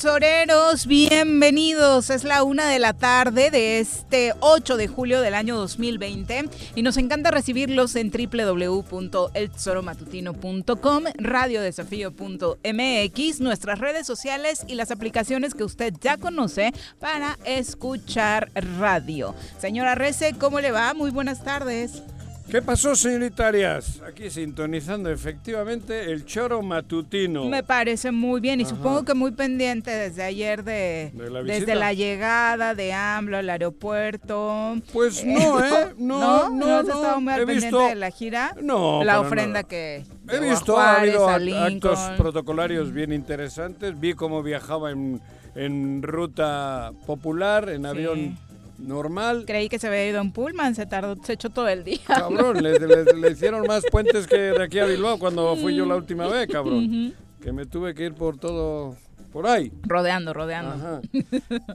choreros. Bienvenidos. Es la una de la tarde de este 8 de julio del año 2020 y nos encanta recibirlos en www.elzoromatutino.com, radiodesafío.mx, nuestras redes sociales y las aplicaciones que usted ya conoce para escuchar radio. Señora Rece, ¿cómo le va? Muy buenas tardes. ¿Qué pasó, señorita Arias? Aquí sintonizando efectivamente el choro matutino. Me parece muy bien y supongo que muy pendiente desde ayer de, desde la llegada de AMLO al aeropuerto. Pues no, ¿eh? No, no, no. has estado muy al pendiente de la gira? No. La ofrenda que He visto, ha habido actos protocolarios bien interesantes. Vi cómo viajaba en, en ruta popular, en avión normal. Creí que se había ido en Pullman, se tardó, se echó todo el día. Cabrón, le, hicieron más puentes que de aquí a Bilbao cuando fui yo la última vez, cabrón. Que me tuve que ir por todo por ahí. Rodeando, rodeando.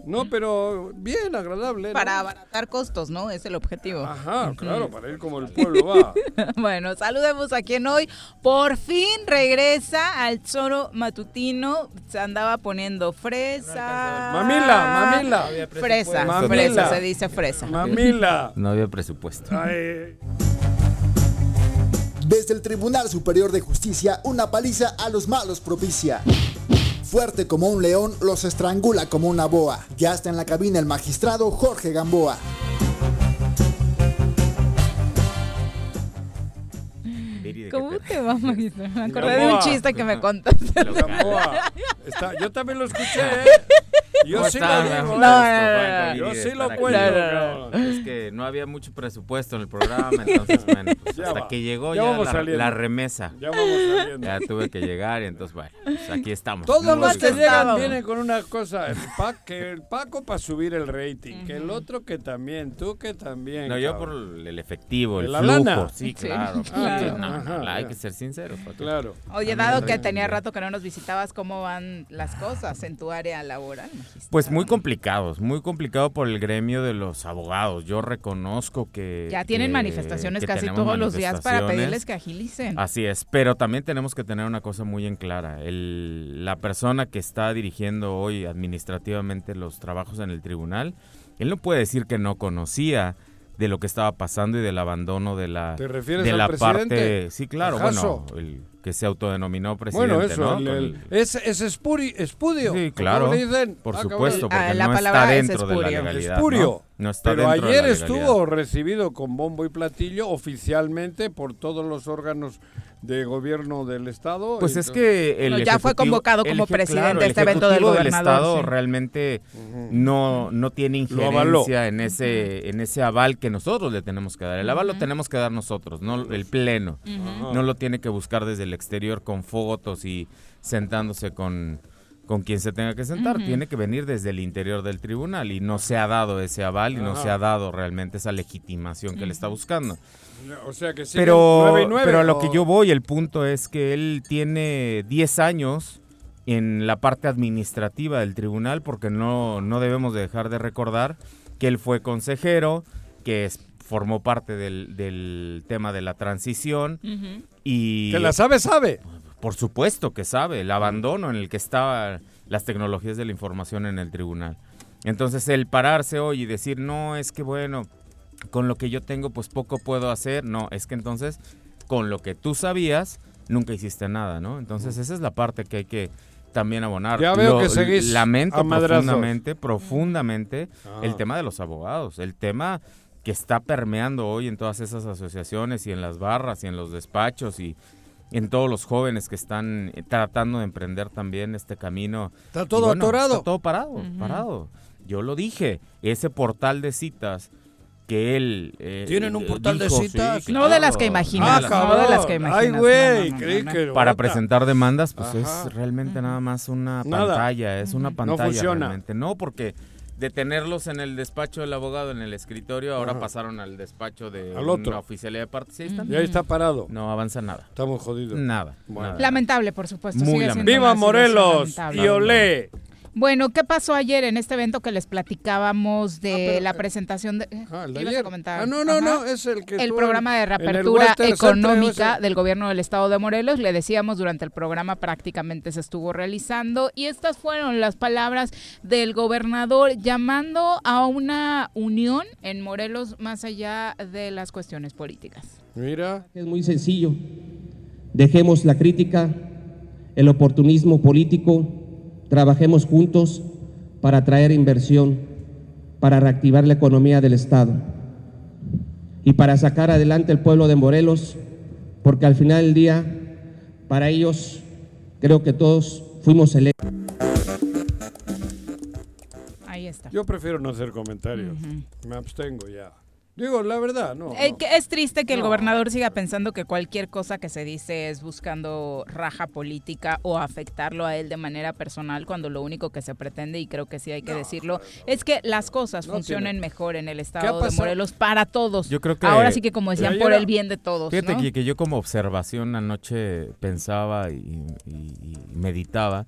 No, pero bien, agradable. Para abaratar costos, ¿no? Es el objetivo. Ajá, claro, para ir como el pueblo va. bueno, saludemos a quien hoy por fin regresa al choro matutino. Se andaba poniendo fresa. mamila, mamila. fresa, fresa, se dice fresa. Mamila. No había presupuesto. Desde el Tribunal Superior de Justicia, una paliza a los malos propicia. Fuerte como un león, los estrangula como una boa. Ya está en la cabina el magistrado Jorge Gamboa. ¿Cómo te va, magistrado? Me acordé de un chiste que me contaste. Yo también lo escuché, ¿eh? Yo sí lo digo. No, yo sí lo cuento. Es que no había mucho presupuesto en el programa, entonces, bueno, pues hasta que llegó ya, la, remesa. Ya vamos saliendo. Ya tuve que llegar y entonces, bueno, pues aquí estamos. Todos los que llegan vienen con una cosa, el que el Paco para subir el rating, que el otro que también, tú que también. No, yo por el efectivo, el, flujo. Sí, claro. hay que ser sincero. Claro. Oye, dado que tenía rato que no nos visitabas, ¿cómo van las cosas en tu área laboral? Pues muy complicados, muy complicado por el gremio de los abogados. Yo reconozco que... Ya tienen manifestaciones casi todos los días para pedirles que agilicen. Así es, pero también tenemos que tener una cosa muy en clara. El, la persona que está dirigiendo hoy administrativamente los trabajos en el tribunal, él no puede decir que no conocía de lo que estaba pasando y del abandono de la, ¿Te refieres de al la presidente? parte... Sí, claro, bueno, el, que se autodenominó presidente. Bueno, eso, ¿no? es, es espurio. Sí, claro. Dicen? Por supuesto, porque ah, la no está dentro de la legalidad. Espurio. ¿no? Está Pero ayer de estuvo recibido con bombo y platillo oficialmente por todos los órganos de gobierno del estado. Pues es que el ya fue convocado como presidente de este evento del gobernador. estado realmente no no tiene injerencia en ese en ese aval que nosotros le tenemos que dar. El aval lo tenemos que dar nosotros, no el pleno. No lo tiene que buscar desde el exterior con fotos y sentándose con, con quien se tenga que sentar. Tiene que venir desde el interior del tribunal y no se ha dado ese aval y no se ha dado realmente esa legitimación que le está buscando. O sea que pero, pero a lo que yo voy, el punto es que él tiene 10 años en la parte administrativa del tribunal porque no, no debemos dejar de recordar que él fue consejero, que es, formó parte del, del tema de la transición y... Que la sabe, sabe. Por supuesto que sabe, el abandono en el que estaban las tecnologías de la información en el tribunal. Entonces el pararse hoy y decir, no, es que bueno, con lo que yo tengo pues poco puedo hacer, no, es que entonces con lo que tú sabías nunca hiciste nada, ¿no? Entonces esa es la parte que hay que también abonar. Ya veo que seguís Lamento profundamente, profundamente el ah. tema de los abogados, el tema que está permeando hoy en todas esas asociaciones y en las barras y en los despachos y en todos los jóvenes que están eh, tratando de emprender también este camino. Está todo atorado. Está todo parado, parado. Yo lo dije, ese portal de citas que él eh, tienen un portal de citas no de las que imaginas ah, no de las que imaginas ay güey creí que para presentar demandas pues es realmente nada más una pantalla es una pantalla no funciona. realmente. No porque de tenerlos en el despacho del abogado, en el escritorio, ahora pasaron al despacho de al otro. una oficialidad de parte. Y ahí está parado. No avanza nada. Estamos jodidos. Nada. Lamentable, por supuesto. Muy ¡Viva Morelos! Y olé. Bueno, ¿qué pasó ayer en este evento que les platicábamos de ah, la presentación de... Ah, el de ayer. Ah, no, no, no, es el que... El programa de reapertura económica del gobierno del estado de Morelos, le decíamos durante el programa prácticamente se estuvo realizando y estas fueron las palabras del gobernador llamando a una unión en Morelos más allá de las cuestiones políticas. Mira. Es muy sencillo. Dejemos la crítica, el oportunismo político Trabajemos juntos para atraer inversión, para reactivar la economía del Estado y para sacar adelante el pueblo de Morelos, porque al final del día, para ellos, creo que todos fuimos electos. Ahí está. Yo prefiero no hacer comentarios. Me abstengo ya. Digo, la verdad, no. Es, es triste que el gobernador siga pensando que cualquier cosa que se dice es buscando raja política o afectarlo a él de manera personal, cuando lo único que se pretende, y creo que sí hay que decirlo, es que las cosas funcionen mejor en el estado de Morelos para todos. Yo creo que. Ahora sí que, como decían, por el bien de todos. Fíjate que, yo, como observación anoche pensaba y, meditaba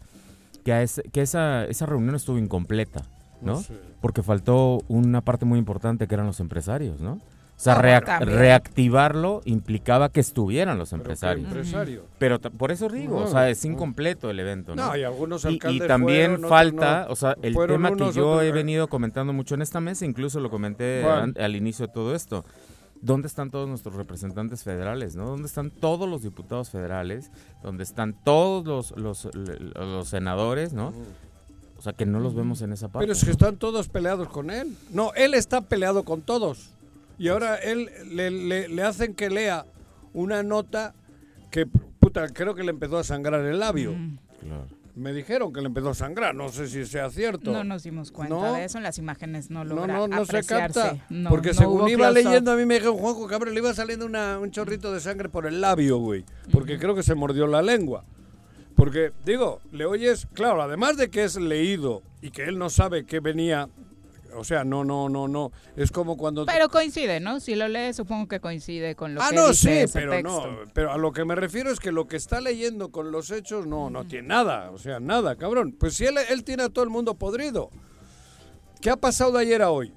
que, que esa, esa reunión estuvo incompleta. ¿no? Porque faltó una parte muy importante que eran los empresarios, ¿no? O sea, ah, reactivarlo implicaba que estuvieran los empresarios. Pero, por eso digo, o sea, es incompleto el evento, ¿no? y algunos alcaldes Y, también falta, o sea, el tema que yo he venido comentando mucho en esta mesa, incluso lo comenté al inicio de todo esto. ¿Dónde están todos nuestros representantes federales? ¿no? ¿Dónde están todos los diputados federales? ¿Dónde están todos los, los, los senadores? ¿no? Sea, que no los vemos en esa parte. Pero es que están todos peleados con él. No, él está peleado con todos. Y ahora él le, hacen que lea una nota que, puta, creo que le empezó a sangrar el labio. Me dijeron que le empezó a sangrar, no sé si sea cierto. No nos dimos cuenta de eso, en las imágenes no logra No, no, no se capta. porque según iba leyendo, a mí me dijeron, Juanjo Cabrera, le iba saliendo un chorrito de sangre por el labio, güey. Porque creo que se mordió la lengua. Porque, digo, le oyes, claro, además de que es leído y que él no sabe qué venía, o sea, no, no, no, no, es como cuando... Pero coincide, ¿no? Si lo lees, supongo que coincide con lo ah, que no, dice sí, pero no, pero a lo que me refiero es que lo que está leyendo con los hechos, no, no tiene nada, o sea, nada, cabrón. Pues si él, él tiene a todo el mundo podrido. ¿Qué ha pasado de ayer a hoy?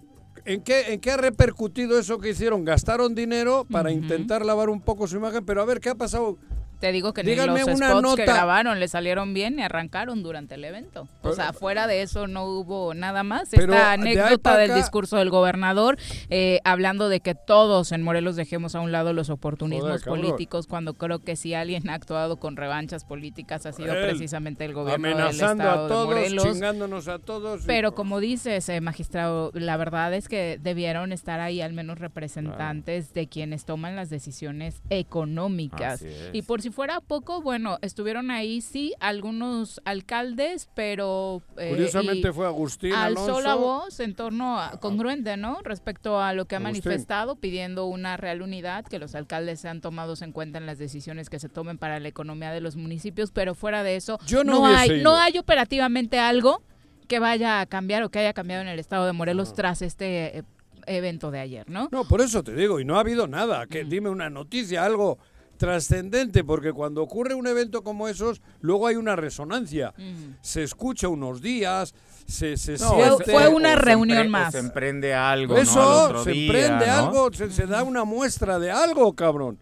¿En qué, ¿En qué ha repercutido eso que hicieron? Gastaron dinero para intentar lavar un poco su imagen, pero a ver, ¿qué ha pasado? Te digo que ni los spots que grabaron le salieron bien y arrancaron durante el evento. O sea, fuera de eso no hubo nada más. Esta anécdota del discurso del gobernador, eh, hablando de que todos en Morelos dejemos a un lado los oportunismos políticos, cuando creo que si alguien ha actuado con revanchas políticas ha sido precisamente el gobierno del estado a todos, de Morelos. chingándonos a todos. Pero como dices, eh, magistrado, la verdad es que debieron estar ahí al menos representantes de quienes toman las decisiones económicas. Y por si fuera poco, bueno, estuvieron ahí sí algunos alcaldes, pero... Eh, Curiosamente fue Agustín Alzó la voz en torno a, congruente, ¿no? Respecto a lo que ha manifestado, pidiendo una real unidad, que los alcaldes sean tomados en cuenta en las decisiones que se tomen para la economía de los municipios, pero fuera de eso, no, hay, no hay operativamente algo que vaya a cambiar o que haya cambiado en el estado de Morelos tras este eh, evento de ayer, ¿no? No, por eso te digo, y no ha habido nada, que dime una noticia, algo trascendente, porque cuando ocurre un evento como esos, luego hay una resonancia. Se escucha unos días, se, se Fue una reunión más. se emprende algo. Eso, se emprende algo, se, da una muestra de algo, cabrón.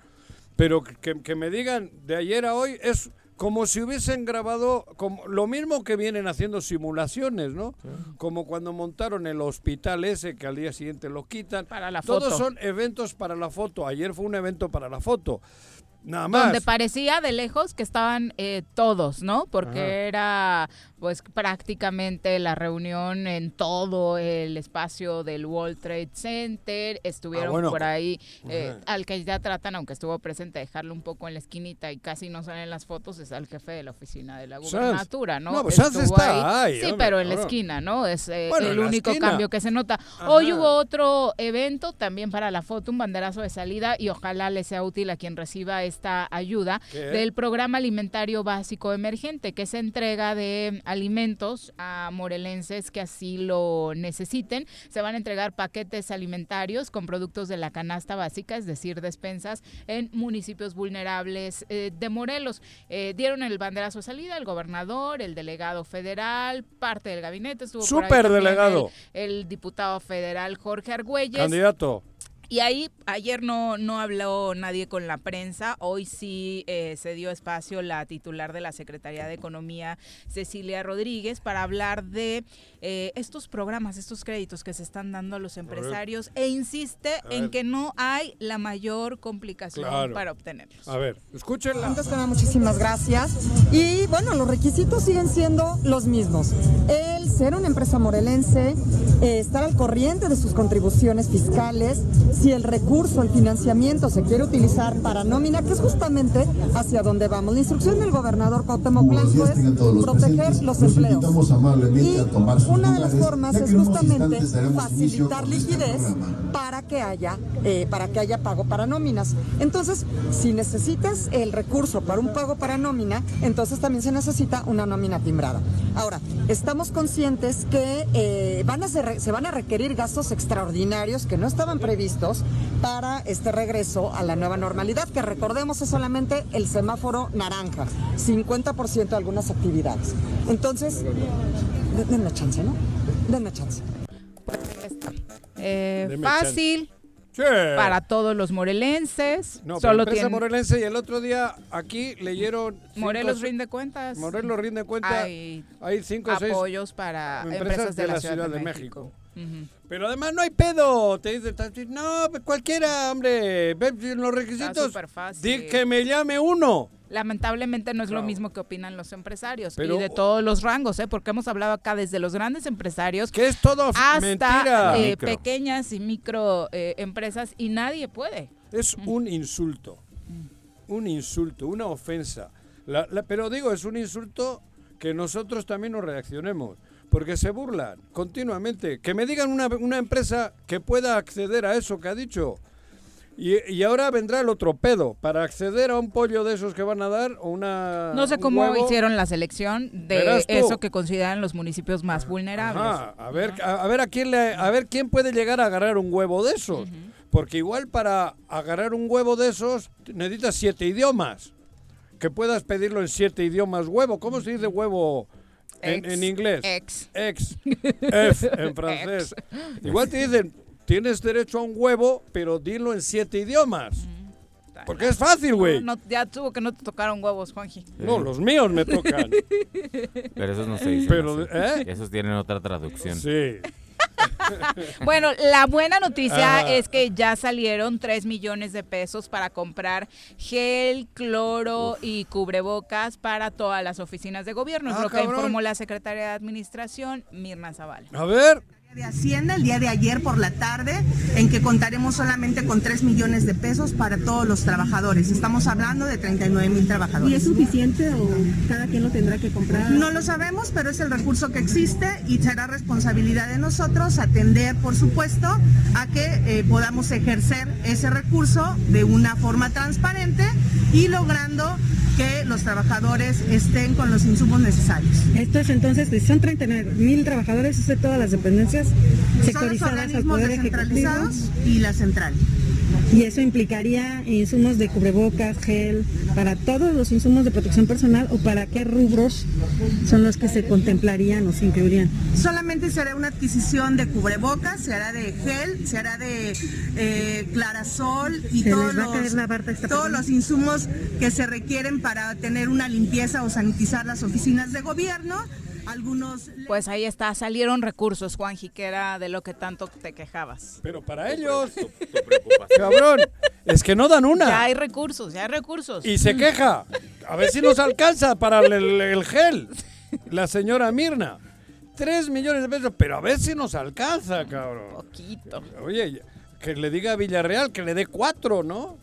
Pero que, que me digan de ayer a hoy es como si hubiesen grabado como, lo mismo que vienen haciendo simulaciones, ¿no? Como cuando montaron el hospital ese que al día siguiente lo quitan. Para la Todos son eventos para la foto. Ayer fue un evento para la foto. Nada más. Donde parecía de lejos que estaban eh, todos, ¿no? Porque era pues prácticamente la reunión en todo el espacio del World Trade Center. Estuvieron ah, por ahí, eh, al que ya tratan, aunque estuvo presente, dejarlo un poco en la esquinita y casi no salen las fotos, es al jefe de la oficina de la gubernatura, ¿no? No, pues está ahí. sí, pero en la esquina, ¿no? Es eh, el único cambio que se nota. Hoy hubo otro evento también para la foto, un banderazo de salida y ojalá le sea útil a quien reciba esta ayuda del programa alimentario básico emergente, que es entrega de alimentos a morelenses que así lo necesiten. Se van a entregar paquetes alimentarios con productos de la canasta básica, es decir, despensas en municipios vulnerables eh, de Morelos. Eh, dieron el banderazo salida el gobernador, el delegado federal, parte del gabinete. Estuvo Super delegado. El, diputado federal Jorge Argüelles. Candidato. Y ahí ayer no, no habló nadie con la prensa, hoy sí eh, se dio espacio la titular de la Secretaría de Economía, Cecilia Rodríguez, para hablar de eh, estos programas, estos créditos que se están dando a los empresarios e insiste en que no hay la mayor complicación para obtenerlos. A ver, escúchenla. Antes que nada, muchísimas gracias. Y bueno, los requisitos siguen siendo los mismos. El ser una empresa morelense, eh, estar al corriente de sus contribuciones fiscales, si el recurso, el financiamiento se quiere utilizar para nómina, que es justamente hacia donde vamos. La instrucción del gobernador Cuauhtémoc Blanco es proteger los empleos. Y una de las formas es justamente facilitar liquidez para que haya eh, para que haya pago para nóminas. Entonces, si necesitas el recurso para un pago para nómina, entonces también se necesita una nómina timbrada. Ahora, estamos conscientes que eh, van a se van a requerir gastos extraordinarios que no estaban previstos para este regreso a la nueva normalidad, que recordemos es solamente el semáforo naranja, 50% de algunas actividades. Entonces, denme chance, ¿no? Denme chance. Eh, fácil. Para todos los morelenses. No, Solo tiene... morelense y el otro día aquí leyeron... Morelos rinde cuentas. Morelos rinde cuentas. Hay, hay cinco o seis apoyos para empresas, de, la, Ciudad, de, México. Pero además no hay pedo. Te dice, no, pues cualquiera, hombre. los requisitos. Di que me llame uno. Lamentablemente no es lo mismo que opinan los empresarios y de todos los rangos, ¿eh? porque hemos hablado acá desde los grandes empresarios que es todo hasta eh, pequeñas y micro eh, empresas y nadie puede. Es un insulto, un insulto, una ofensa. pero digo, es un insulto que nosotros también nos reaccionemos porque se burlan continuamente. Que me digan una, una empresa que pueda acceder a eso que ha dicho. Y, ahora vendrá el otro pedo. Para acceder a un pollo de esos que van a dar o una. No sé cómo hicieron la selección de eso que consideran los municipios más vulnerables. a ver, a, ver a quién le, a ver quién puede llegar a agarrar un huevo de esos. Porque igual para agarrar un huevo de esos necesitas siete idiomas. Que puedas pedirlo en siete idiomas huevo. ¿Cómo se dice huevo? En, inglés. Ex. Ex. F en francés. Igual te dicen, tienes derecho a un huevo, pero dilo en siete idiomas. Porque es fácil, güey. ya tuvo que no te tocaron huevos, Juanji. No, los míos me tocan. Pero esos no se dicen. Pero, ¿eh? Esos tienen otra traducción. Sí. bueno, la buena noticia ah. es que ya salieron 3 millones de pesos para comprar gel, cloro y cubrebocas para todas las oficinas de gobierno. es ah, lo que informó la secretaria de Administración, Mirna Zavala. A ver de Hacienda el día de ayer por la tarde, en que contaremos solamente con 3 millones de pesos para todos los trabajadores. Estamos hablando de 39 mil trabajadores. ¿Y es suficiente o cada quien lo tendrá que comprar? No lo sabemos, pero es el recurso que existe y será responsabilidad de nosotros atender, por supuesto, a que eh, podamos ejercer ese recurso de una forma transparente y logrando que los trabajadores estén con los insumos necesarios. Esto es entonces, son 39 mil trabajadores, es de todas las dependencias sectorizadas al Poder Ejecutivo. Y la central. Y eso implicaría insumos de cubrebocas, gel, para todos los insumos de protección personal o para qué rubros son los que se contemplarían o se incluirían. Solamente se hará una adquisición de cubrebocas, se hará de gel, se hará de eh, clarasol y todos, los, todos los insumos que se requieren para tener una limpieza o sanitizar las oficinas de gobierno algunos... Pues ahí está, salieron recursos, Juanji, que era de lo que tanto te quejabas. Pero para ellos, cabrón, es que no dan una. Ya hay recursos, ya hay recursos. Y se queja. A ver si nos alcanza para el, gel. La señora Mirna. Tres millones de pesos, pero a ver si nos alcanza, cabrón. Poquito. Oye, que le diga a Villarreal que le dé cuatro, ¿no?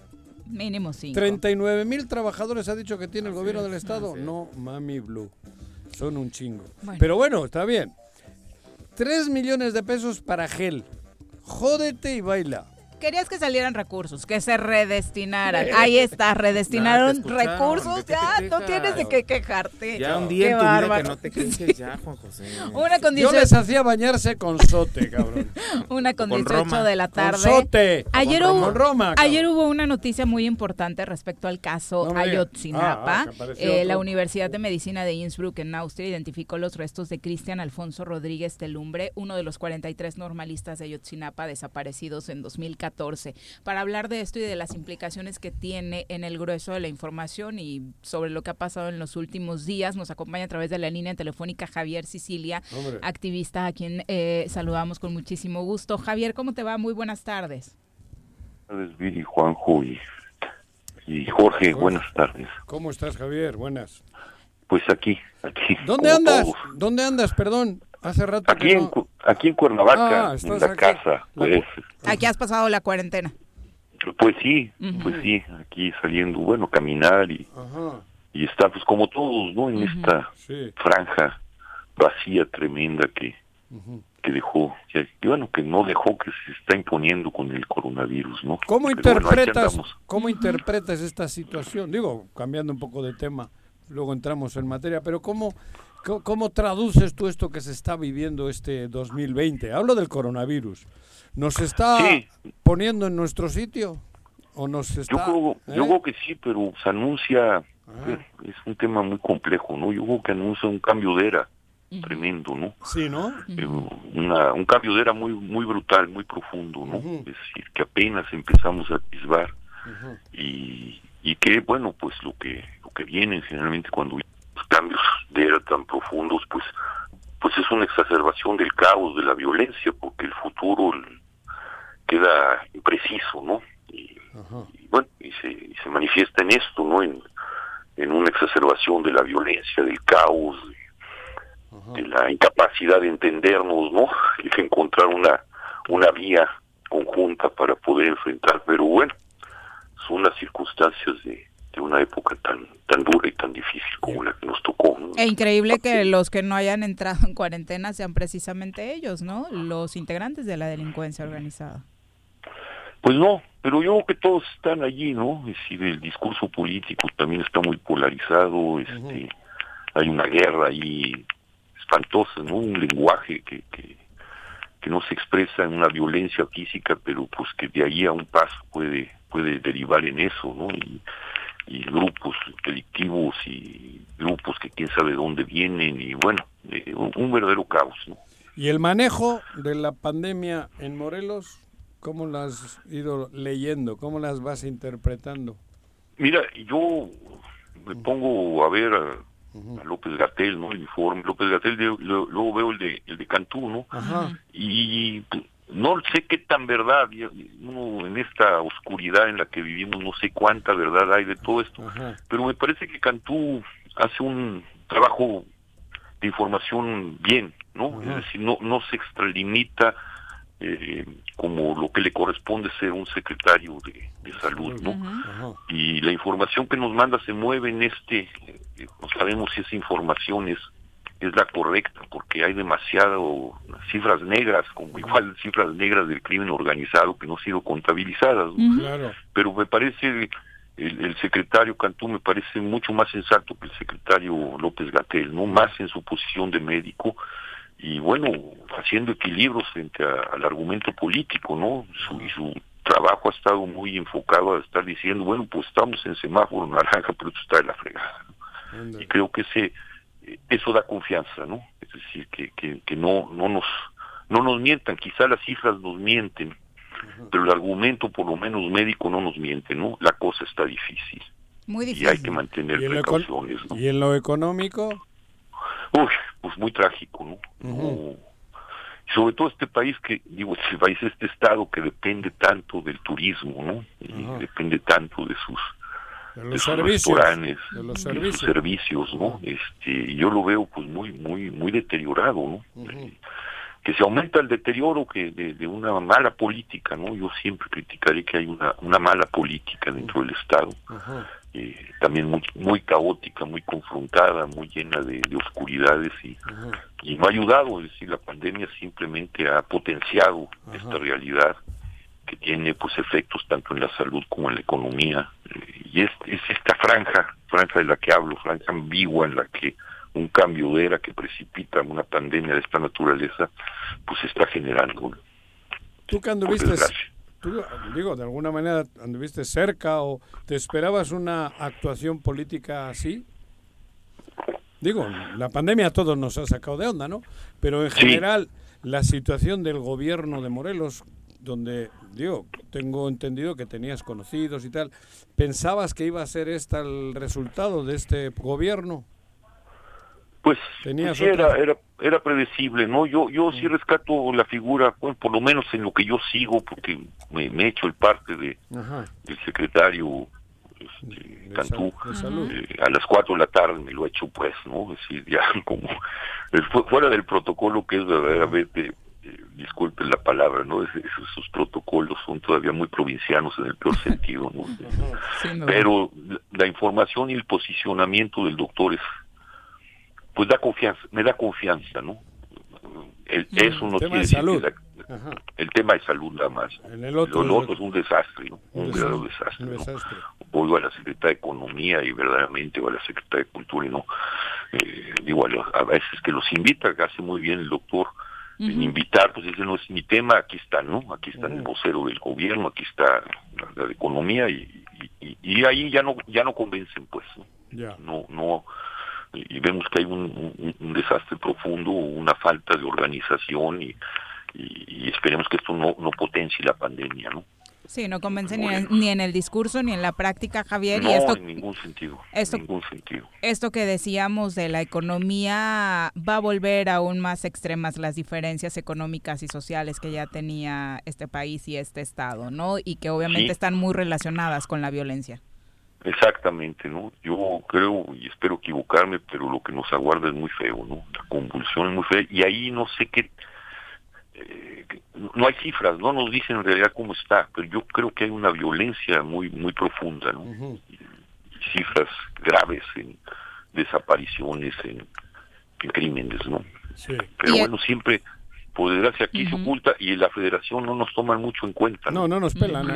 Mínimo cinco. 39 mil trabajadores ha dicho que tiene el gobierno del estado. No, mami blue. Son un chingo. Pero bueno, está bien. Tres millones de pesos para gel. Jódete y baila. Querías que salieran recursos, que se redestinaran. Ahí está, redestinaron recursos. Ya, no tienes de qué quejarte. Ya un día en tu vida que no te quejes ya, Juan José. Una con Yo les hacía bañarse con sote, cabrón. una con, 18 de la tarde. Con sote. Ayer, hubo, Roma, ayer hubo una noticia muy importante respecto al caso Ayotzinapa. Ah, ah, eh, la Universidad de Medicina de Innsbruck en Austria identificó los restos de Cristian Alfonso Rodríguez Telumbre, uno de los 43 normalistas de Ayotzinapa desaparecidos en 2014 para hablar de esto y de las implicaciones que tiene en el grueso de la información y sobre lo que ha pasado en los últimos días. Nos acompaña a través de la línea telefónica Javier Sicilia, activista a quien eh, saludamos con muchísimo gusto. Javier, ¿cómo te va? Muy buenas tardes. Buenas tardes, Juanjo y, y Jorge, buenas tardes. ¿Cómo estás, Javier? Buenas. Pues aquí, aquí. ¿Dónde andas? ¿Dónde andas? Perdón. Hace rato aquí, en, aquí en Cuernavaca, ah, en la casa. Pues. Aquí has pasado la cuarentena. Pues sí, pues sí, aquí saliendo, bueno, caminar y, y estar pues como todos, ¿no? En esta franja vacía tremenda que, que dejó, que, bueno, que no dejó, que se está imponiendo con el coronavirus, ¿no? ¿Cómo interpretas, cómo interpretas esta situación? Digo, cambiando un poco de tema, luego entramos en materia, pero ¿cómo ¿Cómo, traduces tú esto que se está viviendo este 2020? Hablo del coronavirus. ¿Nos está poniendo en nuestro sitio? ¿O nos está, yo, creo, ¿eh? que sí, pero se anuncia, ah. es un tema muy complejo, ¿no? Yo creo que anuncia un cambio de era tremendo, ¿no? Sí, ¿no? Eh, un cambio de era muy muy brutal, muy profundo, ¿no? Es decir, que apenas empezamos a atisbar y, y que, bueno, pues lo que lo que viene generalmente cuando cambios de era tan profundos, pues, pues es una exacerbación del caos, de la violencia, porque el futuro queda impreciso, ¿no? Y, bueno, y se, se manifiesta en esto, ¿no? En, en una exacerbación de la violencia, del caos, de, la incapacidad de entendernos, ¿no? Y de encontrar una, una vía conjunta para poder enfrentar. Pero bueno, son las circunstancias de, de una época tan tan dura y tan difícil como la que nos tocó. E increíble que los que no hayan entrado en cuarentena sean precisamente ellos, ¿no? Los integrantes de la delincuencia organizada. Pues no, pero yo creo que todos están allí, ¿no? Es decir, el discurso político también está muy polarizado, este, hay una guerra ahí espantosa, ¿no? Un lenguaje que, que, que no se expresa en una violencia física, pero pues que de ahí a un paso puede puede derivar en eso, ¿no? Y, y grupos delictivos y grupos que quién sabe dónde vienen y bueno, eh, un, verdadero caos. ¿no? ¿Y el manejo de la pandemia en Morelos, cómo lo has ido leyendo? ¿Cómo las vas interpretando? Mira, yo me pongo a ver a, López Gatel, ¿no? El informe. López Gatel, luego veo el de, el de Cantú, ¿no? Y no sé qué tan verdad, uno en esta oscuridad en la que vivimos, no sé cuánta verdad hay de todo esto, pero me parece que Cantú hace un trabajo de información bien, ¿no? Es decir, no, no se extralimita eh, como lo que le corresponde ser un secretario de, salud, ¿no? Y la información que nos manda se mueve en este, eh, no sabemos si esa información es es la correcta, porque hay demasiado cifras negras, como igual cifras negras del crimen organizado que no han sido contabilizadas. Pero me parece, el, secretario Cantú me parece mucho más sensato que el secretario López Gatel, ¿no? Más en su posición de médico y bueno, haciendo equilibrios frente al argumento político, ¿no? Su, y su trabajo ha estado muy enfocado a estar diciendo, bueno, pues estamos en semáforo naranja, pero esto está de la fregada. Y creo que ese eso da confianza, ¿no? Es decir, que, que, que no, no, nos, no nos mientan, quizá las cifras nos mienten, pero el argumento, por lo menos médico, no nos miente, ¿no? La cosa está difícil. Muy difícil. Y hay que mantener precauciones, ¿no? ¿Y en lo económico? Uy, pues muy trágico, ¿no? sobre todo este país que, digo, este país, este estado que depende tanto del turismo, ¿no? Y depende tanto de sus de los servicios, de los servicios, ¿no? Este, yo lo veo pues muy muy muy deteriorado, ¿no? Eh, que se aumenta el deterioro que de, una mala política, ¿no? Yo siempre criticaré que hay una, una mala política dentro del Estado, eh, también muy, muy caótica, muy confrontada, muy llena de, oscuridades y, y no ha ayudado, es decir, la pandemia simplemente ha potenciado esta realidad que tiene pues efectos tanto en la salud como en la economía. Y es, es esta franja franja de la que hablo franja ambigua en la que un cambio de era que precipita una pandemia de esta naturaleza pues está generando tú que anduviste tú digo de alguna manera anduviste cerca o te esperabas una actuación política así digo la pandemia a todos nos ha sacado de onda no pero en general la situación del gobierno de Morelos donde, digo, tengo entendido que tenías conocidos y tal. ¿Pensabas que iba a ser este el resultado de este gobierno? Pues, pues era, era, era predecible, ¿no? Yo yo sí mm. rescato la figura, por lo menos en lo que yo sigo, porque me, he hecho el parte de del secretario este, Cantú eh, a las cuatro de la tarde me lo he hecho pues, ¿no? Es decir, ya como fuera del protocolo que es verdaderamente disculpen la palabra, ¿no? esos, protocolos son todavía muy provincianos en el peor sentido, ¿no? Pero la información y el posicionamiento del doctor es, pues da confianza, me da confianza, ¿no? El, mm, eso no tiene decir el tema de salud nada más. el otro, es un desastre, ¿no? un, verdadero desastre. ¿no? a la Secretaría de Economía y verdaderamente o a la Secretaría de Cultura y no. Eh, digo, a, veces que los invita, que hace muy bien el doctor, invitar, pues ese no es mi tema, aquí está, ¿no? Aquí está el vocero del gobierno, aquí está la, economía y, y, ahí ya no ya no convencen, pues, ¿no? No, no, y vemos que hay un, un, desastre profundo, una falta de organización y, y, esperemos que esto no, no potencie la pandemia, ¿no? Sí, no convence ni, en, el discurso ni en la práctica, Javier. No, y esto, en ningún sentido. Esto, ningún sentido. Esto que decíamos de la economía va a volver aún más extremas las diferencias económicas y sociales que ya tenía este país y este estado, ¿no? Y que obviamente están muy relacionadas con la violencia. Exactamente, ¿no? Yo creo y espero equivocarme, pero lo que nos aguarda es muy feo, ¿no? La convulsión es muy fea y ahí no sé qué eh, no hay cifras, no nos dicen en realidad cómo está, pero yo creo que hay una violencia muy muy profunda, ¿no? cifras graves en desapariciones, en, crímenes, ¿no? Pero bueno, siempre por desgracia aquí se oculta y la federación no nos toma mucho en cuenta. No, no, nos pelan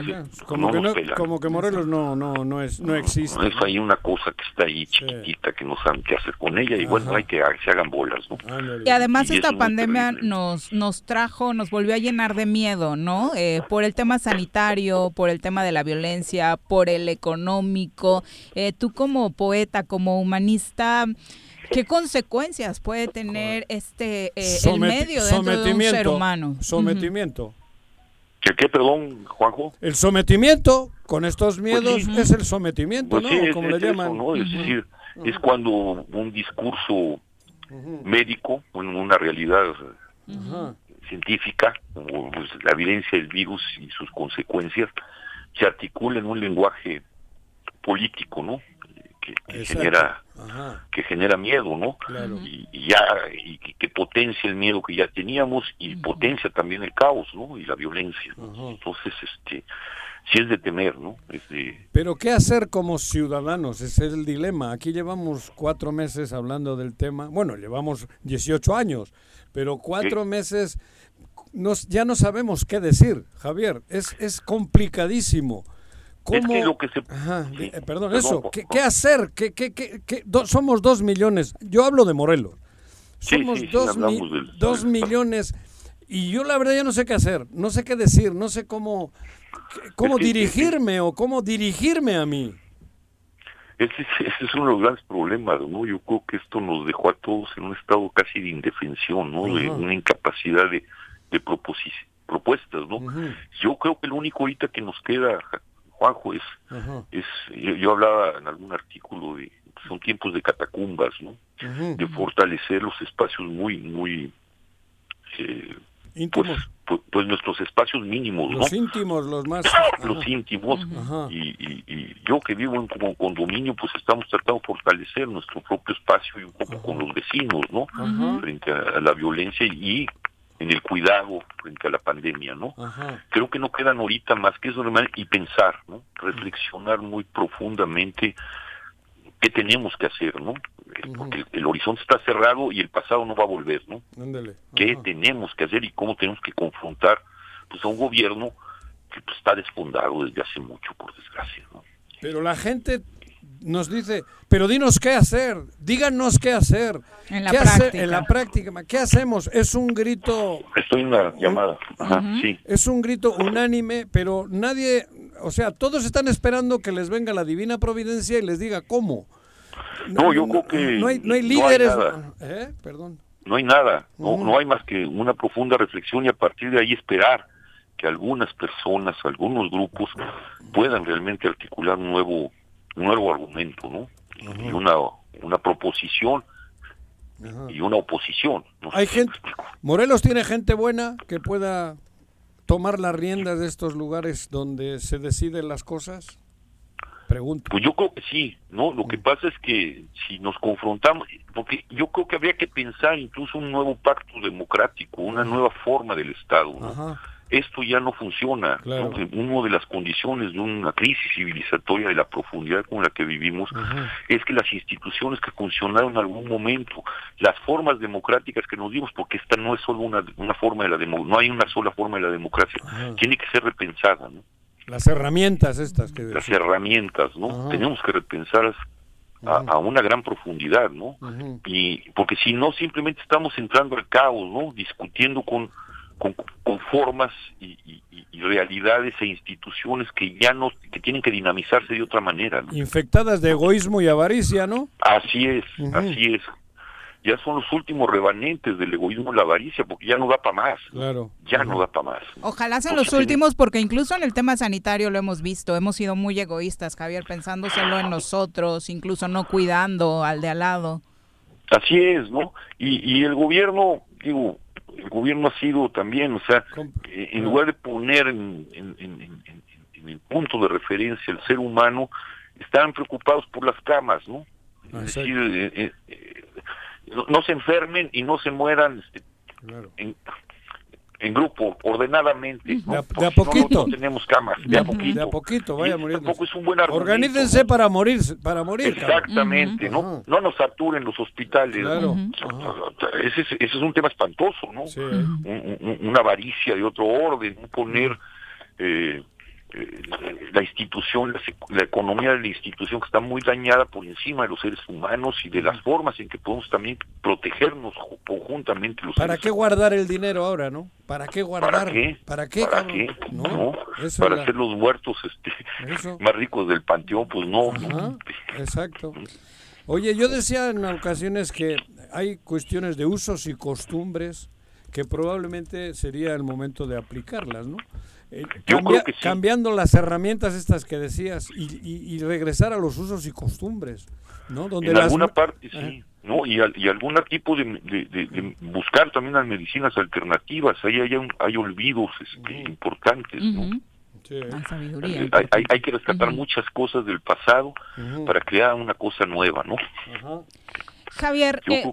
Como, que como que Morelos no no no es no existe. Es ahí una cosa que está ahí chiquitita que no saben qué hacer con ella y bueno, hay que se hagan bolas, ¿no? Y además esta pandemia nos nos trajo, nos volvió a llenar de miedo, ¿no? Eh, por el tema sanitario, por el tema de la violencia, por el económico. Eh, tú como poeta, como humanista, ¿Qué consecuencias puede tener este eh, el medio dentro de un ser humano? Sometimiento. ¿Qué, ¿Qué, perdón, Juanjo? El sometimiento, con estos pues miedos, es el sometimiento, pues ¿no? Como le llaman. Es decir, es cuando un discurso médico, una realidad científica, como pues, la evidencia del virus y sus consecuencias, se articula en un lenguaje político, ¿no? Que, genera que genera miedo, ¿no? Y, ya y que, potencia el miedo que ya teníamos y potencia también el caos, ¿no? Y la violencia. Entonces, este sí es de temer, ¿no? Pero ¿qué hacer como ciudadanos? Ese es el dilema. Aquí llevamos cuatro meses hablando del tema. Bueno, llevamos 18 años, pero cuatro meses nos, ya no sabemos qué decir, Javier. Es, es complicadísimo. ¿Cómo? lo que se... Eh, perdón, eso, ¿qué, hacer? ¿Qué, qué, qué, somos dos millones, yo hablo de Morelos, somos dos, dos millones y yo la verdad ya no sé qué hacer, no sé qué decir, no sé cómo, cómo dirigirme o cómo dirigirme a mí. Ese, es uno de los grandes problemas, ¿no? Yo creo que esto nos dejó a todos en un estado casi de indefensión, ¿no? De una incapacidad de, de propuestas, ¿no? Yo creo que lo único ahorita que nos queda, Juanjo, es, es yo, hablaba en algún artículo de, son tiempos de catacumbas, ¿no? De fortalecer los espacios muy, muy, eh, íntimos. Pues, pues, pues, nuestros espacios mínimos, los íntimos, los más. Los íntimos. Y, y, yo que vivo en como condominio, pues estamos tratando de fortalecer nuestro propio espacio y un poco con los vecinos, ¿no? Frente a la violencia y en el cuidado frente a la pandemia, ¿no? Creo que no quedan ahorita más que eso y pensar, ¿no? Reflexionar muy profundamente qué tenemos que hacer, ¿no? Porque el, horizonte está cerrado y el pasado no va a volver, ¿no? ¿Qué tenemos que hacer y cómo tenemos que confrontar pues a un gobierno que pues, está desfundado desde hace mucho, por desgracia. ¿no? Pero la gente nos dice, pero dinos qué hacer, díganos qué hacer. En la práctica. en la práctica, ¿qué hacemos? Es un grito... Estoy en una llamada, sí. Es un grito unánime, pero nadie, o sea, todos están esperando que les venga la divina providencia y les diga cómo. No, yo creo que... No hay, no hay líderes... ¿Eh? Perdón. No hay nada, no, no hay más que una profunda reflexión y a partir de ahí esperar que algunas personas, algunos grupos puedan realmente articular un nuevo un nuevo argumento, ¿no? Y una, una proposición y una oposición. Hay gente, Morelos tiene gente buena que pueda tomar las riendas de estos lugares donde se deciden las cosas. Pregunto. Pues yo creo que sí, ¿no? Lo que pasa es que si nos confrontamos, porque yo creo que habría que pensar incluso un nuevo pacto democrático, una nueva forma del Estado. ¿no? Esto ya no funciona. Una de las condiciones de una crisis civilizatoria de la profundidad con la que vivimos es que las instituciones que funcionaron en algún momento, las formas democráticas que nos dimos, porque esta no es solo una, una forma de la democracia, no hay una sola forma de la democracia, tiene que ser repensada. ¿no? Las herramientas estas que... Las herramientas, ¿no? Tenemos que repensar a, una gran profundidad, ¿no? Y porque si no simplemente estamos entrando al caos, ¿no? Discutiendo con con, formas y, realidades e instituciones que ya no que tienen que dinamizarse de otra manera infectadas de egoísmo y avaricia no así es así es. Ya son los últimos remanentes del egoísmo y la avaricia porque ya no da para más. Claro. Ya no da para más. Ojalá sean los últimos porque incluso en el tema sanitario lo hemos visto. Hemos sido muy egoístas Javier pensando solo en nosotros incluso no cuidando al de al lado. Así es no y, y el gobierno digo el gobierno ha sido también, o sea, eh, en lugar de poner en, el punto de referencia el ser humano, están preocupados por las camas, ¿no? Es decir, eh, eh, no, se enfermen y no se mueran este, en grupo, ordenadamente. De, a, poquito. No, tenemos camas, de, a poquito. De a poquito, vaya muriendo. Tampoco es un buen argumento. Organícense para morir, para morir. Exactamente, ¿no? No nos saturen los hospitales. Claro. Ese, es, ese, es un tema espantoso, ¿no? Sí. una avaricia de otro orden, un poner... Eh, la institución, la, economía de la institución que está muy dañada por encima de los seres humanos y de las formas en que podemos también protegernos conjuntamente los ¿Para qué guardar el dinero ahora, no? ¿Para qué guardar? ¿Para qué? ¿Para qué? ¿Para qué? No, para hacer los muertos este, más ricos del panteón, pues no. Exacto. Oye, yo decía en ocasiones que hay cuestiones de usos y costumbres que probablemente sería el momento de aplicarlas, ¿no? Eh, cambiando las herramientas estas que decías y, regresar a los usos y costumbres, ¿no? Donde en alguna parte sí, ¿no? Y, y algún tipo de, buscar también las medicinas alternativas, ahí hay, hay olvidos este, importantes, ¿no? Eh, hay, que rescatar muchas cosas del pasado para crear una cosa nueva, ¿no? Javier, eh,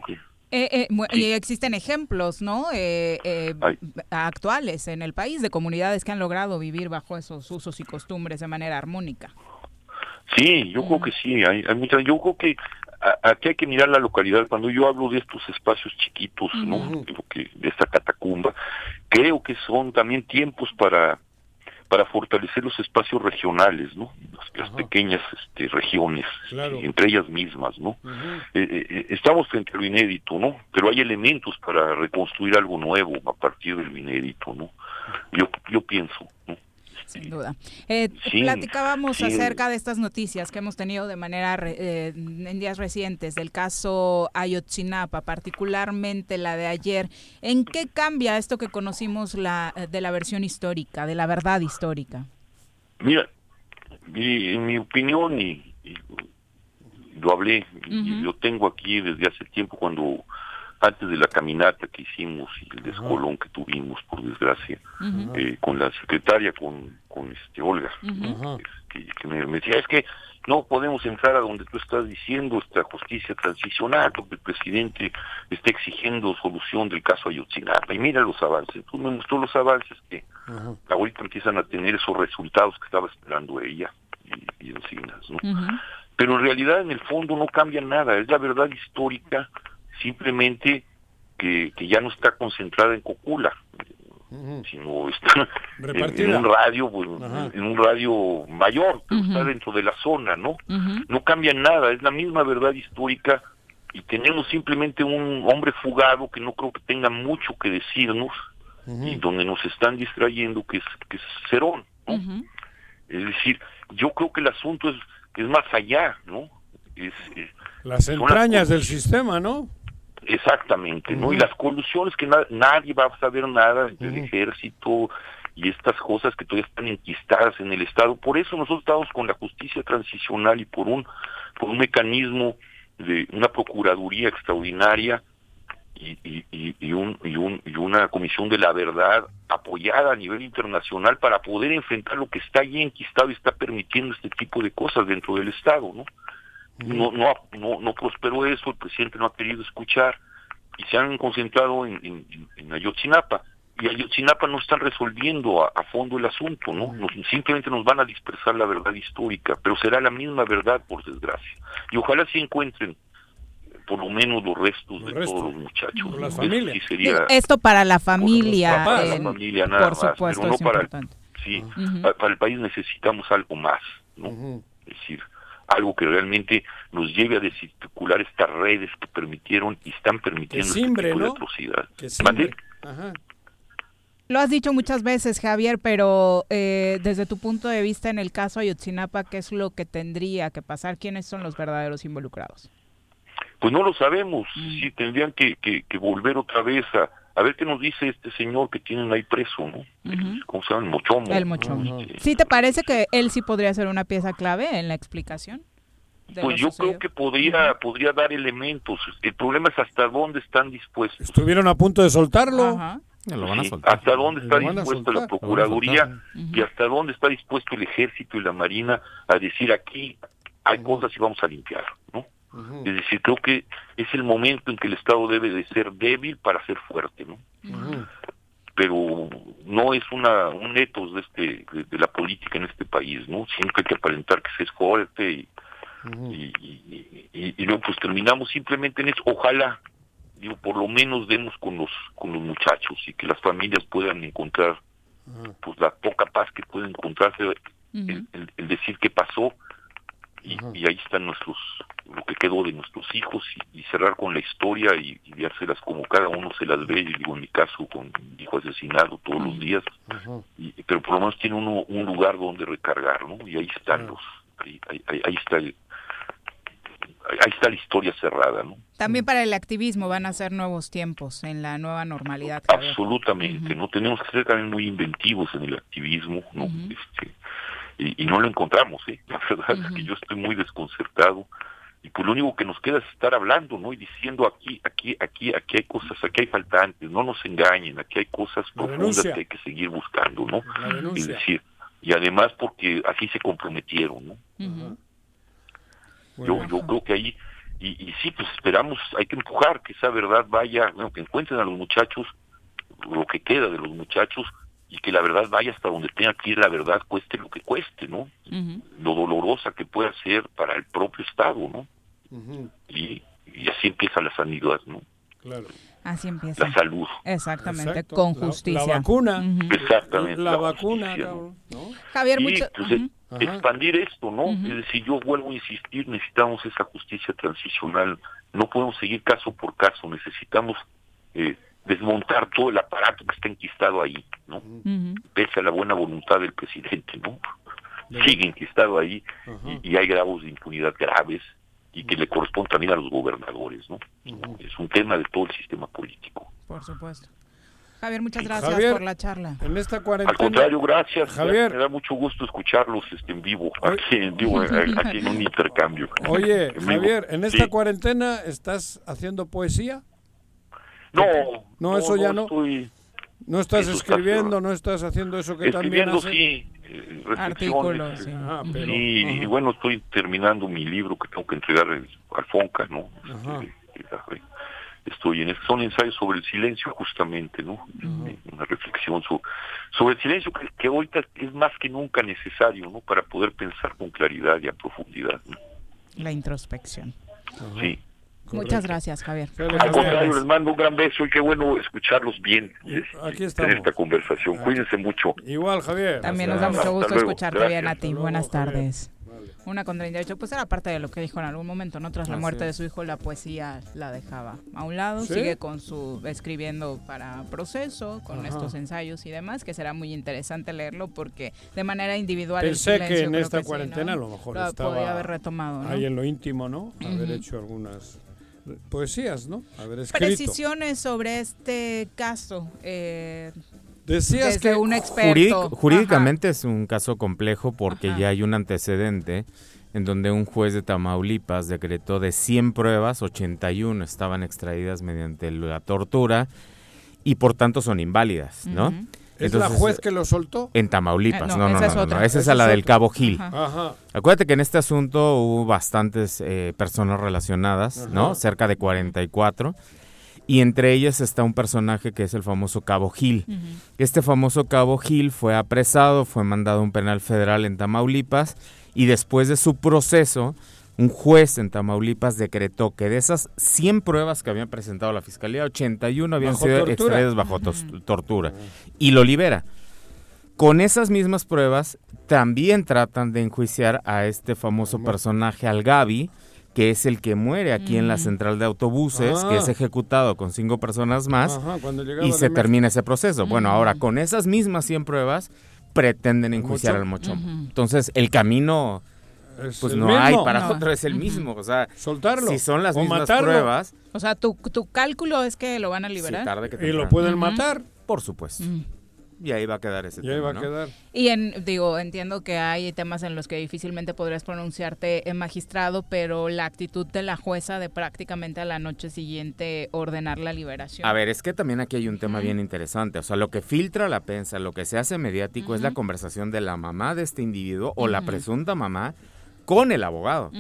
eh, eh Y existen ejemplos, ¿no? Eh, eh actuales en el país de comunidades que han logrado vivir bajo esos usos y costumbres de manera armónica. Sí, yo creo que sí. Hay, hay muchas. Yo creo que aquí hay que mirar la localidad. Cuando yo hablo de estos espacios chiquitos, ¿no? de esta catacumba, creo que son también tiempos para para fortalecer los espacios regionales, ¿no? Las, pequeñas este, regiones, entre ellas mismas, ¿no? Eh, eh, eh, estamos frente a lo inédito, ¿no? Pero hay elementos para reconstruir algo nuevo a partir de lo inédito, ¿no? Yo, yo pienso, ¿no? Sin duda. Eh, platicábamos acerca de estas noticias que hemos tenido de manera eh, en días recientes del caso Ayotzinapa, particularmente la de ayer. ¿En qué cambia esto que conocimos la, de la versión histórica, de la verdad histórica? Mira, en mi opinión, y, lo hablé, y lo tengo aquí desde hace tiempo cuando antes de la caminata que hicimos y el descolón que tuvimos, por desgracia, eh, con la secretaria, con, con este Olga, que, me, decía, es que no podemos entrar a donde tú estás diciendo esta justicia transicional, porque el presidente está exigiendo solución del caso Ayotzinapa. Y mira los avances. Tú me mostró los avances que ahorita empiezan a tener esos resultados que estaba esperando ella y, y ¿no? Pero en realidad, en el fondo, no cambia nada. Es la verdad histórica simplemente que, que ya no está concentrada en Cocula. sino está en, un radio, pues, en un radio mayor, que está dentro de la zona, ¿no? No cambia nada, es la misma verdad histórica y tenemos simplemente un hombre fugado que no creo que tenga mucho que decirnos y donde nos están distrayendo, que es, que es Cerón, ¿no? Es decir, yo creo que el asunto es, es más allá, ¿no? Es, eh, las entrañas del sistema, ¿no? Exactamente, ¿no? Y las colusiones que nadie va a saber nada del ejército y estas cosas que todavía están enquistadas en el Estado. Por eso nosotros estamos con la justicia transicional y por un, por un mecanismo de una procuraduría extraordinaria y, y, y, un, y, un, y una comisión de la verdad apoyada a nivel internacional para poder enfrentar lo que está ahí enquistado y está permitiendo este tipo de cosas dentro del Estado, ¿no? No, no, no, no prosperó eso, el presidente no ha querido escuchar y se han concentrado en, en, Ayotzinapa. Y Ayotzinapa no están resolviendo a, fondo el asunto, ¿no? simplemente nos van a dispersar la verdad histórica, pero será la misma verdad, por desgracia. Y ojalá se encuentren por lo menos los restos de todos los muchachos. Esto para la familia. Para la familia, nada por supuesto, más, pero no para, sí, para, el país necesitamos algo más, ¿no? Es decir, algo que realmente nos lleve a descircular estas redes que permitieron y están permitiendo este tipo de atrocidad. Lo has dicho muchas veces, Javier, pero eh, desde tu punto de vista en el caso Ayotzinapa, ¿qué es lo que tendría que pasar? ¿Quiénes son los verdaderos involucrados? Pues no lo sabemos. Mm. Sí, tendrían que, que, volver otra vez a, a ver qué nos dice este señor que tienen ahí preso, ¿no? ¿Cómo se llama? El Mochomo. El Mochomo. ¿Sí te parece que él sí podría ser una pieza clave en la explicación? Pues yo creo que podría, podría dar elementos. El problema es hasta dónde están dispuestos. Estuvieron a punto de soltarlo. Lo van a soltar. hasta dónde está dispuesta la Procuraduría y hasta dónde está dispuesto el Ejército y la Marina a decir aquí hay cosas y vamos a limpiar, ¿no? Es decir, creo que es el momento en que el Estado debe de ser débil para ser fuerte, ¿no? Pero no es una un etos de este de, la política en este país, ¿no? Siempre hay que aparentar que se es fuerte y, y, luego pues terminamos simplemente en eso. Ojalá, digo, por lo menos demos con los con los muchachos y que las familias puedan encontrar pues la poca paz que pueden encontrarse el, decir qué pasó y, ahí están nuestros lo que quedó de nuestros hijos y, cerrar con la historia y, y dárselas como cada uno se las ve, y digo en mi caso con mi hijo asesinado todos los días, pero por lo menos tiene uno un lugar donde recargar, ¿no? Y ahí están los, ahí, ahí, ahí está el, ahí está la historia cerrada, ¿no? También para el activismo van a ser nuevos tiempos en la nueva normalidad. Absolutamente, no tenemos que ser también muy inventivos en el activismo, ¿no? este, y, no lo encontramos, ¿eh? La verdad es que yo estoy muy desconcertado y pues lo único que nos queda es estar hablando, ¿no? Y diciendo aquí, aquí, aquí, aquí hay cosas, aquí hay faltantes, no nos engañen, aquí hay cosas profundas que hay que seguir buscando, ¿no? Es decir, y además porque así se comprometieron, ¿no? Yo, yo creo que ahí, y, y sí, pues esperamos, hay que empujar que esa verdad vaya, bueno, que encuentren a los muchachos, lo que queda de los muchachos, y que la verdad vaya hasta donde tenga que ir la verdad, cueste lo que cueste, ¿no? Lo dolorosa que pueda ser para el propio Estado, ¿no? y, y así empieza la sanidad, ¿no? Claro. Así empieza. La salud. Exactamente, con justicia. La, vacuna. Exactamente. La, vacuna, Javier, mucho... expandir esto, ¿no? Es decir, yo vuelvo a insistir, necesitamos esa justicia transicional. No podemos seguir caso por caso, necesitamos eh, desmontar todo el aparato que está enquistado ahí, ¿no? Pese a la buena voluntad del presidente, ¿no? Sigue enquistado ahí y, y, hay grados de impunidad graves y que le corresponde también a los gobernadores, ¿no? Es un tema de todo el sistema político. Por supuesto. Javier, muchas gracias por la charla. En esta cuarentena. Al contrario, gracias. Javier. Me da mucho gusto escucharlos este, en vivo, aquí en, vivo, aquí en un intercambio. Oye, Javier, ¿en esta cuarentena estás haciendo poesía? No. No, eso ya no. no estás escribiendo, no estás haciendo eso que también haces. sí. Eh, Artículos, sí. Ah, y, bueno, estoy terminando mi libro que tengo que entregar al Fonca, ¿no? Este, estoy en son ensayos sobre el silencio justamente, ¿no? Una reflexión sobre, el silencio que, que, ahorita es más que nunca necesario, ¿no? Para poder pensar con claridad y a profundidad. La introspección. Sí. Muchas gracias, Javier. Al contrario, les mando un gran beso y qué bueno escucarlos bien Aquí en esta conversación. Cuídense mucho. Igual, Javier. También nos da mucho gusto escucharte bien a ti. Buenas tardes. Una con 38, pues era parte de lo que dijo en algún momento, ¿no? Tras la muerte de su hijo, la poesía la dejaba a un lado, sigue con su escribiendo para proceso, con estos ensayos y demás, que será muy interesante leerlo porque de manera individual. Pensé que en esta cuarentena a lo mejor lo estaba podía haber retomado, ahí en lo íntimo, ¿no? Haber hecho algunas poesías, ¿no? Haber escrito. Precisiones sobre este caso. Eh, Decías que un experto. jurídicamente es un caso complejo porque ya hay un antecedente en donde un juez de Tamaulipas decretó de 100 pruebas, 81 estaban extraídas mediante la tortura y por tanto son inválidas, ¿no? ¿Es la juez que lo soltó? En Tamaulipas, eh, no, no, no, no, esa es, la del Cabo Gil. Ajá. Acuérdate que en este asunto hubo bastantes eh, personas relacionadas, ¿no? Cerca de 44 y entre ellas está un personaje que es el famoso Cabo Gil. Este famoso Cabo Gil fue apresado, fue mandado a un penal federal en Tamaulipas y después de su proceso, un juez en Tamaulipas decretó que de esas 100 pruebas que habían presentado la fiscalía, 81 habían sido extraídas bajo tortura y lo libera. Con esas mismas pruebas también tratan de enjuiciar a este famoso personaje, al Gaby, que es el que muere aquí en la central de autobuses, que es ah. ejecutado con cinco personas más y se termina ese proceso. Bueno, ahora con esas mismas 100 pruebas pretenden enjuiciar al mochón. Entonces, el camino pues no hay para otro es el mismo, o sea, soltarlo. Si son las mismas pruebas, o sea, tu, tu cálculo es que lo van a liberar. y lo pueden matar, por supuesto. Y ahí va a quedar ese y Ahí va a quedar. Y en, digo, entiendo que hay temas en los que difícilmente podrías pronunciarte en magistrado, pero la actitud de la jueza de prácticamente a la noche siguiente ordenar la liberación. A ver, es que también aquí hay un tema bien interesante. O sea, lo que filtra la prensa, lo que se hace mediático es la conversación de la mamá de este individuo o la presunta mamá con el abogado.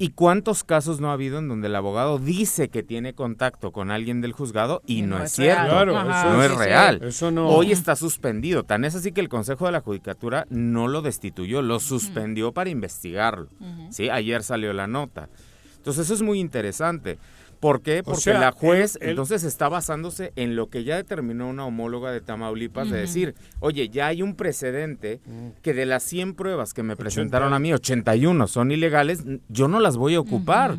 ¿Y cuántos casos no ha habido en donde el abogado dice que tiene contacto con alguien del juzgado y, no, es cierto? no es real. Hoy está suspendido. Tan es así que el Consejo de la Judicatura no lo destituyó, lo suspendió para investigarlo. ¿sí? Ayer salió la nota. Entonces eso es muy interesante. ¿Por qué? Porque la juez entonces está basándose en lo que ya determinó una homóloga de Tamaulipas de decir, oye, ya hay un precedente mm. que de las 100 pruebas que me presentaron a mí, 81 son ilegales, yo no las voy a ocupar.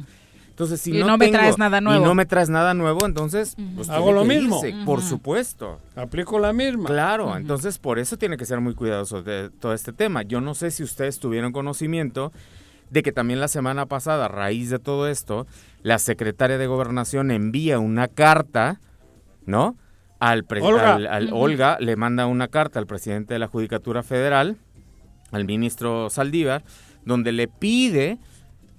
Entonces, si y no, me traes nada nuevo. Y no me traes nada nuevo, entonces pues, hago lo mismo. Por supuesto. Aplico la misma. Claro, entonces por eso tiene que ser muy cuidadoso de todo este tema. Yo no sé si ustedes tuvieron conocimiento de que también la semana pasada, a raíz de todo esto, la secretaria de Gobernación envía una carta, ¿no? Al, Olga. le manda una carta al presidente de la Judicatura Federal, al ministro Saldívar, donde le pide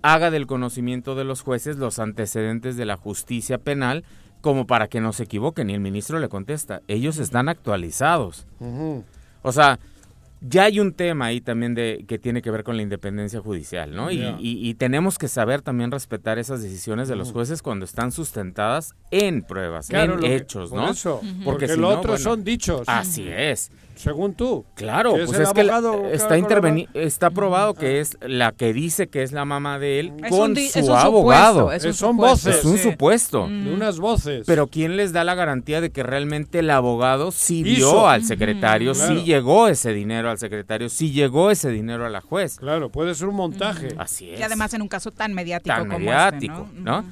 haga del conocimiento de los jueces los antecedentes de la justicia penal como para que no se equivoquen. Y el ministro le contesta, ellos están actualizados. O sea, ya hay un tema ahí también de que tiene que ver con la independencia judicial, ¿no? Y, tenemos que saber también respetar esas decisiones de los jueces cuando están sustentadas en pruebas, en hechos, ¿no? porque, lo otro son dichos. Así es. Según tú. Claro, pues es que está está probado que es la que dice que es la mamá de él con su abogado. Es son voces. Es un supuesto. De unas voces. Pero ¿quién les da la garantía de que realmente el abogado sí vio al secretario, sí llegó ese dinero al secretario, sí llegó ese dinero a la juez? Claro, puede ser un montaje. Así es. Y además en un caso tan mediático tan como este, mediático, ¿no?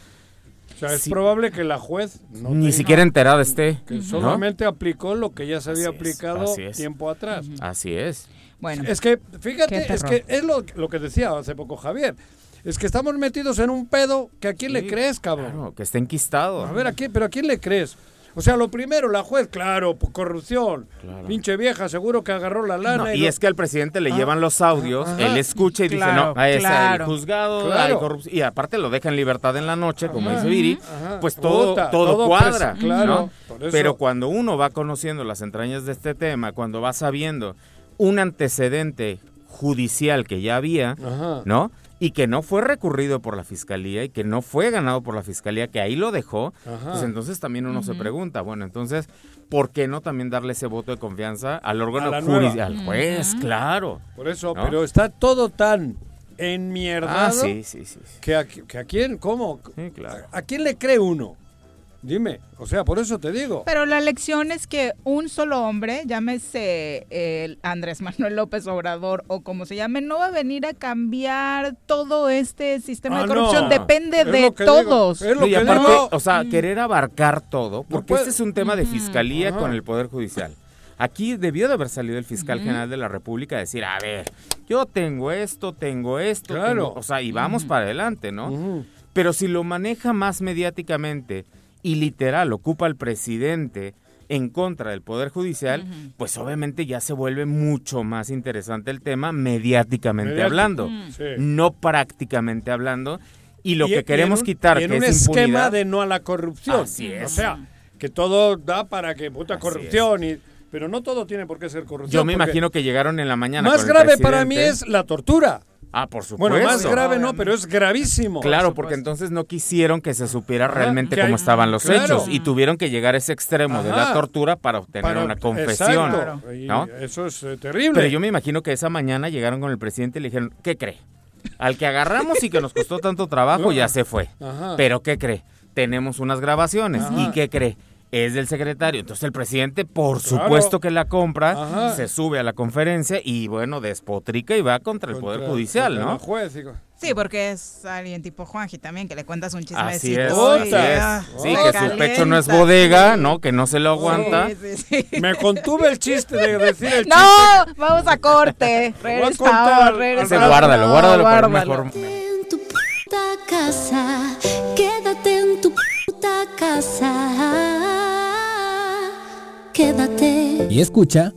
O sea, es probable que la juez ni siquiera enterada esté. Que solamente aplicó lo que ya se había aplicado tiempo atrás. Así es. Bueno. Es que, fíjate, es que es lo, lo, que decía hace poco Javier. Es que estamos metidos en un pedo que a quién le crees, cabrón. Claro, que está enquistado. A ver, ¿a quién, pero ¿a quién le crees? O sea, lo primero, la juez, claro, corrupción. Pinche vieja, seguro que agarró la lana. y, es que al presidente le ah, llevan los audios, él escucha y dice, no, es el juzgado, hay corrupción. Y aparte lo deja en libertad en la noche, como dice Viri, pues todo, todo, cuadra. claro. Pero cuando uno va conociendo las entrañas de este tema, cuando va sabiendo un antecedente judicial que ya había, ¿no? Y que no fue recurrido por la fiscalía y que no fue ganado por la fiscalía, que ahí lo dejó, pues entonces también uno se pregunta, bueno, entonces, ¿por qué no también darle ese voto de confianza al órgano judicial, al juez? Claro. Por eso, pero está todo tan enmierdado. Ah, sí, sí, sí. Que a, que a quién, ¿cómo? Sí, claro. ¿A quién le cree uno? Dime, o sea, por eso te digo. Pero la lección es que un solo hombre, llámese el Andrés Manuel López Obrador o como se llame, no va a venir a cambiar todo este sistema Ah, de corrupción. no. Depende Es de lo que digo, todos. es lo y que aparte, digo. o sea, querer abarcar todo, porque puede- este es un tema de fiscalía Ajá. con el Poder Judicial. Aquí debió de haber salido el fiscal general de la República a decir, a ver, yo tengo esto, tengo esto, Claro. tengo-". o sea, y vamos para adelante, ¿no? Pero si lo maneja más mediáticamente y literal ocupa al presidente en contra del Poder Judicial, pues obviamente ya se vuelve mucho más interesante el tema mediáticamente Mediático. hablando, Sí. no prácticamente hablando. Y lo Y- que y queremos en un- quitar, y en que un es esquema impunidad, de no a la corrupción. Así es. O sea, que todo da para que puta Así corrupción y pero no todo tiene por qué ser corrupción. Yo me imagino que llegaron en la mañana. más con el grave para mí es la tortura. Ah, por supuesto. Bueno, más grave no, pero es gravísimo. Claro, porque entonces no quisieron que se supiera Ajá, realmente cómo hay- estaban los claro. hechos y tuvieron que llegar a ese extremo de la tortura para obtener Para- una confesión. Exacto. Y ¿no? Eso es eh, terrible. Pero yo me imagino que esa mañana llegaron con el presidente y le dijeron, ¿qué cree? Al que agarramos y que nos costó tanto trabajo ya se fue. Ajá. Pero ¿qué cree? Tenemos unas grabaciones. Ajá. ¿Y qué cree? Es del secretario. Entonces el presidente, por Claro. supuesto que la compra, Ajá. se sube a la conferencia y bueno, despotrica y va contra el Poder Judicial, ¿no? la juez, digo. Sí, porque es alguien tipo Juanji también, que le cuentas un chismecito. Así es, y Sí, que su pecho no es bodega, ¿no? Que no se lo aguanta. Sí, sí, sí. Me contuve el chiste de decir el chiste. No, vamos a corte. Regresamos, regresamos. Ese guárdalo, guárdalo para un guárdalo. mejor en tu puta casa. Quédate en tu puta casa. Quédate. Y escucha.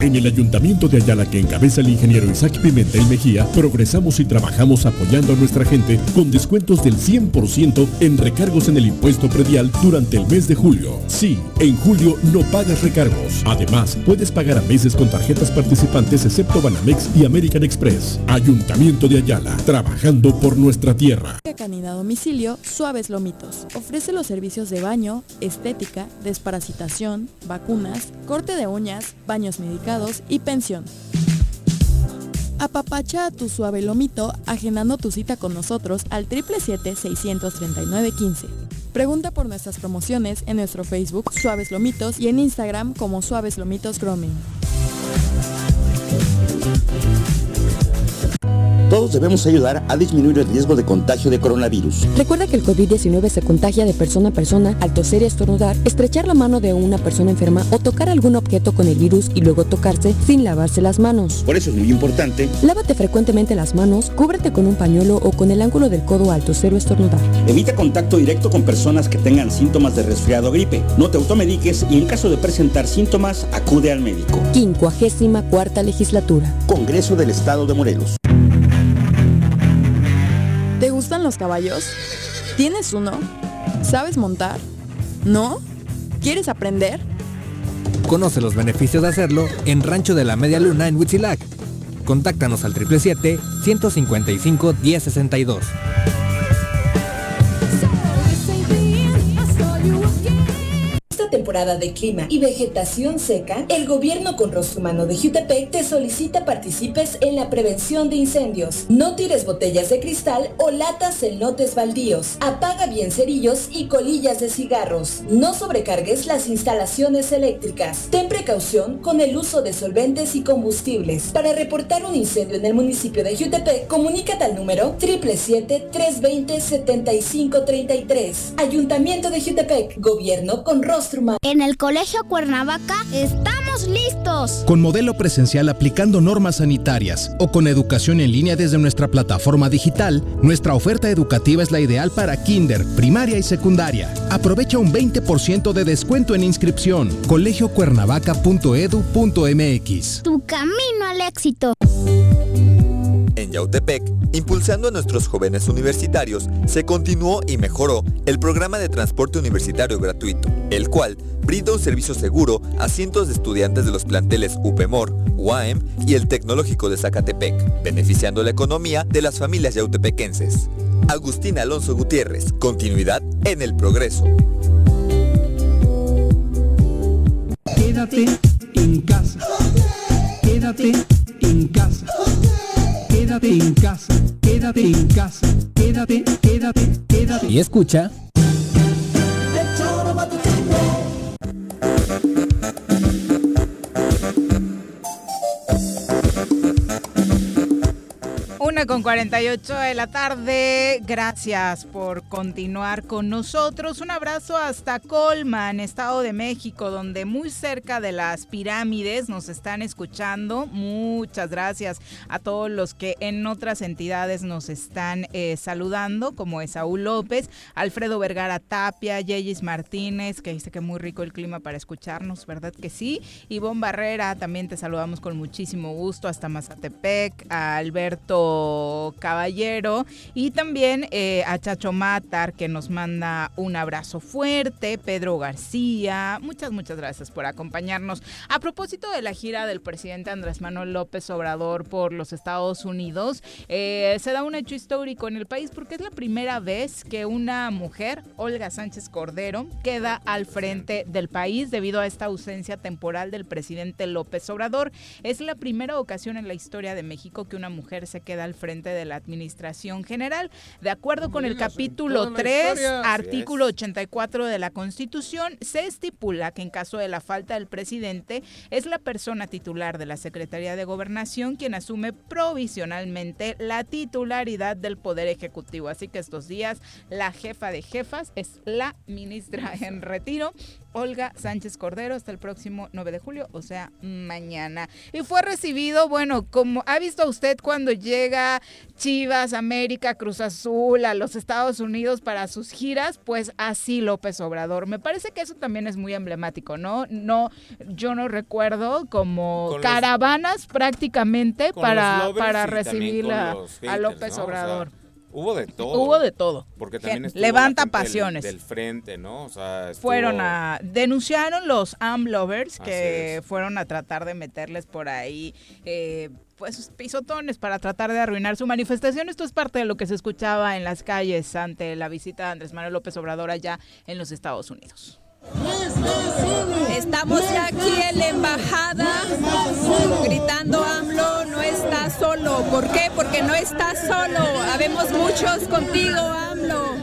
En el Ayuntamiento de Ayala que encabeza el ingeniero Isaac Pimentel Mejía, progresamos y trabajamos apoyando a nuestra gente con descuentos del 100% en recargos en el impuesto predial durante el mes de julio. Sí, en julio no pagas recargos. Además, puedes pagar a meses con tarjetas participantes excepto Banamex y American Express. Ayuntamiento de Ayala, trabajando por nuestra tierra. Canina a domicilio Suaves Lomitos. Ofrece los servicios de baño, estética, desparasitación, vacunas, corte de uñas, baños medicados y pensión. Apapacha a tu suave lomito agendando tu cita con nosotros al 777-639-15. Pregunta por nuestras promociones en nuestro Facebook Suaves Lomitos y en Instagram como Suaves Lomitos Grooming. Todos debemos ayudar a disminuir el riesgo de contagio de coronavirus. Recuerda que el COVID-19 se contagia de persona a persona al toser y estornudar, estrechar la mano de una persona enferma o tocar algún objeto con el virus y luego tocarse sin lavarse las manos. Por eso es muy importante, Lávate frecuentemente las manos, cúbrete con un pañuelo o con el ángulo del codo al toser o estornudar. evita contacto directo con personas que tengan síntomas de resfriado o gripe. No te automediques y en caso de presentar síntomas, acude al médico. Quincuagésima cuarta legislatura. Congreso del Estado de Morelos. Los caballos? ¿Tienes uno? ¿Sabes montar? ¿No? ¿Quieres aprender? Conoce los beneficios de hacerlo en Rancho de la Media Luna en Huitzilac. Contáctanos al 777-155-1062. Temporada de clima y vegetación seca, el gobierno con rostro humano de Jutepec te solicita participes en la prevención de incendios. No tires botellas de cristal o latas en lotes baldíos. Apaga bien cerillos y colillas de cigarros. No sobrecargues las instalaciones eléctricas. Ten precaución con el uso de solventes y combustibles. Para reportar un incendio en el municipio de Jutepec, comunícate al número 777-320-7533. Ayuntamiento de Jutepec, gobierno con rostro En el Colegio Cuernavaca estamos listos. Con modelo presencial aplicando normas sanitarias o con educación en línea desde nuestra plataforma digital, nuestra oferta educativa es la ideal para kinder, primaria y secundaria. Aprovecha un 20% de descuento en inscripción. colegiocuernavaca.edu.mx. Tu camino al éxito. En Yautepec, impulsando a nuestros jóvenes universitarios, se continuó y mejoró el programa de transporte universitario gratuito, el cual brinda un servicio seguro a cientos de estudiantes de los planteles UPEMOR, UAM y el Tecnológico de Zacatepec, beneficiando la economía de las familias yautepequenses. Agustín Alonso Gutiérrez, continuidad en el progreso. Quédate en casa. Quédate en casa. Quédate en casa, quédate en casa, quédate, quédate, quédate. Y escucha. Con 48 de la tarde. Gracias por continuar con nosotros. Un abrazo hasta Colman, Estado de México, donde muy cerca de las pirámides nos están escuchando. Muchas gracias a todos los que en otras entidades nos están eh, saludando, como Esaú López, Alfredo Vergara Tapia, Yeyis Martínez, que dice que muy rico el clima para escucharnos, ¿verdad que sí? Ivonne Barrera, también te saludamos con muchísimo gusto hasta Mazatepec, a Alberto Caballero y también eh, a Chacho Matar que nos manda un abrazo fuerte, Pedro García, muchas, muchas gracias por acompañarnos. A propósito de la gira del presidente Andrés Manuel López Obrador por los Estados Unidos, eh, se da un hecho histórico en el país porque es la primera vez que una mujer, Olga Sánchez Cordero, queda al frente del país debido a esta ausencia temporal del presidente López Obrador. Es la primera ocasión en la historia de México que una mujer se queda al frente de la Administración General. De acuerdo con el capítulo 3, artículo 84 de la Constitución, se estipula que en caso de la falta del presidente es la persona titular de la Secretaría de Gobernación quien asume provisionalmente la titularidad del Poder Ejecutivo. Así que estos días la jefa de jefas es la ministra en retiro Olga Sánchez Cordero hasta el próximo 9 de julio, o sea, mañana. Y fue recibido, bueno, como ha visto usted cuando llega Chivas, América, Cruz Azul a los Estados Unidos para sus giras, pues así López Obrador. Me parece que eso también es muy emblemático, ¿no? No, yo no recuerdo como caravanas prácticamente para, para recibir a, López Obrador. Hubo de todo. Hubo de todo. Porque también levanta pasiones. Del, frente, ¿no? O sea, Fueron a denunciaron los AMLovers que fueron a tratar de meterles por ahí eh, pues pisotones para tratar de arruinar su manifestación. Esto es parte de lo que se escuchaba en las calles ante la visita de Andrés Manuel López Obrador allá en los Estados Unidos. Estamos ya aquí en la embajada gritando AMLO no está solo. ¿Por qué? Porque no está solo. Habemos muchos contigo, AMLO.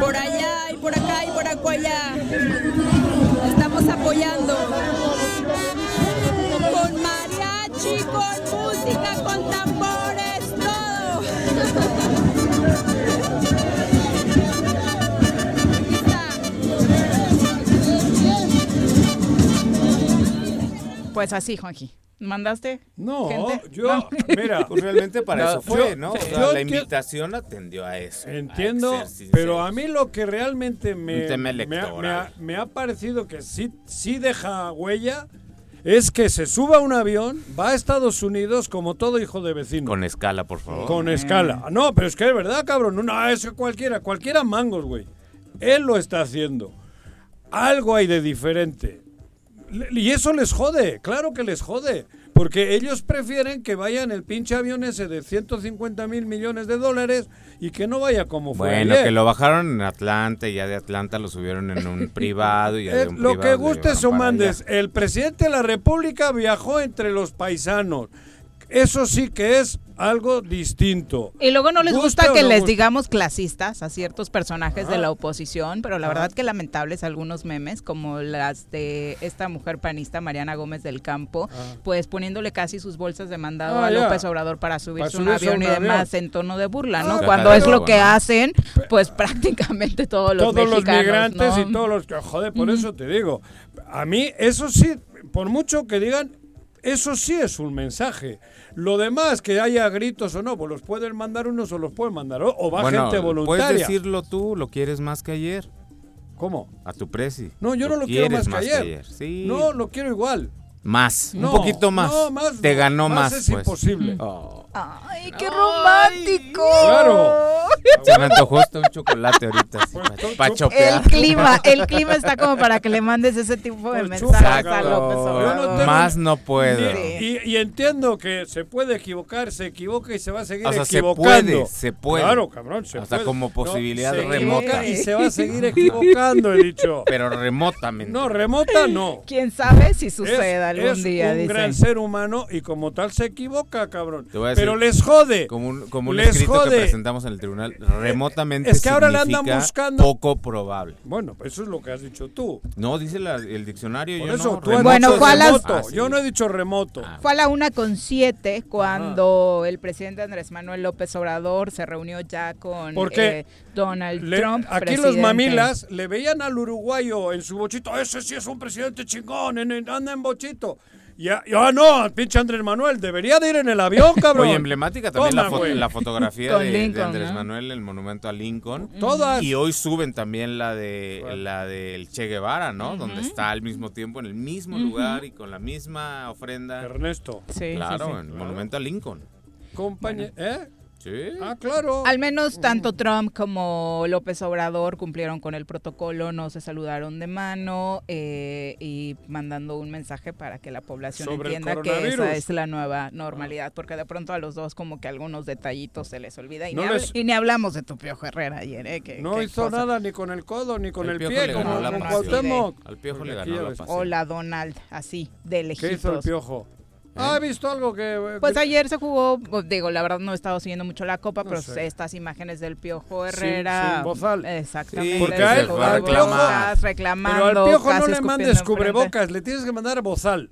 Por allá y por acá y por allá. Estamos apoyando. Con mariachi, con música, con tambores, Pues así, Juanji. ¿Mandaste? No, yo, mira. Pues realmente para eso fue, ¿no? la invitación atendió a eso. Entiendo, pero a mí lo que realmente me, me, ha, parecido que sí, sí deja huella es que se suba a un avión, va a Estados Unidos como todo hijo de vecino. Con escala, por favor. Con escala. No, pero es que es verdad, cabrón. No, es que cualquiera, cualquiera mangos, güey. Él lo está haciendo. Algo hay de diferente. Y eso les jode, claro que les jode. Porque ellos prefieren que vayan el pinche avión ese de 150 mil millones de dólares y que no vaya como fue. Bueno, que lo bajaron en Atlanta y ya de Atlanta lo subieron en un privado. Y eh, lo que guste o mandes. El presidente de la República viajó entre los paisanos. Eso sí que es algo distinto. Y luego no les gusta que les digamos clasistas a ciertos personajes de la oposición, pero la verdad que lamentables algunos memes, como las de esta mujer panista, Mariana Gómez del Campo, pues poniéndole casi sus bolsas de mandado ah, a López Obrador para subirse un avión y demás en tono de burla, ¿no? Cuando es lo que hacen, pues prácticamente todos los Todos los migrantes y todos los que, joder, por eso te digo, a mí eso sí, por mucho que digan, eso sí es un mensaje. Lo demás, que haya gritos o no, pues los pueden mandar unos o los pueden mandar o, va gente voluntaria. Puedes decirlo tú, lo quieres más que ayer. ¿Cómo? A tu presi. No, yo no lo quiero más, que ayer. No, lo quiero igual. Más, un poquito más. Te ganó más. es pues. imposible. Oh. ¡Ay, qué romántico! Claro. Se me antojó un chocolate ahorita. para El clima, el clima está como para que le mandes ese tipo de pues mensajes a López Más no puedo. Y, entiendo que se puede equivocar, se equivoca y se va a seguir equivocando. Se puede, se puede. Claro, cabrón, se Hasta como posibilidad remota. Y se va a seguir equivocando, he dicho. Pero remotamente. No, remota no. ¿Quién sabe si suceda? Algún día. Es un gran ser humano y como tal se equivoca, cabrón. Pero les jode. Como un, como un escrito que presentamos en el tribunal, remotamente es que ahora le andan buscando poco probable. Bueno, eso es lo que has dicho tú. No, dice el diccionario. yo no. bueno, fue ah, Yo no he dicho remoto. Ah. Fue a la una con siete cuando el presidente Andrés Manuel López Obrador se reunió ya con eh, Donald Trump. Aquí los mamilas le veían al uruguayo en su bochito. Ese sí es un presidente chingón, anda en bochito. Ya, ya no, pinche Andrés Manuel, debería de ir en el avión, cabrón. Muy emblemática también la, fotografía de, Andrés Manuel, el monumento a Lincoln. Todas. Y hoy suben también la de la del Che Guevara, ¿no? Donde está al mismo tiempo en el mismo lugar y con la misma ofrenda. Ernesto. Sí, claro, el monumento a Lincoln. Compañero, ¿eh? Sí. Ah, claro. Al menos tanto Trump como López Obrador cumplieron con el protocolo, no se saludaron de mano eh, y mandando un mensaje para que la población entienda que esa es la nueva normalidad, porque de pronto a los dos como que algunos detallitos se les olvida y, ni, hablamos de tu Piojo Herrera ayer. ¿eh? no hizo nada ni con el codo ni con el, pie, como Al Piojo le ganó la Hola Donald, así, de lejitos. ¿Qué hizo el Piojo? Ah, he visto algo que... Pues ayer se jugó, pues, digo, la verdad no he estado siguiendo mucho la copa, pero estas imágenes del Piojo Herrera... Sin, bozal. Exactamente. porque a él, al Piojo... Reclamando, pero al Piojo no le mandes cubrebocas, le tienes que mandar bozal.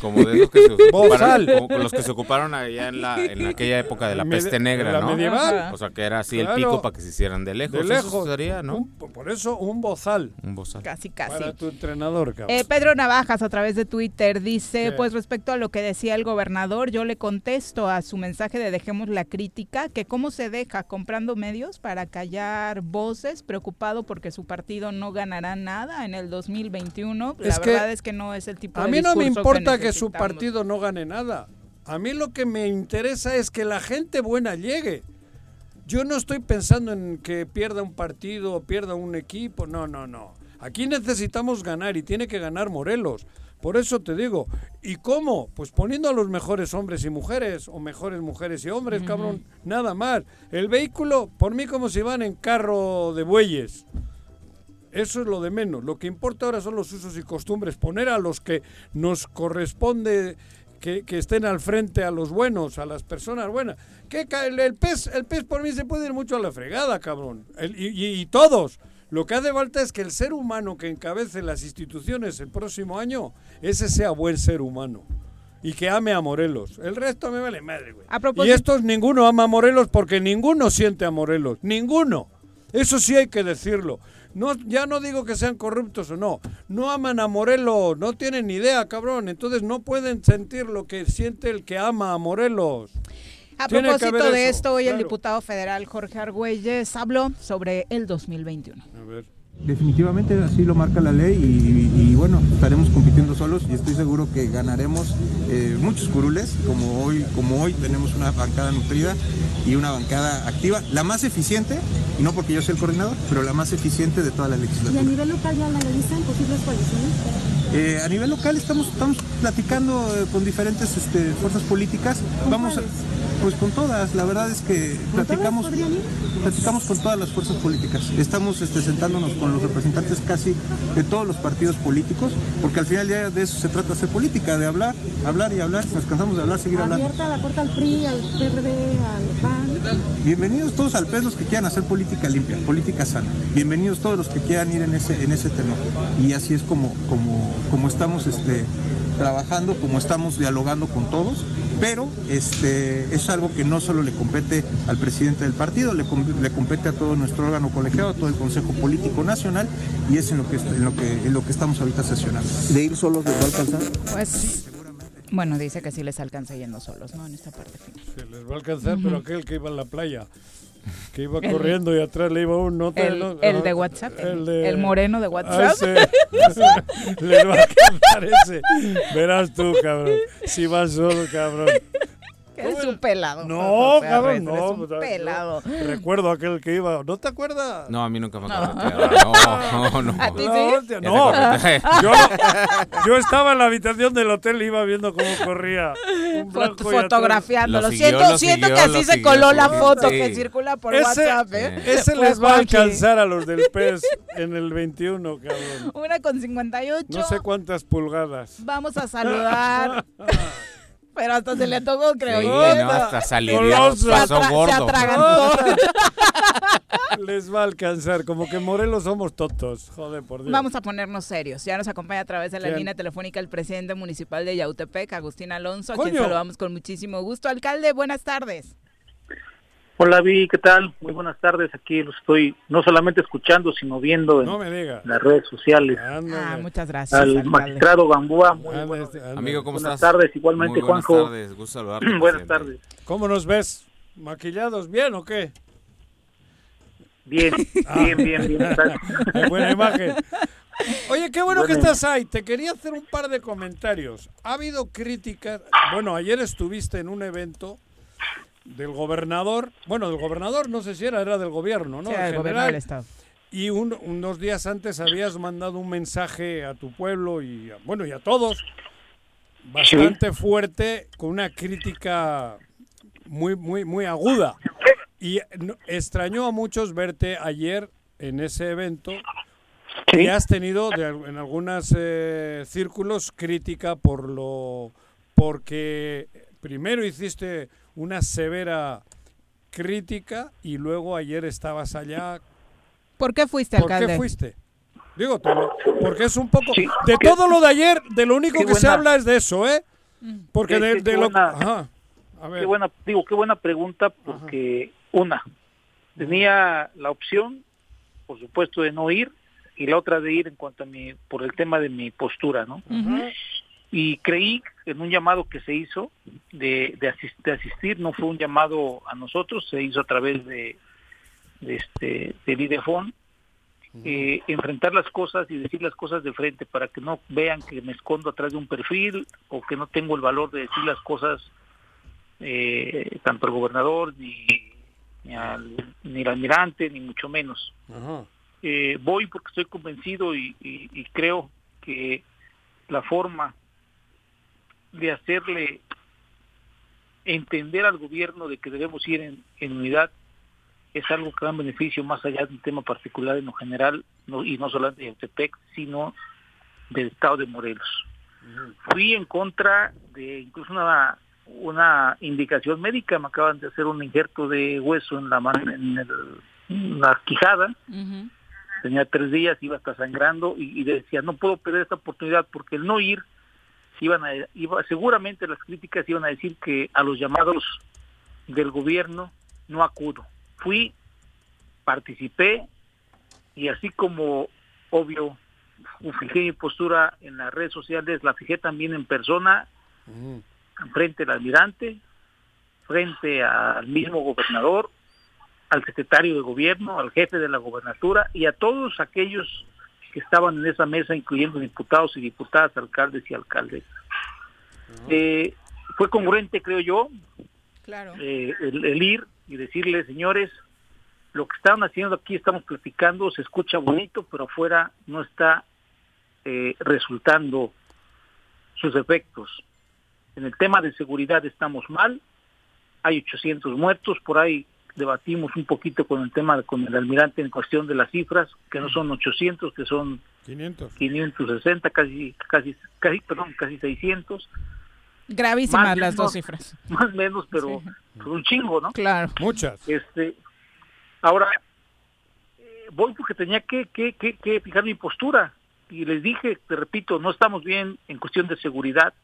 Como de esos que se ocuparon, como los que se ocuparon allá en, la, en aquella época de la peste negra, la ¿no? medieval. O sea, que era así el pico para que se hicieran de lejos. De lejos. sería, ¿no? por eso un bozal. Un bozal. Casi, casi. Para tu entrenador, cabrón. Eh, Pedro Navajas, a través de Twitter, dice, pues respecto a lo que decía el gobernador, yo le contesto a su mensaje de dejemos la crítica, que cómo se deja comprando medios para callar voces, preocupado porque su partido no ganará nada en el 2021. La verdad es que no es el tipo de A mí no me importa que su partido no gane nada. A mí lo que me interesa es que la gente buena llegue. Yo no estoy pensando en que pierda un partido o pierda un equipo. No, no, no. Aquí necesitamos ganar y tiene que ganar Morelos. Por eso te digo, ¿y cómo? Pues poniendo a los mejores hombres y mujeres, o mejores mujeres y hombres, cabrón, nada más. El vehículo, por mí como si van en carro de bueyes. Eso es lo de menos. Lo que importa ahora son los usos y costumbres. Poner a los que nos corresponde que, estén al frente a los buenos, a las personas buenas. Que el, el, pez, el pez por mí se puede ir mucho a la fregada, cabrón. y, todos. Lo que hace falta es que el ser humano que encabece las instituciones el próximo año, ese sea buen ser humano. Y que ame a Morelos. El resto me vale madre, güey. Y estos ninguno ama a Morelos porque ninguno siente a Morelos. Ninguno. Eso sí hay que decirlo. No, ya no digo que sean corruptos o no. No aman a Morelos, no tienen ni idea, cabrón. Entonces no pueden sentir lo que siente el que ama a Morelos. A propósito de esto, hoy el diputado federal Jorge Argüelles habló sobre el 2021. A ver. Definitivamente así lo marca la ley y, bueno, estaremos compitiendo solos y estoy seguro que ganaremos eh, muchos curules, como hoy, como hoy tenemos una bancada nutrida y una bancada activa, la más eficiente, y no porque yo sea el coordinador, pero la más eficiente de toda la legislatura. ¿Y a nivel local ya analizan posibles coaliciones? Eh, a nivel local estamos, estamos platicando eh, con diferentes este, fuerzas políticas. Vamos a, pues con todas, la verdad es que platicamos, platicamos con todas las fuerzas políticas. Estamos este, sentándonos con los representantes casi de todos los partidos políticos, porque al final ya de eso se trata de hacer política, de hablar, hablar y hablar. nos cansamos de hablar, seguir hablando. Abierta la puerta al PRI, al PRD, al PAN. Bienvenidos todos al PES los que quieran hacer política limpia, política sana. Bienvenidos todos los que quieran ir en ese, en ese tema. Y así es como, como, como estamos este, trabajando, como estamos dialogando con todos, pero este, es algo que no solo le compete al presidente del partido, le, le compete a todo nuestro órgano colegiado, a todo el Consejo Político Nacional, y es en lo que, en lo que, en lo que estamos ahorita sesionando. ¿De ir solos les va a alcanzar? Pues bueno, dice que sí les alcanza yendo solos, ¿no? En esta parte final. Sí, les va a alcanzar, pero aquel que iba a la playa que iba corriendo y atrás le iba un nota. El, el, de WhatsApp, el, moreno de WhatsApp. le va a quedar ese. Verás tú, cabrón. Si vas solo, cabrón. Es un pelado. No, cabrón, no. Es un pues, pelado. Recuerdo aquel que iba. ¿No te acuerdas? No, a mí nunca me ha No, no, no. ¿A ti sí? No, yo, yo estaba en la habitación del hotel y iba viendo cómo corría. Un Fotografiando. Lo siento, lo siento siguió, que así se coló la foto Sí. que circula por Ese, WhatsApp. ¿eh? ese Fue les va a alcanzar a los del PES en el 21, cabrón. Una con 58. No sé cuántas pulgadas. Vamos a saludar. Pero hasta se le tocó, creo Sí, yo. no, hasta salió, pasó Se se gordo. atragantó. Les va a alcanzar. Como que Morelos somos tontos. Joder, por Dios. Vamos a ponernos serios. Ya nos acompaña a través de la ¿Quién? línea telefónica el presidente municipal de Yautepec, Agustín Alonso, a quien saludamos con muchísimo gusto. Alcalde, buenas tardes. Hola Vi, ¿qué tal? Muy buenas tardes. Aquí lo estoy no solamente escuchando, sino viendo en No me digas. las redes sociales. Ah, muchas gracias. Al alcalde. magistrado Gamboa, muy este, ande. Amigo, ¿cómo buenas estás? tardes. Igualmente, Muy buenas Juanjo. tardes, gusto buenas siempre. tardes. ¿Cómo nos ves? ¿Maquillados bien o qué? Bien, Ah. bien, bien, bien. buena imagen. Oye, qué bueno que Buena estás ahí. Te quería hacer un par de comentarios. Ha habido críticas. Bueno, ayer estuviste en un evento del gobernador. Bueno, del gobernador, no sé si era, era del gobierno, ¿no? Sí, el general. del Estado. Y un- unos días antes habías mandado un mensaje a tu pueblo y, a- bueno, y a todos, bastante fuerte, con una crítica muy, muy, muy aguda. Y no- extrañó a muchos verte ayer en ese evento. Y has tenido de en algunos círculos crítica por lo porque primero hiciste una severa crítica y luego ayer estabas allá ¿Por qué fuiste, ¿Por alcalde? qué fuiste? Digo, lo- porque es un poco... de todo lo de ayer, de lo único que se habla es de eso, ¿eh? Porque Qué- de, lo... buena- Ajá. A ver. Qué buena, digo, qué buena pregunta porque una, tenía la opción, por supuesto, de no ir y la otra de ir en cuanto a mi, por el tema de mi postura, ¿no? Y creí en un llamado que se hizo de, de, asis- de asistir, no fue un llamado a nosotros, se hizo a través de, de este del IDEFON, eh, enfrentar las cosas y decir las cosas de frente para que no vean que me escondo atrás de un perfil o que no tengo el valor de decir las cosas eh, tanto al gobernador ni, ni al ni al almirante ni mucho menos. Eh, voy porque estoy convencido y, y- y creo que la forma de hacerle entender al gobierno de que debemos ir en, en unidad es algo que da un beneficio más allá de un tema particular en lo general no, y no solamente de Yautepec sino del estado de Morelos. Fui en contra de incluso una una indicación médica me acaban de hacer un injerto de hueso en la man- en, el- en la quijada. Tenía tres días iba hasta sangrando y, y decía no puedo perder esta oportunidad porque el no ir iban a iba seguramente las críticas iban a decir que a los llamados del gobierno no acudo. Fui participé y así como obvio fijé mi postura en las redes sociales la fijé también en persona frente al almirante, frente al mismo gobernador, al secretario de gobierno, al jefe de la gobernatura y a todos aquellos que estaban en esa mesa, incluyendo diputados y diputadas, alcaldes y alcaldesas. Eh, fue congruente, creo yo, Claro. eh, el, el ir y decirle, señores, lo que estaban haciendo aquí, estamos platicando, se escucha bonito, pero afuera no está eh, resultando sus efectos. En el tema de seguridad estamos mal, hay 800 muertos, por ahí debatimos un poquito con el tema, con el almirante en cuestión de las cifras, que no son 800, que son 500. 560, casi, casi, casi, perdón, casi 600. Gravísimas Más las menos, dos cifras. Más o menos, pero un chingo, ¿no? Claro. Muchas. Este, ahora, eh, voy porque tenía que, que, que, que fijar mi postura. Y les dije, te repito, no estamos bien en cuestión de seguridad.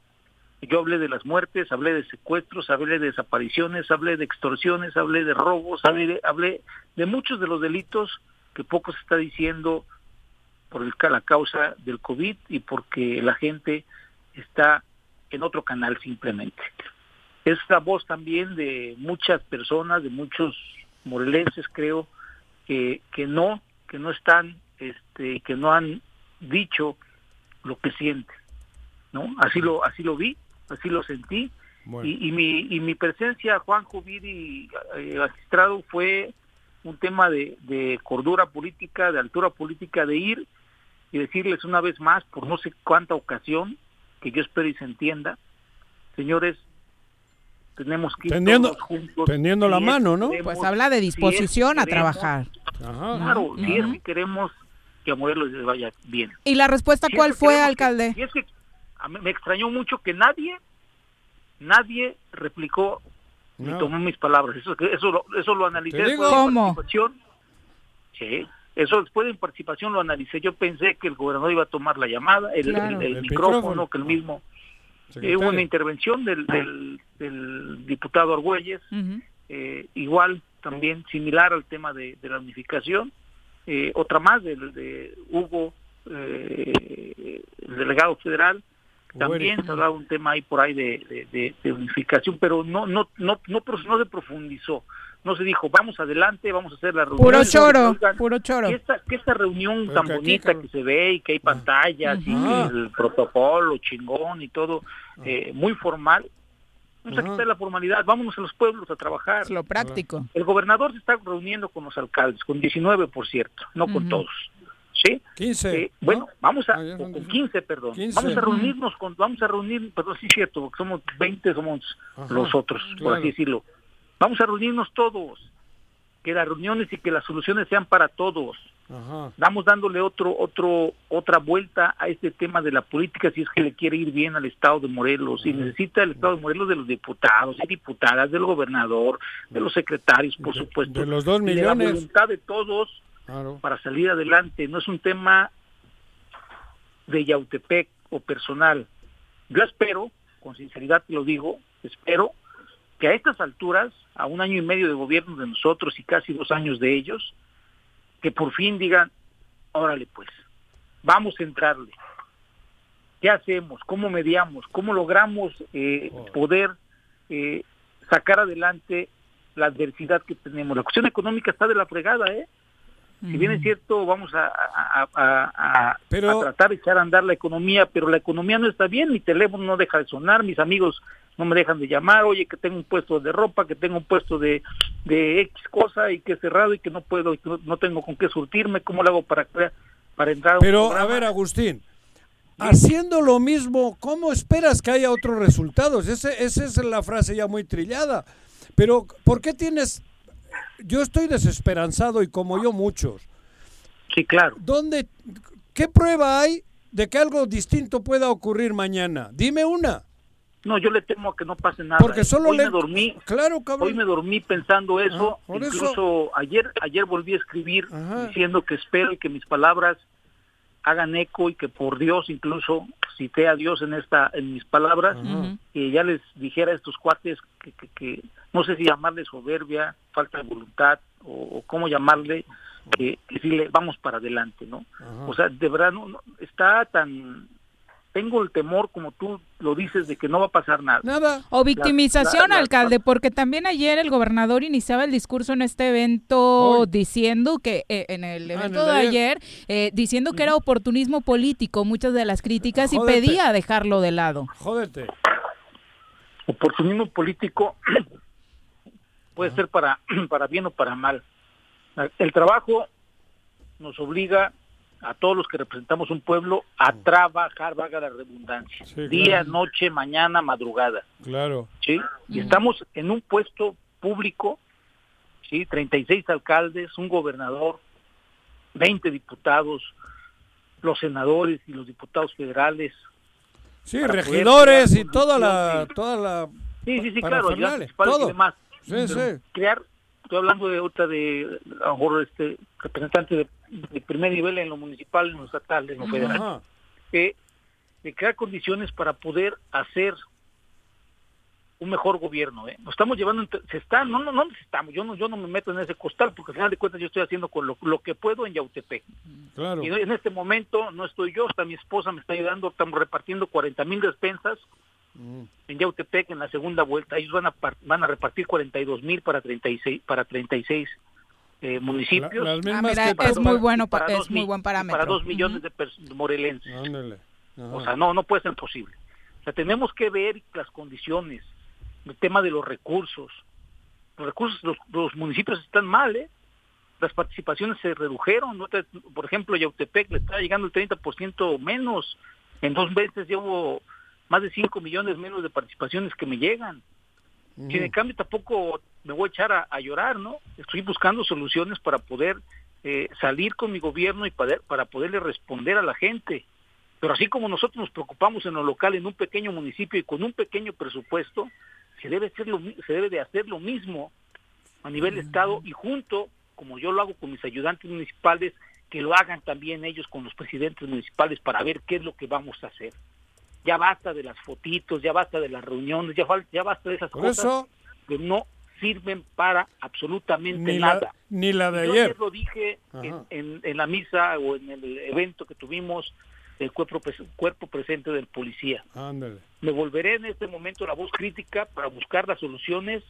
Yo hablé de las muertes, hablé de secuestros, hablé de desapariciones, hablé de extorsiones, hablé de robos, hablé de, muchos de los delitos que poco se está diciendo por el, la causa del COVID y porque la gente está en otro canal simplemente. Es la voz también de muchas personas, de muchos morelenses creo, que, que no, que no están, este, que no han dicho lo que sienten, ¿no? Así lo, así lo vi, así lo sentí, Y, mi, y mi presencia, Juan Jubiri, eh, magistrado, fue un tema de, de cordura política, de altura política, de ir y decirles una vez más, por no sé cuánta ocasión, que yo espero y se entienda, señores, tenemos que ir tendiendo, todos juntos. Tendiendo la mano, ¿no? pues habla de disposición a trabajar. Claro, si es que queremos que a Morelos les vaya bien. ¿Y la respuesta cuál fue, alcalde? es que me extrañó mucho que nadie nadie replicó ni tomó mis palabras. Eso, eso, lo, eso lo analicé. ¿Cómo? Sí, eso después de participación lo analicé. Yo pensé que el gobernador iba a tomar la llamada, el, el, micrófono, que el mismo. Eh, hubo una intervención del, del, diputado Argüelles, eh, igual también similar al tema de, la unificación. Eh, otra más del de Hugo, el delegado federal, también se hablaba un tema ahí por ahí de, unificación, pero no, no, no, no, no se profundizó. No se dijo, vamos adelante, vamos a hacer la reunión. Puro choro, puro choro. Que esta, que esta reunión tan bonita que se ve y que hay pantallas y el protocolo chingón y todo eh, muy formal, Vamos a quitar la formalidad, vámonos a los pueblos a trabajar. lo práctico. El gobernador se está reuniendo con los alcaldes, con 19 por cierto, no con todos. ¿Sí? 15. Eh, bueno, vamos a, ah, con 15, perdón. Vamos a reunirnos con, vamos a reunir, perdón, sí es cierto, porque somos 20, somos los otros, por así decirlo. Vamos a reunirnos todos, que las reuniones y que las soluciones sean para todos. Ajá. Vamos dándole otro, otro, otra vuelta a este tema de la política si es que le quiere ir bien al Estado de Morelos. Y necesita el Estado de Morelos de los diputados y diputadas, del gobernador, de los secretarios, por supuesto. De los dos millones. de la voluntad de todos para salir adelante. No es un tema de Yautepec o personal. Yo espero, con sinceridad te lo digo, espero que a estas alturas, a un año y medio de gobierno de nosotros y casi dos años de ellos, que por fin digan, órale pues, vamos a entrarle. ¿Qué hacemos? ¿Cómo mediamos? ¿Cómo logramos eh, oh. poder eh, sacar adelante la adversidad que tenemos? La cuestión económica está de la fregada, ¿eh? Si bien es cierto, vamos a, a, tratar de echar a andar la economía, pero la economía no está bien, mi teléfono no deja de sonar, mis amigos no me dejan de llamar, oye, que tengo un puesto de ropa, que tengo un puesto de, de X cosa y que cerrado y que no puedo, y que no, tengo con qué surtirme, ¿cómo lo hago para, para entrar? pero, a, ver, Agustín, haciendo lo mismo, ¿cómo esperas que haya otros resultados? Ese, esa es la frase ya muy trillada. Pero, ¿por qué tienes yo estoy desesperanzado y como yo muchos. Sí, claro. ¿Dónde, qué prueba hay de que algo distinto pueda ocurrir mañana? Dime una. No, yo le temo a que no pase nada. Porque solo hoy le... me dormí. Claro, cabrón. Hoy me dormí pensando eso. Incluso ayer ayer volví a escribir diciendo que espero y que mis palabras hagan eco y que por Dios incluso cité a Dios en esta en mis palabras y ya les dijera a estos cuates que, que, no sé si llamarle soberbia falta de voluntad o, cómo llamarle que, decirle vamos para adelante no o sea de verdad no, está tan tengo el temor, como tú lo dices, de que no va a pasar nada. Nada. O victimización, alcalde, porque también ayer el gobernador iniciaba el discurso en este evento diciendo que, eh, en el ah, evento de ayer, eh, diciendo que era oportunismo político, muchas de las críticas, y pedía dejarlo de lado. Jódete. Oportunismo político puede ser para, para bien o para mal. El trabajo nos obliga a todos los que representamos un pueblo a trabajar, vaga la redundancia, día, noche, mañana, madrugada. Claro. ¿Sí? Y estamos en un puesto público, ¿sí? 36 alcaldes, un gobernador, 20 diputados, los senadores y los diputados federales. Sí, regidores y toda la, toda la... Sí, sí, sí, claro, todo. demás. Sí, sí. Crear estoy hablando de otra de a lo mejor este representante de, primer nivel en lo municipal, en lo estatal, en lo federal, que de crear condiciones para poder hacer un mejor gobierno, ¿eh? Nos estamos llevando, se está, no, no, no necesitamos, yo no, yo no me meto en ese costal porque al final de cuentas yo estoy haciendo con lo, que puedo en Yautepec. Claro. Y en este momento no estoy yo, está mi esposa me está ayudando, estamos repartiendo 40 mil despensas Mm. En Yautepec, en la segunda vuelta, ellos van a, van a repartir 42 mil para 36, para 36 eh, municipios. Ah, es muy bueno, para es muy buen parámetro. Para dos millones de, morelenses. O sea, no, no puede ser posible. O sea, tenemos que ver las condiciones. el tema de los recursos. Los recursos, los, los municipios están mal, ¿eh? las participaciones se redujeron. Por ejemplo, Yautepec le está llegando el 30% menos. En dos meses llevo más de 5 millones menos de participaciones que me llegan. Y en cambio tampoco me voy a echar a, llorar, ¿no? Estoy buscando soluciones para poder eh, salir con mi gobierno y para, para poderle responder a la gente. Pero así como nosotros nos preocupamos en lo local, en un pequeño municipio y con un pequeño presupuesto, se debe, hacer lo, se debe de hacer lo mismo a nivel Estado y junto como yo lo hago con mis ayudantes municipales, que lo hagan también ellos con los presidentes municipales para ver qué es lo que vamos a hacer. Ya basta de las fotitos, ya basta de las reuniones, ya, ya basta de esas cosas que no sirven para absolutamente nada. ni la de yo ayer. lo dije en, en, la misa o en el evento que tuvimos del cuerpo, cuerpo presente del policía. Me volveré en este momento la voz crítica para buscar las soluciones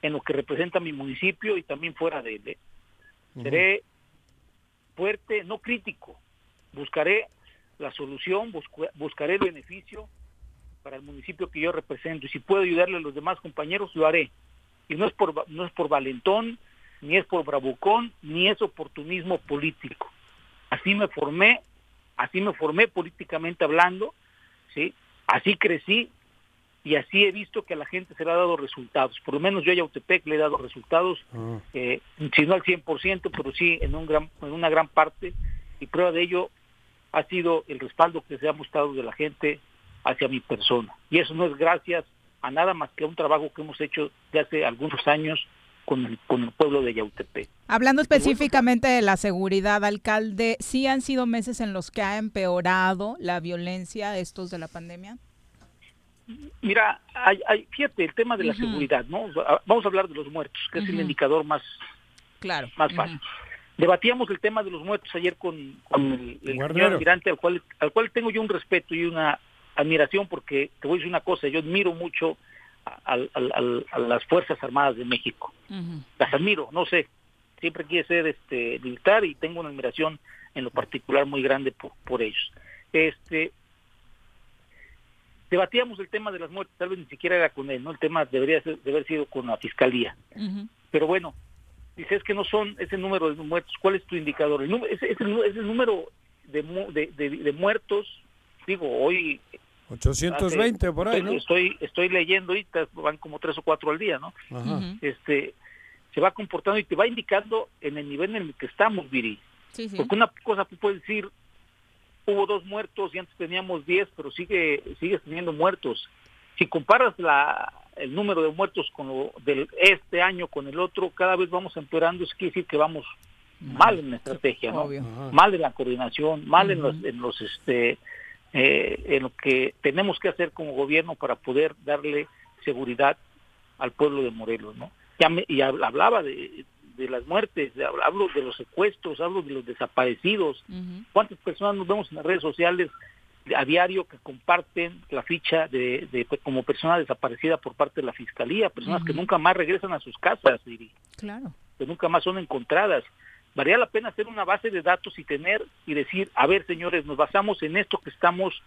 en lo que representa mi municipio y también fuera de él. ¿eh? Seré fuerte, no crítico. Buscaré la solución, buscaré el beneficio para el municipio que yo represento. Y si puedo ayudarle a los demás compañeros, lo haré. Y no es por, no es por valentón, ni es por bravucón, ni es oportunismo político. Así me formé, así me formé políticamente hablando, ¿sí? Así crecí, y así he visto que a la gente se le ha dado resultados. Por lo menos yo a Yautepec le he dado resultados, ah. eh, si no al 100%, pero sí en, un gran, en una gran parte. Y prueba de ello ha sido el respaldo que se ha mostrado de la gente hacia mi persona. Y eso no es gracias a nada más que a un trabajo que hemos hecho de hace algunos años con el, con el pueblo de Yautepec. Hablando específicamente de la seguridad, alcalde, ¿sí han sido meses en los que ha empeorado la violencia estos de la pandemia? Mira, hay, hay, fíjate, el tema de la seguridad, ¿no? Vamos a hablar de los muertos, que es el indicador más, claro. más fácil. Debatíamos el tema de los muertos ayer con, el, señor almirante, al cual, al cual tengo yo un respeto y una admiración, porque te voy a decir una cosa, yo admiro mucho a, las Fuerzas Armadas de México. Las admiro, no sé, siempre quiere ser este militar y tengo una admiración en lo particular muy grande por, por ellos. Este, debatíamos el tema de las muertes, tal vez ni siquiera era con él, ¿no? El tema debería de haber sido con la fiscalía. Pero bueno, dices que no son ese número de muertos, ¿cuál es tu indicador? El número, ese, ese, número de, de, de, muertos, digo, hoy... 820 por ahí, ¿no? Estoy, estoy leyendo ahorita, van como tres o cuatro al día, ¿no? Este, se va comportando y te va indicando en el nivel en el que estamos, Viri. Porque una cosa tú puedes decir, hubo dos muertos y antes teníamos diez, pero sigue sigues teniendo muertos. Si comparas la, el número de muertos con lo del este año con el otro, cada vez vamos empeorando, eso quiere decir que vamos mal en la estrategia, mal en la coordinación, mal en los, en los este eh, en lo que tenemos que hacer como gobierno para poder darle seguridad al pueblo de Morelos, ¿no? Ya me, y hablaba de, de las muertes, hablo de los secuestros, hablo de los desaparecidos. ¿Cuántas personas nos vemos en las redes sociales a diario que comparten la ficha de, como persona desaparecida por parte de la fiscalía, personas que nunca más regresan a sus casas, Claro. Que nunca más son encontradas. Valía la pena hacer una base de datos y tener y decir, a ver, señores, nos basamos en esto que estamos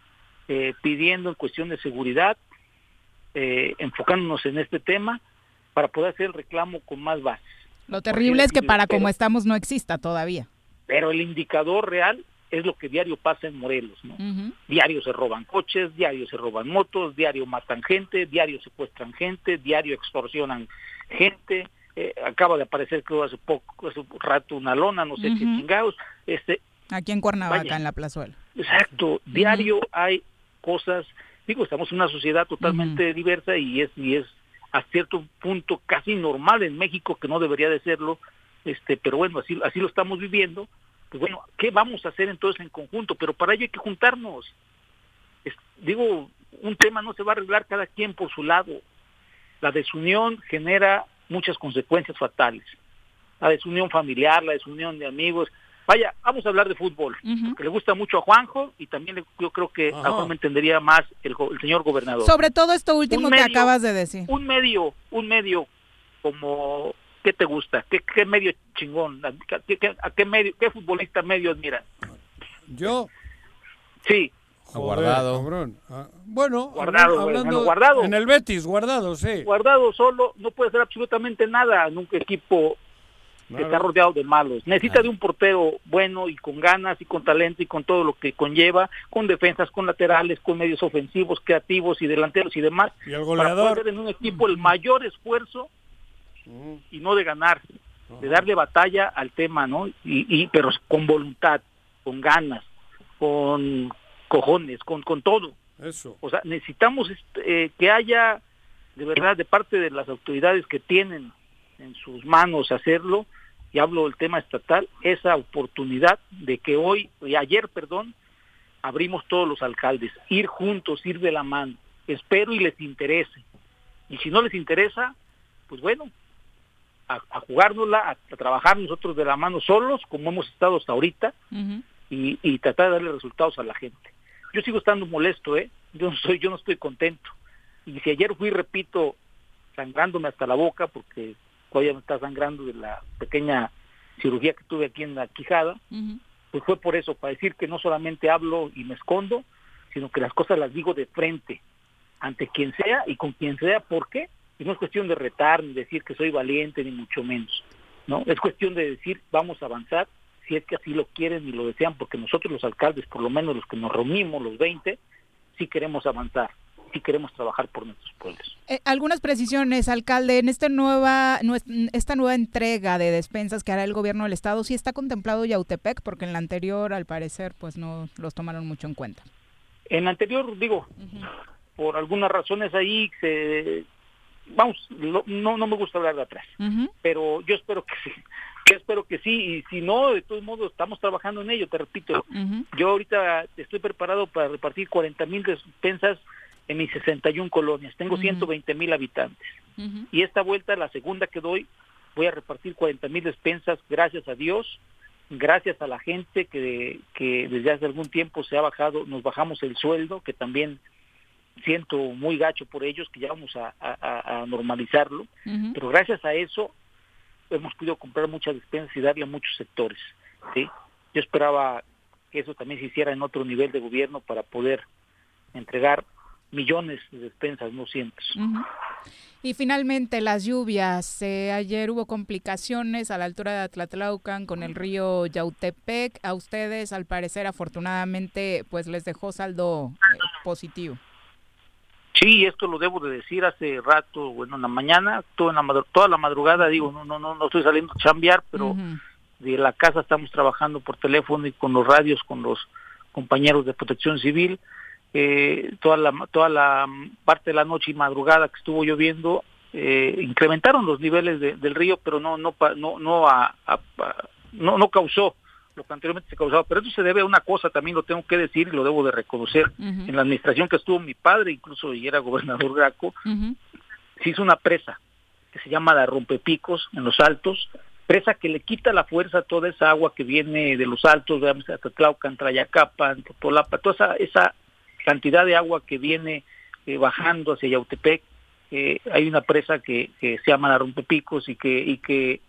eh, pidiendo en cuestión de seguridad, eh, enfocándonos en este tema para poder hacer el reclamo con más bases. Lo terrible es que para como estamos no exista todavía. Pero el indicador real es lo que diario pasa en Morelos, ¿no? Diario se roban coches, diario se roban motos, diario matan gente, diario secuestran gente, diario extorsionan gente. Eh, acaba de aparecer creo hace poco, hace un rato una lona, no sé qué chingados. Este, Aquí en Cuernavaca, en la plazuela. Exacto, diario hay cosas, digo, estamos en una sociedad totalmente diversa y es, y es a cierto punto casi normal en México, que no debería de serlo, este, pero bueno, así, así lo estamos viviendo. Pues bueno, ¿qué vamos a hacer entonces en conjunto? Pero para ello hay que juntarnos. digo, un tema no se va a arreglar cada quien por su lado. La desunión genera muchas consecuencias fatales. La desunión familiar, la desunión de amigos, Vaya, vamos a hablar de fútbol, que le gusta mucho a Juanjo y también yo creo que a Juan me entendería más el, señor gobernador. Sobre todo esto último que acabas de decir. Un medio, un medio como, ¿qué te gusta? ¿Qué, qué medio chingón? ¿A qué, medio, qué futbolista medio admira? Yo. Sí. guardado. Ah, bueno, guardado, hablando, guardado. En el Betis, guardado, sí. Guardado solo no puede hacer absolutamente nada en un equipo que está rodeado de malos. Necesita de un portero bueno y con ganas y con talento y con todo lo que conlleva, con defensas, con laterales, con medios ofensivos, creativos y delanteros y demás. Y el goleador. Para poder en un equipo el mayor esfuerzo y no de ganar, de darle batalla al tema, ¿no? Y, y pero con voluntad, con ganas, con cojones, con, con todo. Eso. O sea, necesitamos este, eh, que haya, de verdad, de parte de las autoridades que tienen en sus manos hacerlo, y hablo del tema estatal, esa oportunidad de que hoy, y ayer, perdón, abrimos todos los alcaldes, ir juntos, ir de la mano. Espero y les interese. Y si no les interesa, pues bueno, a, a jugárnosla, a, trabajar nosotros de la mano solos, como hemos estado hasta ahorita, y, y tratar de darle resultados a la gente. Yo sigo estando molesto, ¿eh? Yo no, soy, yo no estoy contento. Y si ayer fui, repito, sangrándome hasta la boca, porque todavía me está sangrando de la pequeña cirugía que tuve aquí en la quijada, pues fue por eso, para decir que no solamente hablo y me escondo, sino que las cosas las digo de frente, ante quien sea y con quien sea, ¿por qué? Y no es cuestión de retar ni decir que soy valiente, ni mucho menos, ¿no? Es cuestión de decir, vamos a avanzar, si es que así lo quieren y lo desean, porque nosotros los alcaldes, por lo menos los que nos reunimos, los 20, sí queremos avanzar, sí queremos trabajar por nuestros pueblos. Eh, algunas precisiones, alcalde, en esta nueva, esta nueva entrega de despensas que hará el gobierno del estado, ¿sí está contemplado Yautepec? Porque en la anterior, al parecer, pues no los tomaron mucho en cuenta. En la anterior, digo, por algunas razones ahí se vamos, no, no me gusta hablar de atrás, pero yo espero que sí, yo espero que sí, y si no, de todos modos, estamos trabajando en ello, te repito. Yo ahorita estoy preparado para repartir 40 mil despensas en mis 61 colonias. Tengo 120 mil habitantes. Y esta vuelta, la segunda que doy, voy a repartir 40 mil despensas, gracias a Dios, gracias a la gente que, que desde hace algún tiempo se ha bajado, nos bajamos el sueldo, que también siento muy gacho por ellos, que ya vamos a, a normalizarlo. Pero gracias a eso hemos podido comprar muchas despensas y darle a muchos sectores. ¿sí? Yo esperaba que eso también se hiciera en otro nivel de gobierno para poder entregar millones de despensas, no cientos. Y finalmente las lluvias. Eh, ayer hubo complicaciones a la altura de Atlatlaucan con el río Yautepec. A ustedes, al parecer, afortunadamente, pues les dejó saldo eh, positivo. Sí, esto lo debo de decir hace rato, bueno, en la mañana, toda la, toda la madrugada, digo, no, no, no, no estoy saliendo a chambear, pero de la casa estamos trabajando por teléfono y con los radios, con los compañeros de protección civil, eh, toda la toda la parte de la noche y madrugada que estuvo lloviendo, eh, incrementaron los niveles del río, pero no, no, no, no, no, no causó lo que anteriormente se causaba, pero eso se debe a una cosa, también lo tengo que decir y lo debo de reconocer, en la administración que estuvo mi padre, incluso y era gobernador Graco, se hizo una presa que se llama la Rompepicos en los Altos, presa que le quita la fuerza a toda esa agua que viene de los Altos, de Atatlaucan, Trayacapan, Totolapa, toda esa, esa cantidad de agua que viene eh, bajando hacia Yautepec, eh, hay una presa que, que se llama la Rompepicos y que, y que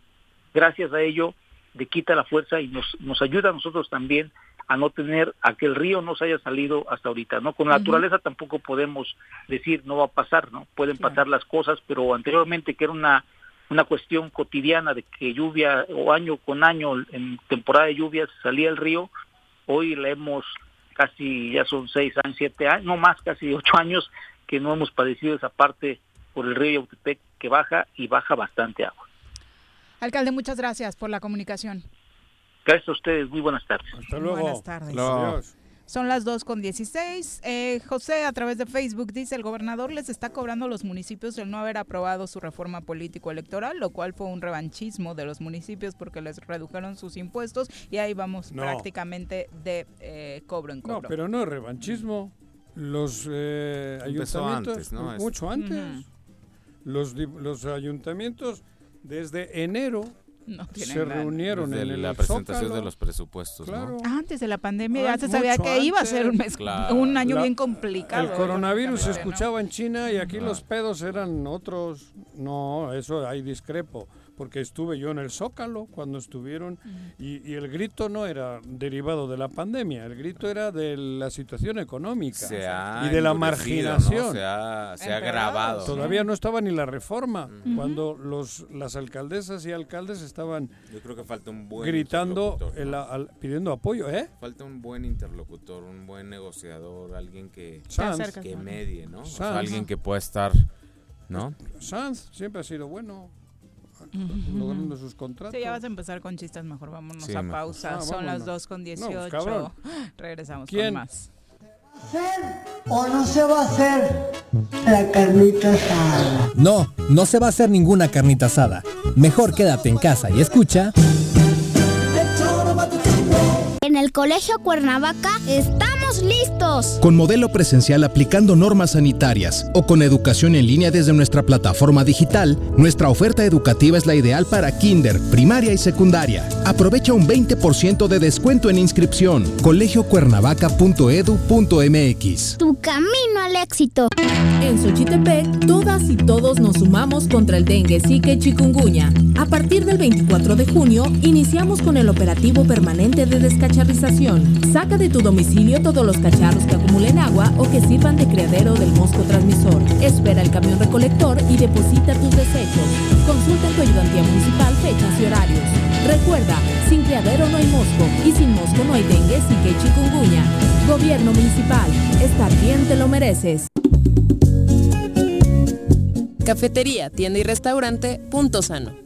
gracias a ello de quita la fuerza y nos, nos ayuda a nosotros también a no tener, a que el río no se haya salido hasta ahorita, ¿no? Con la naturaleza tampoco podemos decir no va a pasar, ¿no? Pueden pasar las cosas, pero anteriormente que era una, una cuestión cotidiana de que lluvia o año con año en temporada de lluvia se salía el río, hoy le hemos casi, ya son seis años, siete años, no más, casi ocho años que no hemos padecido esa parte por el río Yautepec que baja y baja bastante agua. Alcalde, muchas gracias por la comunicación. Gracias a ustedes, muy buenas tardes. Hasta luego. Buenas tardes. Son las 2 con 16. Eh, José, a través de Facebook, dice: el gobernador les está cobrando a los municipios el no haber aprobado su reforma político-electoral, lo cual fue un revanchismo de los municipios porque les redujeron sus impuestos y ahí vamos prácticamente de eh, cobro en cobro. No, pero no es revanchismo. Los eh, ayuntamientos, mucho antes, los, los ayuntamientos desde enero se reunieron en la presentación de los presupuestos. Antes de la pandemia ya se sabía que iba a ser un, un año bien complicado. El coronavirus se escuchaba en China y aquí los pedos eran otros. No, eso hay discrepo. Porque estuve yo en el Zócalo cuando estuvieron y, el grito no era derivado de la pandemia, el grito era de la situación económica y de la marginación. Se, ha, se agravado. Todavía no estaba ni la reforma cuando los las alcaldesas y alcaldes estaban yo creo que falta un buen gritando pidiendo apoyo, ¿eh? Falta un buen interlocutor, un buen negociador, alguien que, que medie, ¿no? alguien que pueda estar, ¿no? Sanz siempre ha sido bueno logrando sus contratos. Sí, ya vas a empezar con chistes, mejor vámonos a pausa. Ah, Son las 2 con 18. Pues, Regresamos con más. ¿O no se va a hacer la carnita asada? No, no se va a hacer ninguna carnita asada. Mejor quédate en casa y escucha. En el Colegio Cuernavaca estamos listos. Con modelo presencial aplicando normas sanitarias o con educación en línea desde nuestra plataforma digital, nuestra oferta educativa es la ideal para kinder, primaria y secundaria. Aprovecha un 20% de descuento en inscripción. colegiocuernavaca.edu.mx. Tu camino al éxito. En Xochitepec, todas y todos nos sumamos contra el dengue, zika y chikungunya. A partir del 24 de junio, iniciamos con el operativo permanente de descachar Saca de tu domicilio todos los cacharros que acumulen agua o que sirvan de criadero del mosco transmisor. Espera el camión recolector y deposita tus desechos. Consulta en tu ayudantía municipal fechas y horarios. Recuerda, sin criadero no hay mosco y sin mosco no hay dengue, zika y chikungunya. Gobierno municipal, estar bien te lo mereces. Cafetería, tienda y restaurante, punto sano.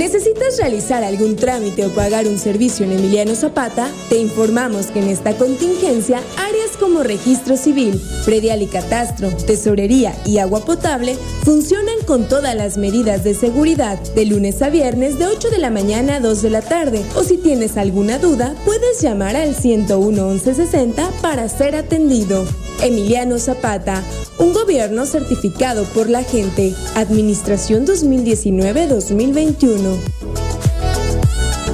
¿Necesitas realizar algún trámite o pagar un servicio en Emiliano Zapata? Te informamos que en esta contingencia áreas como registro civil, predial y catastro, tesorería y agua potable funcionan con todas las medidas de seguridad de lunes a viernes de 8 de la mañana a 2 de la tarde. O si tienes alguna duda, puedes llamar al 101 1160 para ser atendido. Emiliano Zapata, un gobierno certificado por la gente. Administración 2019-2021.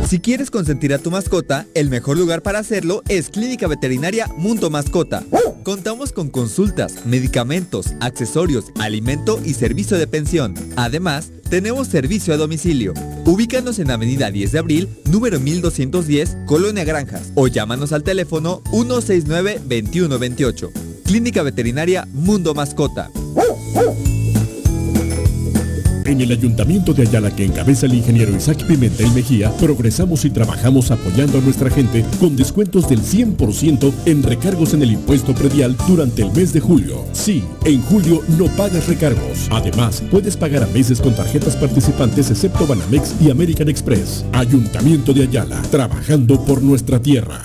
Si quieres consentir a tu mascota, el mejor lugar para hacerlo es Clínica Veterinaria Mundo Mascota. Contamos con consultas, medicamentos, accesorios, alimento y servicio de pensión. Además, tenemos servicio a domicilio. Ubícanos en Avenida 10 de Abril, número 1210, Colonia Granjas, o llámanos al teléfono 169-2128. Clínica Veterinaria Mundo Mascota. En el Ayuntamiento de Ayala que encabeza el ingeniero Isaac Pimentel Mejía, progresamos y trabajamos apoyando a nuestra gente con descuentos del 100% en recargos en el impuesto predial durante el mes de julio. Sí, en julio no pagas recargos. Además, puedes pagar a meses con tarjetas participantes excepto Banamex y American Express. Ayuntamiento de Ayala, trabajando por nuestra tierra.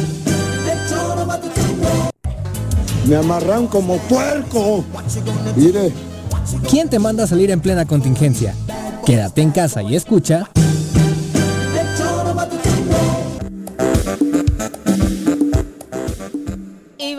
Me amarran como puerco. Mire. ¿Quién te manda a salir en plena contingencia? Quédate en casa y escucha.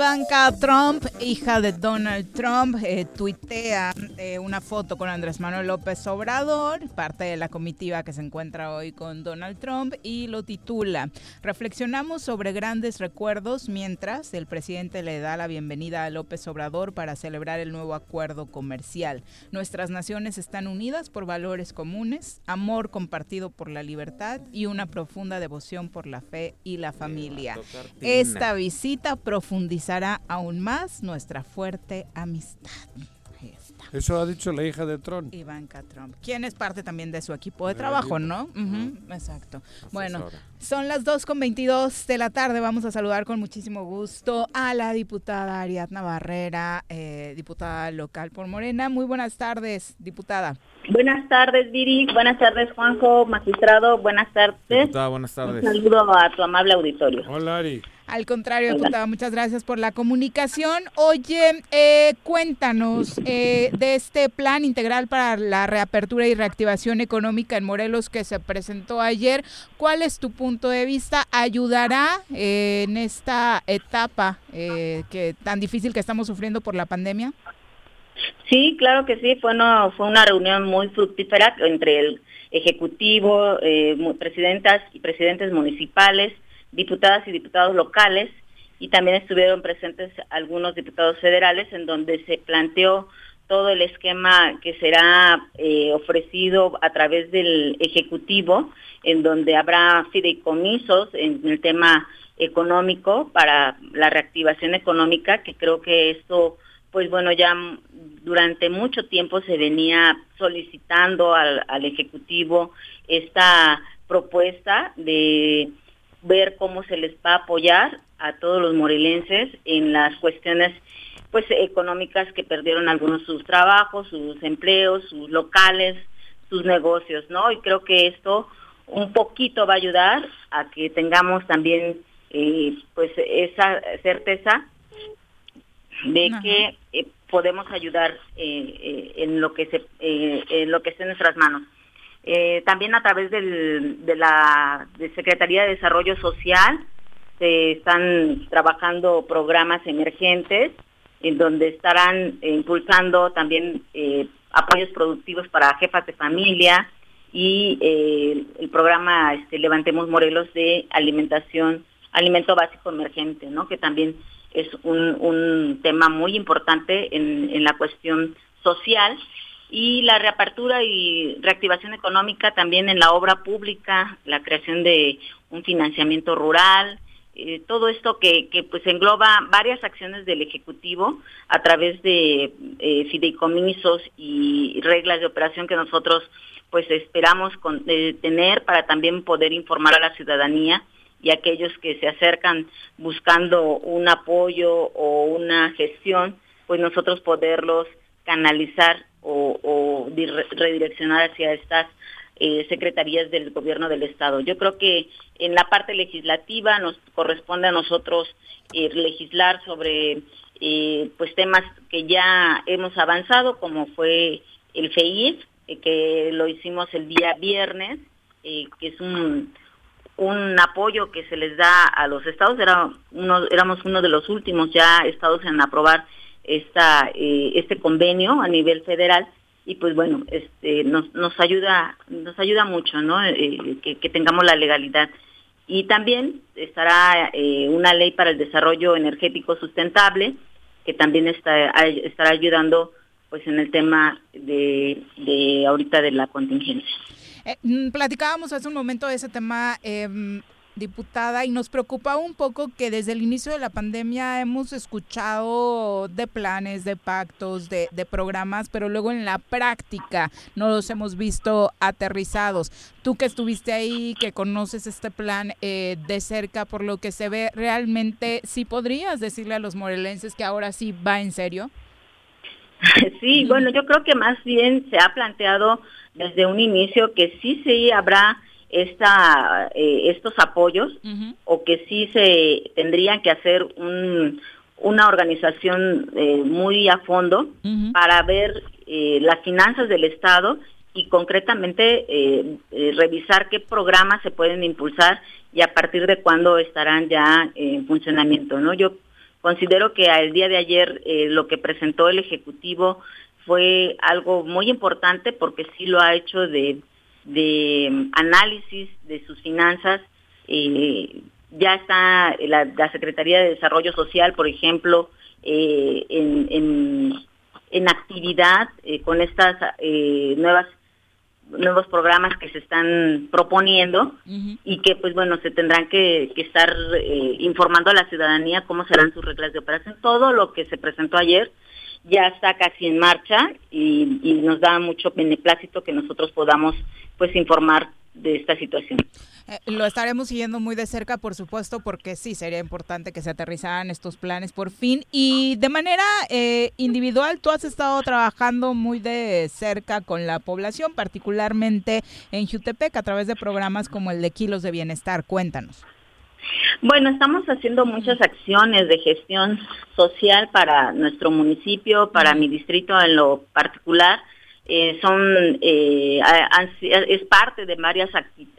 Ivanka Trump, hija de Donald Trump, eh, tuitea eh, una foto con Andrés Manuel López Obrador, parte de la comitiva que se encuentra hoy con Donald Trump, y lo titula Reflexionamos sobre grandes recuerdos mientras el presidente le da la bienvenida a López Obrador para celebrar el nuevo acuerdo comercial. Nuestras naciones están unidas por valores comunes, amor compartido por la libertad y una profunda devoción por la fe y la familia. Esta visita profundizará aún más nuestra fuerte amistad. Eso ha dicho la hija de Trump. Ivanka Trump, quien es parte también de su equipo de, trabajo, ¿no? Exacto. Bueno, son las 2.22 de la tarde. Vamos a saludar con muchísimo gusto a la diputada Ariadna Barrera, eh, diputada local por Morena. Muy buenas tardes, diputada. Buenas tardes, Viri. Buenas tardes, Juanjo, magistrado. Buenas tardes. Diputada, buenas tardes. Un saludo a tu amable auditorio. Hola, Ari. Al contrario, diputada, muchas gracias por la comunicación. Oye, eh, cuéntanos eh, de este plan integral para la reapertura y reactivación económica en Morelos que se presentó ayer. ¿Cuál es tu punto de vista? ¿Ayudará eh, en esta etapa que tan difícil que estamos sufriendo por la pandemia? Sí, claro que sí. Fue una, fue una reunión muy fructífera entre el Ejecutivo, presidentas y presidentes municipales, diputadas y diputados locales y también estuvieron presentes algunos diputados federales en donde se planteó todo el esquema que será eh, ofrecido a través del Ejecutivo, en donde habrá fideicomisos en el tema económico para la reactivación económica, que creo que esto, pues bueno, ya durante mucho tiempo se venía solicitando al, al Ejecutivo esta propuesta de ver cómo se les va a apoyar a todos los morelenses en las cuestiones pues económicas que perdieron algunos sus trabajos, sus empleos, sus locales, sus negocios, ¿no? Y creo que esto un poquito va a ayudar a que tengamos también eh, pues esa certeza de que eh, podemos ayudar eh, en lo que se en lo que esté en nuestras manos. Eh, también a través de la Secretaría de Desarrollo Social se están trabajando programas emergentes en donde estarán impulsando también eh, apoyos productivos para jefas de familia y eh, el programa este, Levantemos Morelos de alimentación, alimento básico emergente, ¿no? que también es un, tema muy importante en la cuestión social y la reapertura y reactivación económica también en la obra pública, la creación de un financiamiento rural, eh, todo esto que, que, pues engloba varias acciones del Ejecutivo a través de eh, fideicomisos y reglas de operación que nosotros pues esperamos con, eh, tener para también poder informar a la ciudadanía y aquellos que se acercan buscando un apoyo o una gestión, pues nosotros poderlos canalizar o, redireccionar hacia estas eh, secretarías del gobierno del estado. Yo creo que en la parte legislativa nos corresponde a nosotros eh, legislar sobre eh, pues temas que ya hemos avanzado, como fue el FEIF, que lo hicimos el día viernes, que es un un apoyo que se les da a los estados. Era uno, éramos uno de los últimos ya estados en aprobar esta, eh, este convenio a nivel federal y pues bueno, este, nos, nos ayuda, nos ayuda mucho, ¿no? Eh, que, tengamos la legalidad. Y también estará eh, una ley para el desarrollo energético sustentable, que también está, estará ayudando pues en el tema de, de ahorita de la contingencia. Mm, platicábamos hace un momento de ese tema em, diputada, y nos preocupa un poco que desde el inicio de la pandemia hemos escuchado de planes, de pactos, de, programas, pero luego en la práctica no los hemos visto aterrizados. Tú que estuviste ahí, que conoces este plan eh, de cerca, por lo que se ve, ¿realmente sí podrías decirle a los morelenses que ahora sí va en serio? Sí, bueno, yo creo que más bien se ha planteado desde un inicio que sí, sí habrá esta, eh, estos apoyos o que sí se tendrían que hacer un, una organización eh, muy a fondo para ver eh, las finanzas del Estado y concretamente revisar qué programas se pueden impulsar y a partir de cuándo estarán ya en funcionamiento. ¿no? Yo considero que al día de ayer lo que presentó el Ejecutivo fue algo muy importante porque sí lo ha hecho de de mm, análisis de sus finanzas. Eh, ya está la, Secretaría de Desarrollo Social, por ejemplo, eh, en, en, actividad eh, con estas nuevas nuevos programas que se están proponiendo y que pues bueno se tendrán que, que estar informando a la ciudadanía cómo serán sus reglas de operación todo lo que se presentó ayer ya está casi en marcha y, nos da mucho beneplácito que nosotros podamos pues informar de esta situación. Eh, lo estaremos siguiendo muy de cerca, por supuesto, porque sí, sería importante que se aterrizaran estos planes por fin. Y de manera eh, individual, tú has estado trabajando muy de cerca con la población, particularmente en Jutepec, a través de programas como el de Kilos de Bienestar. Cuéntanos. Bueno, estamos haciendo muchas acciones de gestión social para nuestro municipio, para mi distrito en lo particular. Eh, son eh, es parte de varias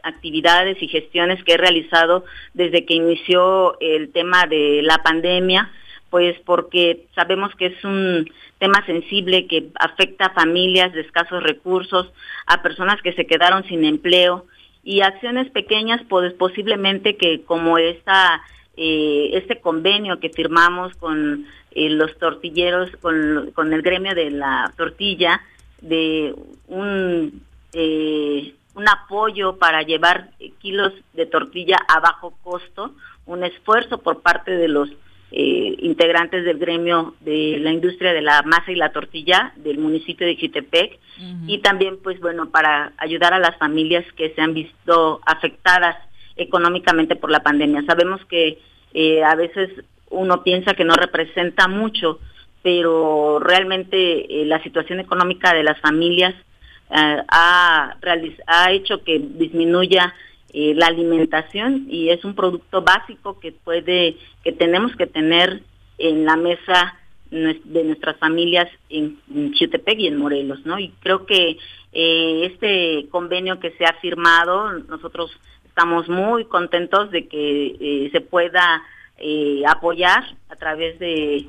actividades y gestiones que he realizado desde que inició el tema de la pandemia, pues porque sabemos que es un tema sensible que afecta a familias de escasos recursos, a personas que se quedaron sin empleo y acciones pequeñas, pues posiblemente que como esta eh, este convenio que firmamos con los tortilleros, con, con el gremio de la tortilla, de un, eh, un apoyo para llevar kilos de tortilla a bajo costo, un esfuerzo por parte de los eh, integrantes del gremio de la industria de la masa y la tortilla del municipio de Chitepec y también pues bueno para ayudar a las familias que se han visto afectadas económicamente por la pandemia. Sabemos que eh, a veces uno piensa que no representa mucho, pero realmente eh, la situación económica de las familias eh, ha, ha hecho que disminuya eh, la alimentación y es un producto básico que puede que tenemos que tener en la mesa de nuestras familias en, Chutepec y en Morelos, ¿no? Y creo que este convenio que se ha firmado, nosotros estamos muy contentos de que se pueda apoyar a través de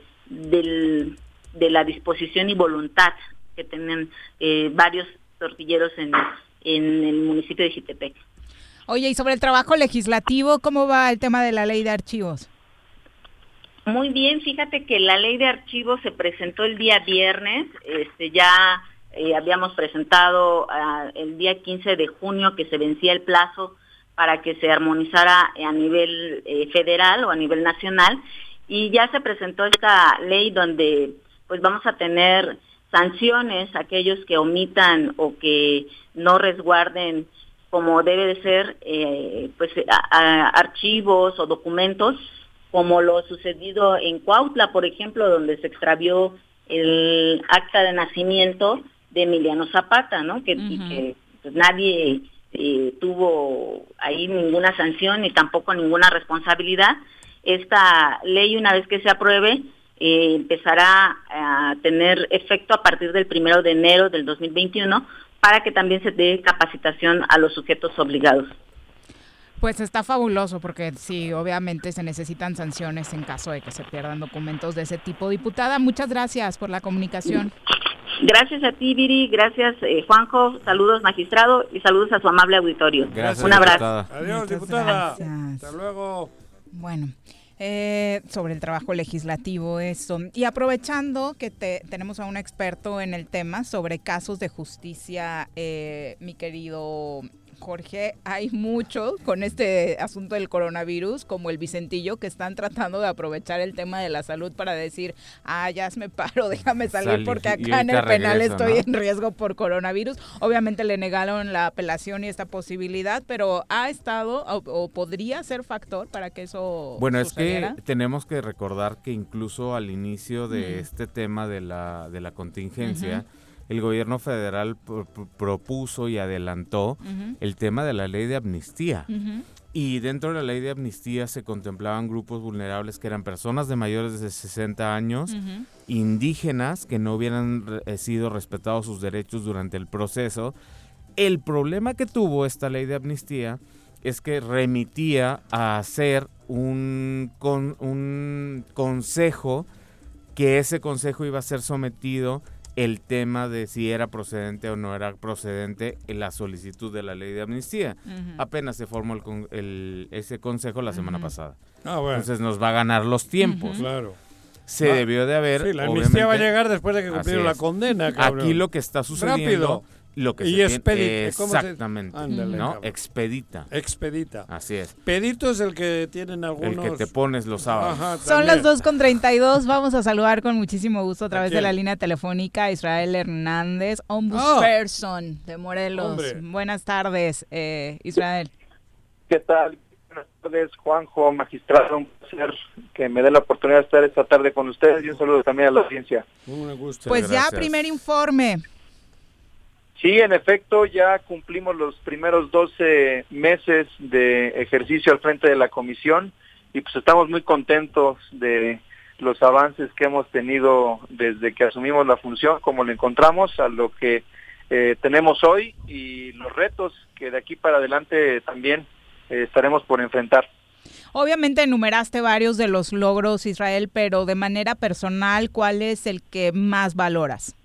de la disposición y voluntad que tienen eh, varios tortilleros en, en el municipio de Jitepec. Oye, y sobre el trabajo legislativo, ¿cómo va el tema de la ley de archivos? Muy bien, fíjate que la ley de archivos se presentó el día viernes, este ya eh, habíamos presentado ah, el día 15 de junio que se vencía el plazo para que se armonizara a nivel eh, federal o a nivel nacional y ya se presentó esta ley donde pues vamos a tener sanciones a aquellos que omitan o que no resguarden como debe de ser eh, pues archivos o documentos como lo sucedido en Cuautla por ejemplo donde se extravió el acta de nacimiento de Emiliano Zapata no que, y que pues, nadie eh, tuvo ahí ninguna sanción ni tampoco ninguna responsabilidad. Esta ley, una vez que se apruebe, eh, empezará a tener efecto a partir del primero de enero del 2021 para que también se dé capacitación a los sujetos obligados. Pues está fabuloso porque sí, obviamente se necesitan sanciones en caso de que se pierdan documentos de ese tipo. Diputada, muchas gracias por la comunicación. Gracias a ti, Viri. Gracias, eh, Juanjo. Saludos, magistrado, y saludos a su amable auditorio. Gracias, Un abrazo. Adiós, diputada. Hasta luego. Bueno. Eh, sobre el trabajo legislativo, eso. Y aprovechando que tenemos a un experto en el tema sobre casos de justicia, eh, mi querido Jorge, hay muchos con este asunto del coronavirus, como el Vicentillo, que están tratando de aprovechar el tema de la salud para decir, ah, ya me paro, déjame salir porque acá en el penal estoy en riesgo por coronavirus. Obviamente le negaron la apelación y esta posibilidad, pero ha estado o, podría ser factor para que eso Bueno, es que tenemos que recordar que incluso al inicio de este tema de la, de la contingencia, el gobierno federal propuso y adelantó el tema de la ley de amnistía. Y dentro de la ley de amnistía se contemplaban grupos vulnerables que eran personas de mayores de 60 años, indígenas que no hubieran eh, sido respetados sus derechos durante el proceso. El problema que tuvo esta ley de amnistía es que remitía a hacer un, con, un consejo, que ese consejo iba a ser sometido el tema de si era procedente o no era procedente en la solicitud de la ley de amnistía. Apenas se formó el, ese consejo la semana pasada. Ah, Entonces nos va a ganar los tiempos. Claro. Se debió de haber. Sí, la amnistía va a llegar después de que cumplieron la condena. Aquí lo que está sucediendo Lo que y expedita. Exactamente. ¿no? Expedita. Expedita. Así es. Pedito es el que tienen algunos. El que te pones los sábados. Son las 2 con 32. Vamos a saludar con muchísimo gusto a través de la línea telefónica Israel Hernández, ombudsperson de Morelos. Buenas tardes, eh, Israel. ¿Qué tal? Buenas tardes, Juanjo, magistrado. Un placer que me dé la oportunidad de estar esta tarde con ustedes y un saludo también a la audiencia. Pues ya, primer informe. Sí, en efecto, ya cumplimos los primeros 12 meses de ejercicio al frente de la comisión y pues estamos muy contentos de los avances que hemos tenido desde que asumimos la función, como lo encontramos, a lo que eh, tenemos hoy y los retos que de aquí para adelante también eh, estaremos por enfrentar. Obviamente enumeraste varios de los logros, Israel, pero de manera personal, ¿cuál es el que más valoras?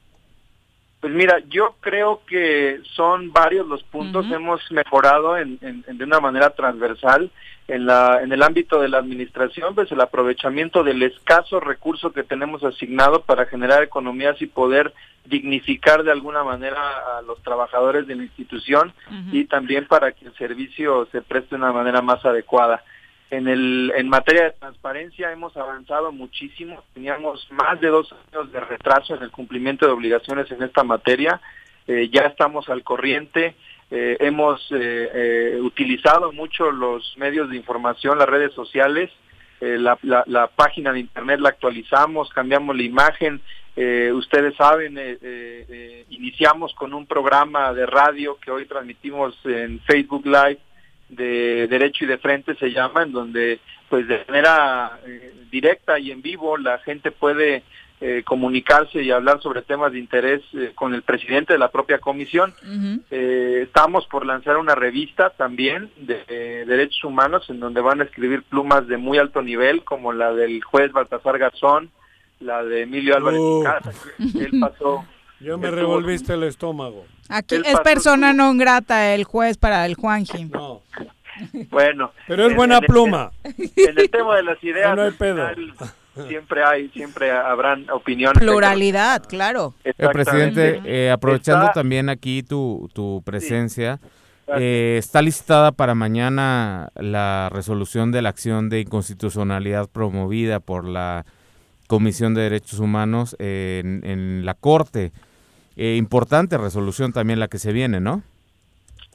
Pues mira, yo creo que son varios los puntos. Hemos mejorado en, de una manera transversal en, la, en el ámbito de la administración, pues el aprovechamiento del escaso recurso que tenemos asignado para generar economías y poder dignificar de alguna manera a los trabajadores de la institución y también para que el servicio se preste de una manera más adecuada. En, el, en materia de transparencia hemos avanzado muchísimo. Teníamos más de dos años de retraso en el cumplimiento de obligaciones en esta materia. Eh, ya estamos al corriente. Eh, hemos eh, utilizado mucho los medios de información, las redes sociales. La, la, página de internet la actualizamos, cambiamos la imagen. ustedes saben, iniciamos con un programa de radio que hoy transmitimos en Facebook Live de derecho y de frente se llama, en donde pues de manera eh, directa y en vivo la gente puede eh, comunicarse y hablar sobre temas de interés eh, con el presidente de la propia comisión. estamos por lanzar una revista también de derechos humanos en donde van a escribir plumas de muy alto nivel como la del juez Baltasar Garzón, la de Emilio Álvarez uh. él pasó yo me revolviste el estómago. Aquí es persona no grata el juez para el Juanji. No. Bueno. Pero es buena pluma. en el tema de las ideas. No, hay pedo. siempre hay, siempre habrán opiniones. Pluralidad, claro. El presidente, eh, aprovechando también aquí tu, tu presencia, eh, está listada para mañana la resolución de la acción de inconstitucionalidad promovida por la Comisión de Derechos Humanos en, en la Corte. Eh, importante resolución también la que se viene, ¿no?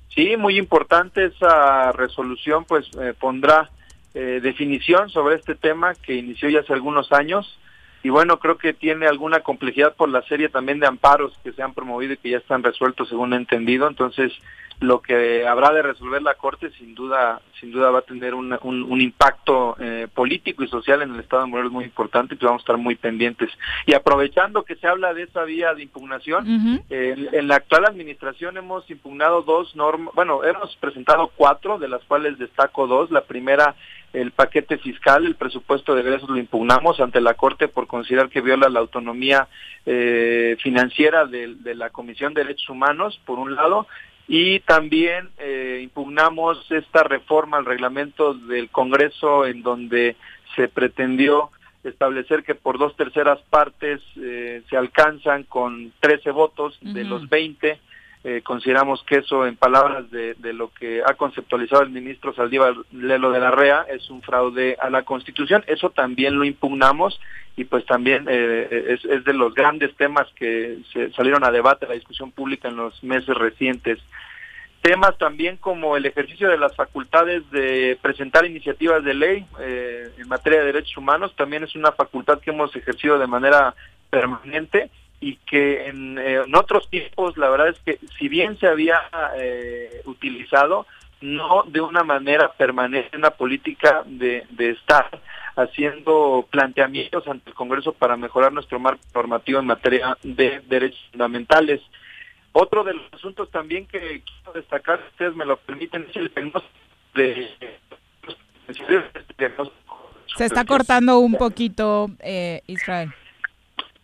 Sí, muy importante esa resolución, pues eh, pondrá eh, definición sobre este tema que inició ya hace algunos años y bueno, creo que tiene alguna complejidad por la serie también de amparos que se han promovido y que ya están resueltos según he entendido, entonces lo que habrá de resolver la Corte sin duda sin duda va a tener un, un, impacto eh, político y social en el Estado de Morelos muy importante y que vamos a estar muy pendientes. Y aprovechando que se habla de esa vía de impugnación, en, la actual administración hemos impugnado dos normas, bueno, hemos presentado cuatro, de las cuales destaco dos. La primera, el paquete fiscal, el presupuesto de egresos lo impugnamos ante la Corte por considerar que viola la autonomía eh, financiera de, de la Comisión de Derechos Humanos, por un lado, y también eh, impugnamos esta reforma al reglamento del Congreso en donde se pretendió establecer que por dos terceras partes eh, se alcanzan con 13 votos de los 20 eh, consideramos que eso, en palabras de, lo que ha conceptualizado el ministro Saldívar Lelo de la REA, es un fraude a la Constitución. Eso también lo impugnamos y pues también eh, es, de los grandes temas que salieron a debate, la discusión pública en los meses recientes. Temas también como el ejercicio de las facultades de presentar iniciativas de ley eh, en materia de derechos humanos, también es una facultad que hemos ejercido de manera permanente y que en, eh, en, otros tiempos la verdad es que si bien se había eh, utilizado, no de una manera permanente, una política de, de estar haciendo planteamientos ante el Congreso para mejorar nuestro marco normativo en materia de derechos fundamentales. Otro de los asuntos también que quiero destacar, si ustedes me lo permiten, es el diagnóstico de... Se está cortando un poquito, eh, Israel.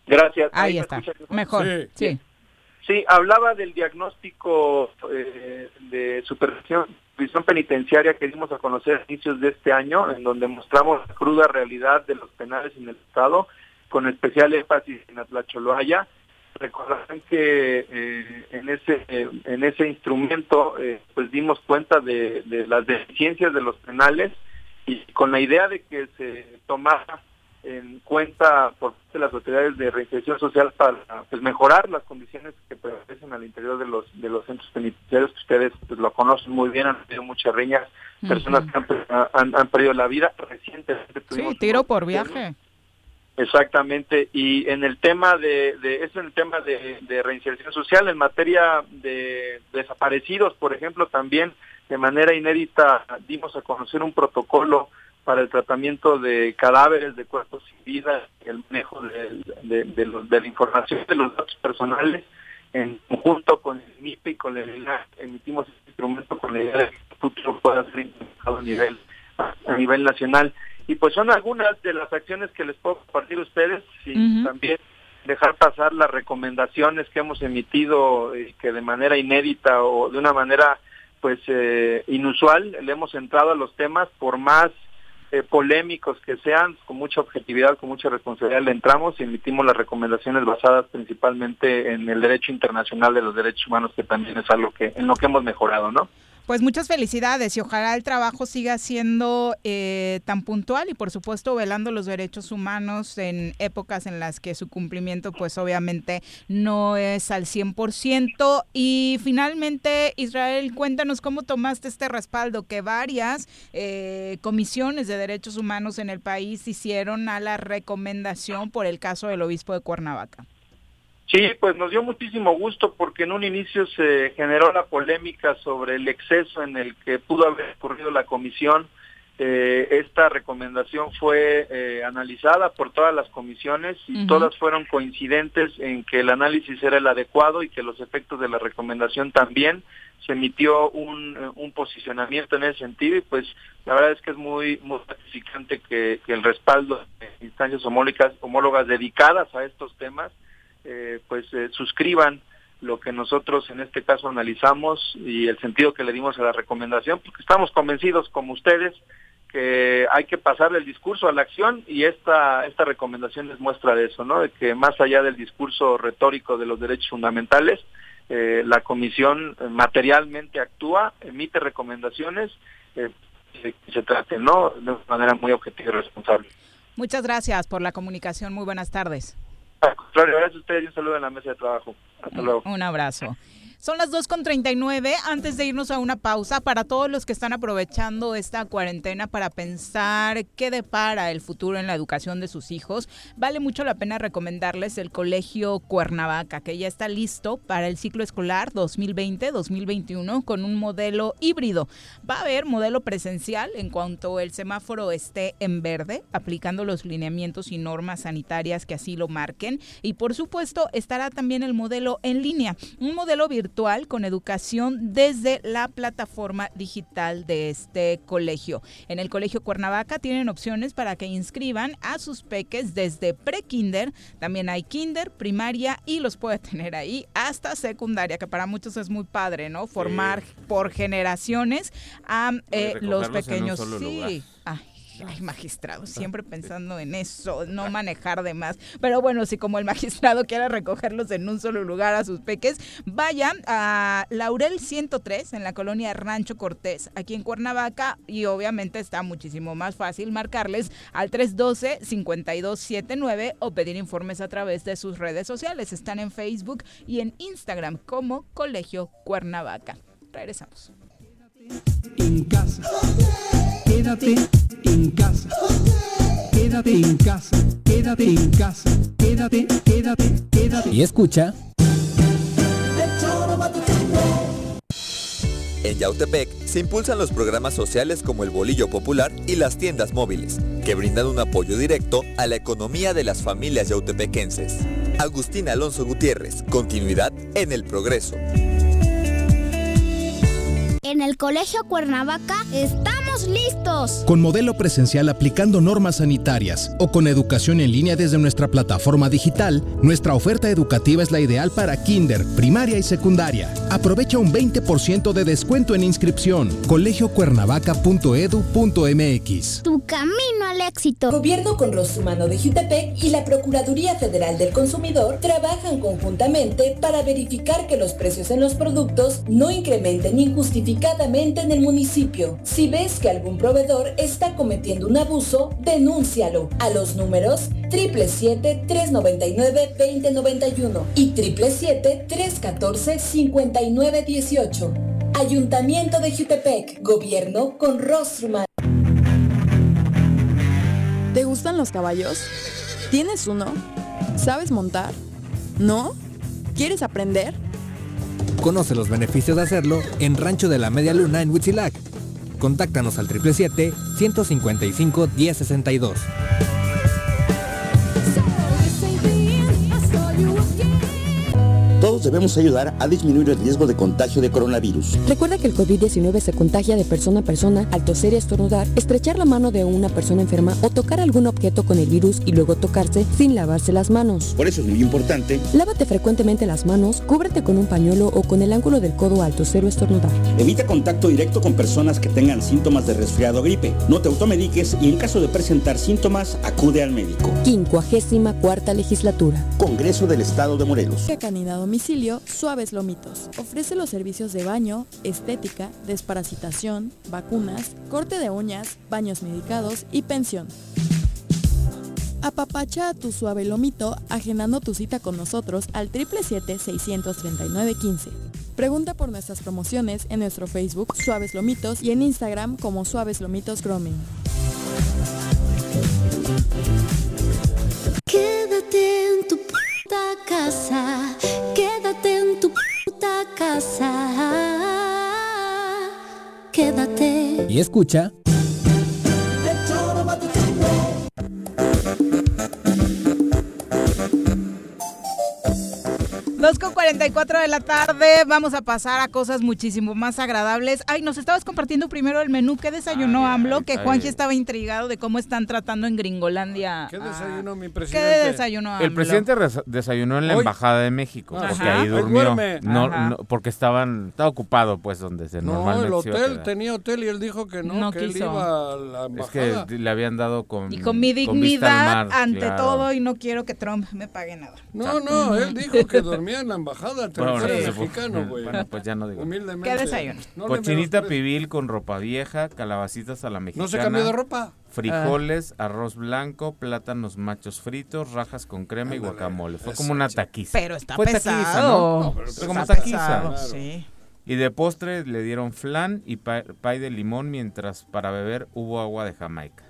Gracias. Ahí, está. Mejor. Sí. sí. hablaba del diagnóstico eh, de supervisión, penitenciaria que dimos a conocer a inicios de este año, en donde mostramos la cruda realidad de los penales en el Estado, con especial énfasis en Atlacholoaya. recordarán que eh, en ese en ese instrumento eh, pues dimos cuenta de, las deficiencias de los penales y con la idea de que se tomara en cuenta por parte de las autoridades de reinserción social para pues, mejorar las condiciones que prevalecen al interior de los de los centros penitenciarios que ustedes pues, lo conocen muy bien han tenido muchas riñas personas que han, han, perdido la vida. Recientemente sí tiro por viaje. Exactamente, y en el tema de, de eso en el tema de, de, reinserción social, en materia de desaparecidos, por ejemplo, también de manera inédita dimos a conocer un protocolo para el tratamiento de cadáveres, de cuerpos sin vida, el manejo de, de, la información de los datos personales, en conjunto con el MIPE y con el emitimos este instrumento con la idea de que el futuro pueda ser implementado a nivel, a nivel nacional. Y pues son algunas de las acciones que les puedo compartir a ustedes y también dejar pasar las recomendaciones que hemos emitido y que de manera inédita o de una manera pues eh, inusual le hemos entrado a los temas por más eh, polémicos que sean, con mucha objetividad, con mucha responsabilidad le entramos y emitimos las recomendaciones basadas principalmente en el derecho internacional de los derechos humanos, que también es algo que en lo que hemos mejorado, ¿no? Pues muchas felicidades y ojalá el trabajo siga siendo eh, tan puntual y por supuesto velando los derechos humanos en épocas en las que su cumplimiento pues obviamente no es al 100%. Y finalmente, Israel, cuéntanos cómo tomaste este respaldo que varias eh, comisiones de derechos humanos en el país hicieron a la recomendación por el caso del obispo de Cuernavaca. Sí, pues nos dio muchísimo gusto porque en un inicio se generó la polémica sobre el exceso en el que pudo haber ocurrido la comisión. Eh, esta recomendación fue eh, analizada por todas las comisiones y todas fueron coincidentes en que el análisis era el adecuado y que los efectos de la recomendación también. Se emitió un, eh, un posicionamiento en ese sentido y pues la verdad es que es muy, muy gratificante que, que el respaldo de instancias homólogas, homólogas dedicadas a estos temas eh, pues eh, suscriban lo que nosotros en este caso analizamos y el sentido que le dimos a la recomendación, porque estamos convencidos como ustedes que hay que pasar del discurso a la acción y esta esta recomendación es muestra de eso, ¿no? De que más allá del discurso retórico de los derechos fundamentales, eh, la comisión materialmente actúa, emite recomendaciones y se trate, ¿no? De manera muy objetiva y responsable. Muchas gracias por la comunicación. Muy buenas tardes. Al contrario, gracias a ustedes y un saludo en la mesa de trabajo. Hasta luego. Un abrazo. Son las 2.39. Antes de irnos a una pausa, para todos los que están aprovechando esta cuarentena para pensar qué depara el futuro en la educación de sus hijos, vale mucho la pena recomendarles el Colegio Cuernavaca, que ya está listo para el ciclo escolar 2020-2021 con un modelo híbrido. Va a haber modelo presencial en cuanto el semáforo esté en verde, aplicando los lineamientos y normas sanitarias que así lo marquen. Y por supuesto, estará también el modelo en línea, un modelo virtual con educación desde la plataforma digital de este colegio. En el Colegio Cuernavaca tienen opciones para que inscriban a sus peques desde pre-kinder, también hay kinder, primaria y los puede tener ahí hasta secundaria, que para muchos es muy padre, ¿no? Formar por generaciones a eh, los pequeños. Sí. Ay, magistrado, siempre pensando en eso, no manejar de más. Pero bueno, si como el magistrado quiere recogerlos en un solo lugar a sus peques, vayan a Laurel 103 en la colonia Rancho Cortés, aquí en Cuernavaca, y obviamente está muchísimo más fácil marcarles al 312-5279 o pedir informes a través de sus redes sociales. Están en Facebook y en Instagram como Colegio Cuernavaca. Regresamos. En casa. Quédate en casa. Quédate en casa. Quédate en casa. Quédate, quédate, quédate. Y escucha. En Yautepec se impulsan los programas sociales como el Bolillo Popular y las tiendas móviles, que brindan un apoyo directo a la economía de las familias yautepequenses. Agustín Alonso Gutiérrez, continuidad en el progreso. En el Colegio Cuernavaca estamos ¡Estamos listos! Con modelo presencial aplicando normas sanitarias o con educación en línea desde nuestra plataforma digital, nuestra oferta educativa es la ideal para kinder, primaria y secundaria. Aprovecha un 20% de descuento en inscripción. colegiocuernavaca.edu.mx. Tu camino al éxito. Gobierno con Rostro Humano de Jutepec y la Procuraduría Federal del Consumidor trabajan conjuntamente para verificar que los precios en los productos no incrementen injustificadamente en el municipio. Si ves que algún proveedor está cometiendo un abuso, denúncialo a los números 777-399-2091 y 777-314-5918. Ayuntamiento de Jutepec, Gobierno con rostro humano. ¿Te gustan los caballos? ¿Tienes uno? ¿Sabes montar? ¿No? ¿Quieres aprender? Conoce los beneficios de hacerlo en Rancho de la Media Luna en Huitzilac. Contáctanos al 777-155-1062. Todos debemos ayudar a disminuir el riesgo de contagio de coronavirus. Recuerda que el COVID-19 se contagia de persona a persona al toser y estornudar, estrechar la mano de una persona enferma o tocar algún objeto con el virus y luego tocarse sin lavarse las manos. Por eso es muy importante. Lávate frecuentemente las manos, cúbrete con un pañuelo o con el ángulo del codo al toser o estornudar. Evita contacto directo con personas que tengan síntomas de resfriado o gripe. No te automediques y en caso de presentar síntomas, acude al médico. 54 legislatura. Congreso del Estado de Morelos. Canina domicilio Suaves Lomitos. Ofrece los servicios de baño, estética, desparasitación, vacunas, corte de uñas, baños medicados y pensión. Apapacha a tu suave lomito agendando tu cita con nosotros al 777-639-15. Pregunta por nuestras promociones en nuestro Facebook Suaves Lomitos y en Instagram como Suaves Lomitos Grooming. Escucha. 2 con 44 de la tarde, vamos a pasar a cosas muchísimo más agradables. Ay, nos estabas compartiendo primero el menú. ¿Qué desayunó AMLO? Que Juanji estaba intrigado de cómo están tratando en Gringolandia. ¿Qué desayunó mi presidente? ¿Qué desayunó AMLO? El presidente desayunó en la Embajada de México, porque ahí durmió. No, porque estaban, estaba ocupado, pues, donde se normalmente No, el hotel, tenía hotel y él dijo que no, que él iba a la embajada. Es que le habían dado con Y con mi dignidad ante todo y no quiero que Trump me pague nada. No, no, él dijo que dormía en la embajada bueno, mexicano, güey. Bueno, pues ya no digo. Humildemente. ¿Qué desayuno? Cochinita pibil con ropa vieja, calabacitas a la mexicana. ¿No se cambió de ropa? Frijoles, arroz blanco, plátanos machos fritos, rajas con crema y guacamole. Fue como una taquiza. Pero está Fue pesado. Taquiza, ¿no? Fue como taquiza. Sí. Y de postre le dieron flan y pay de limón, mientras para beber hubo agua de Jamaica.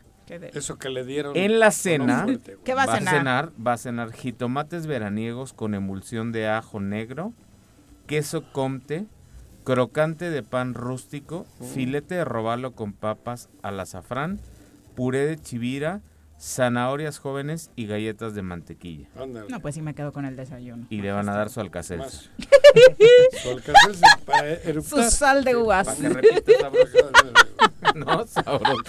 Eso que le dieron. En la cena, ¿qué va a cenar? Va a cenar jitomates veraniegos con emulsión de ajo negro, queso comte, crocante de pan rústico, mm. filete de robalo con papas al azafrán, puré de chivira, zanahorias jóvenes y galletas de mantequilla. No, pues sí me quedo con el desayuno. Y le van a dar su alcacel. su para Su sal de uvas. Para que no, sabroso.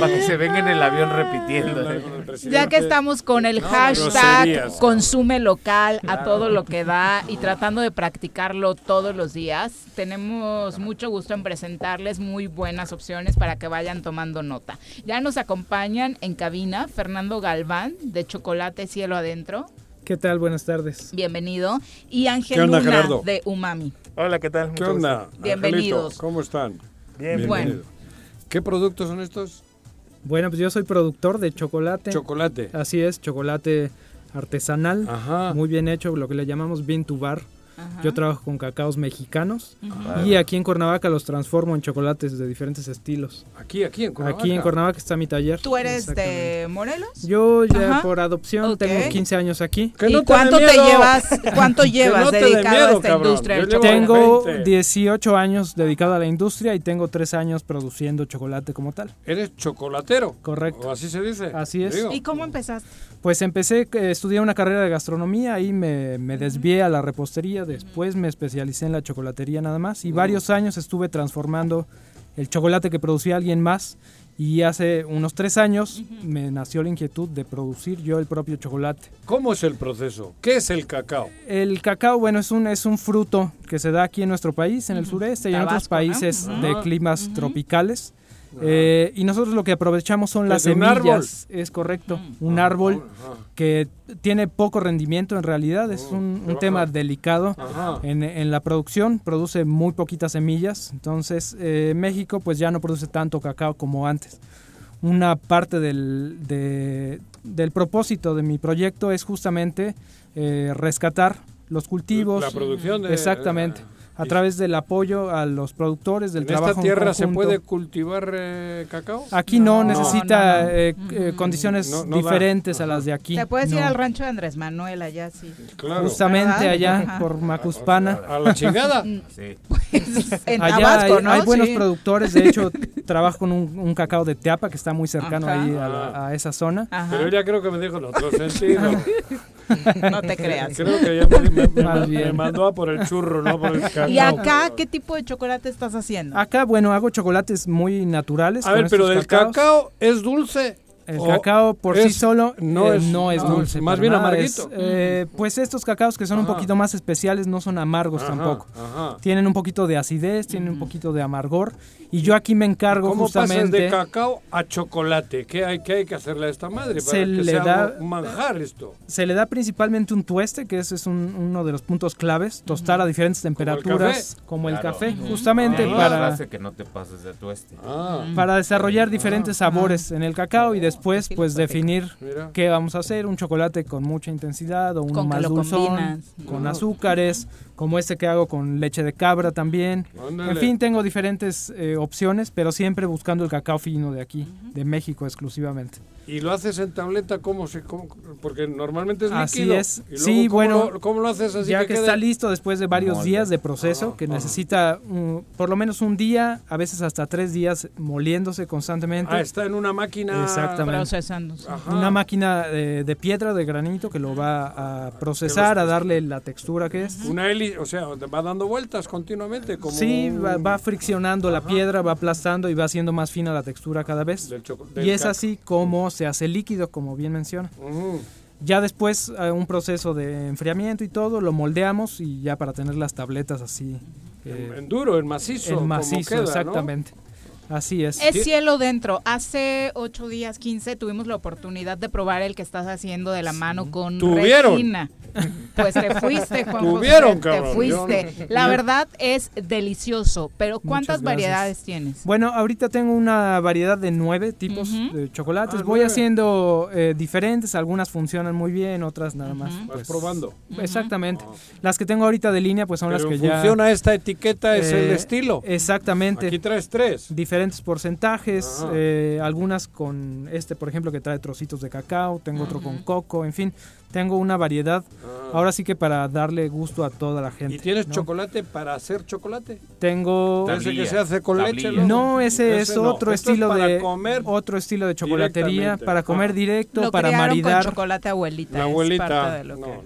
Para que se venga en el avión repitiendo. Ya que estamos con el hashtag consume local a todo lo que da y tratando de practicarlo todos los días, tenemos mucho gusto en presentarles muy buenas opciones para que vayan tomando nota. Ya nos acompañan en cabina Fernando Galván, de Chocolate Cielo Adentro. ¿Qué tal? Buenas tardes. Bienvenido. Y Ángel Luna, de Umami. Hola, ¿qué tal? ¿Qué onda? Bienvenidos. ¿Cómo están? Bien, bueno. ¿Qué productos son estos? Bueno, pues yo soy productor de chocolate. Chocolate. Así es, chocolate artesanal, Ajá. muy bien hecho, lo que le llamamos bean to bar. Yo trabajo con cacaos mexicanos y aquí en Cuernavaca los transformo en chocolates de diferentes estilos. Aquí, aquí en Cuernavaca. Aquí en Cuernavaca está mi taller. ¿Tú eres de Morelos? Yo ya por adopción tengo 15 años aquí. ¿Y cuánto te, llevas, cuánto llevas dedicado a esta industria? Tengo 18 años dedicado a la industria y tengo 3 años produciendo chocolate como tal. ¿Eres chocolatero? Correcto. ¿O así se dice? Así es. ¿Y cómo empezaste? Pues empecé, eh, estudié una carrera de gastronomía, y me, me desvié a la repostería, después me especialicé en la chocolatería nada más y varios años estuve transformando el chocolate que producía alguien más y hace unos tres años me nació la inquietud de producir yo el propio chocolate. ¿Cómo es el proceso? ¿Qué es el cacao? El cacao, bueno, es un, es un fruto que se da aquí en nuestro país, en el sureste y en otros países de climas tropicales. Eh, y nosotros lo que aprovechamos son las semillas, es correcto, mm. un árbol que tiene poco rendimiento en realidad, es un, un tema delicado en, en, la producción, produce muy poquitas semillas, entonces eh, México pues ya no produce tanto cacao como antes. Una parte del, del propósito de mi proyecto es justamente eh, rescatar los cultivos. La producción de... Exactamente a través del apoyo a los productores del ¿En trabajo. esta tierra se puede cultivar eh, cacao? Aquí no, necesita eh, eh, condiciones diferentes a las de aquí. Te puedes ir al rancho de Andrés Manuel allá, sí. Justamente allá por Macuspana. ¿A la chingada? sí. Pues, en allá Tabasco, hay, ¿no? hay, buenos productores, de hecho trabajo con un, cacao de Teapa que está muy cercano ahí a, esa zona. Pero ella creo que me dijo en otro sentido. no te creas. Creo que ella me, me, mandó a por el churro, no por el cacao. ¿Y acá qué tipo de chocolate estás haciendo? Acá, bueno, hago chocolates muy naturales. A ver, pero del cacao es dulce el cacao por sí solo no, eh, es, no es dulce. Más bien amarguito. Eh, pues estos cacaos que son un poquito más especiales no son amargos tampoco. Tienen un poquito de acidez, tienen un poquito de amargor. Y yo aquí me encargo ¿Cómo justamente... Pasas de cacao a chocolate? ¿Qué hay, qué hay que hacerle a esta madre para se que le sea da, un manjar esto? Se le da principalmente un tueste, que ese es uno de los puntos claves. Tostar a diferentes temperaturas, como el café, justamente para... que no te pases de tueste. Ah. Para desarrollar diferentes sabores en el cacao y después después pues definir qué vamos a hacer, un chocolate con mucha intensidad o uno más dulzón, con azúcares, como este que hago con leche de cabra también. En fin, tengo diferentes eh, opciones, pero siempre buscando el cacao fino de aquí, de México exclusivamente. ¿Y lo haces en tableta? ¿Cómo se, porque normalmente es líquido. Así es. sí, bueno. ¿Cómo lo haces así? Ya que, está listo después de varios días de proceso, que necesita por lo menos un día, a veces hasta tres días moliéndose constantemente. Ah, está en una máquina. Exactamente. Procesándose. Una máquina de, piedra, de granito, que lo va a procesar, a darle la textura que es. Una hélice o sea, va dando vueltas continuamente. Como sí, va, friccionando la piedra, va aplastando y va haciendo más fina la textura cada vez. y es así como se hace líquido, como bien menciona. Ya después, eh, un proceso de enfriamiento y todo, lo moldeamos y ya para tener las tabletas así. en, duro, en macizo. En macizo, exactamente. Así es. Es cielo dentro. Hace 8 días, 15, tuvimos la oportunidad de probar el que estás haciendo de la mano con ¿Tuvieron? Regina. Pues te fuiste, Juan Tuvieron, José, Te fuiste. La verdad es delicioso, pero ¿cuántas variedades tienes? Bueno, ahorita tengo una variedad de nueve tipos de chocolates. Ah, Voy haciendo eh, diferentes, algunas funcionan muy bien, otras nada más. Vas pues, probando. Exactamente. Las que tengo ahorita de línea, pues son las que ya... funciona esta etiqueta, es el eh, estilo. Exactamente. Aquí traes tres. Diferentes porcentajes, eh, algunas con este, por ejemplo, que trae trocitos de cacao, tengo otro con coco, en fin tengo una variedad. Ah. Ahora sí que para darle gusto a toda la gente. ¿Y tienes chocolate para hacer chocolate? Tengo. Ese que se hace con leche. No, ese, es otro estilo de comer otro estilo de chocolatería para comer directo, para maridar. Con chocolate abuelita. La abuelita.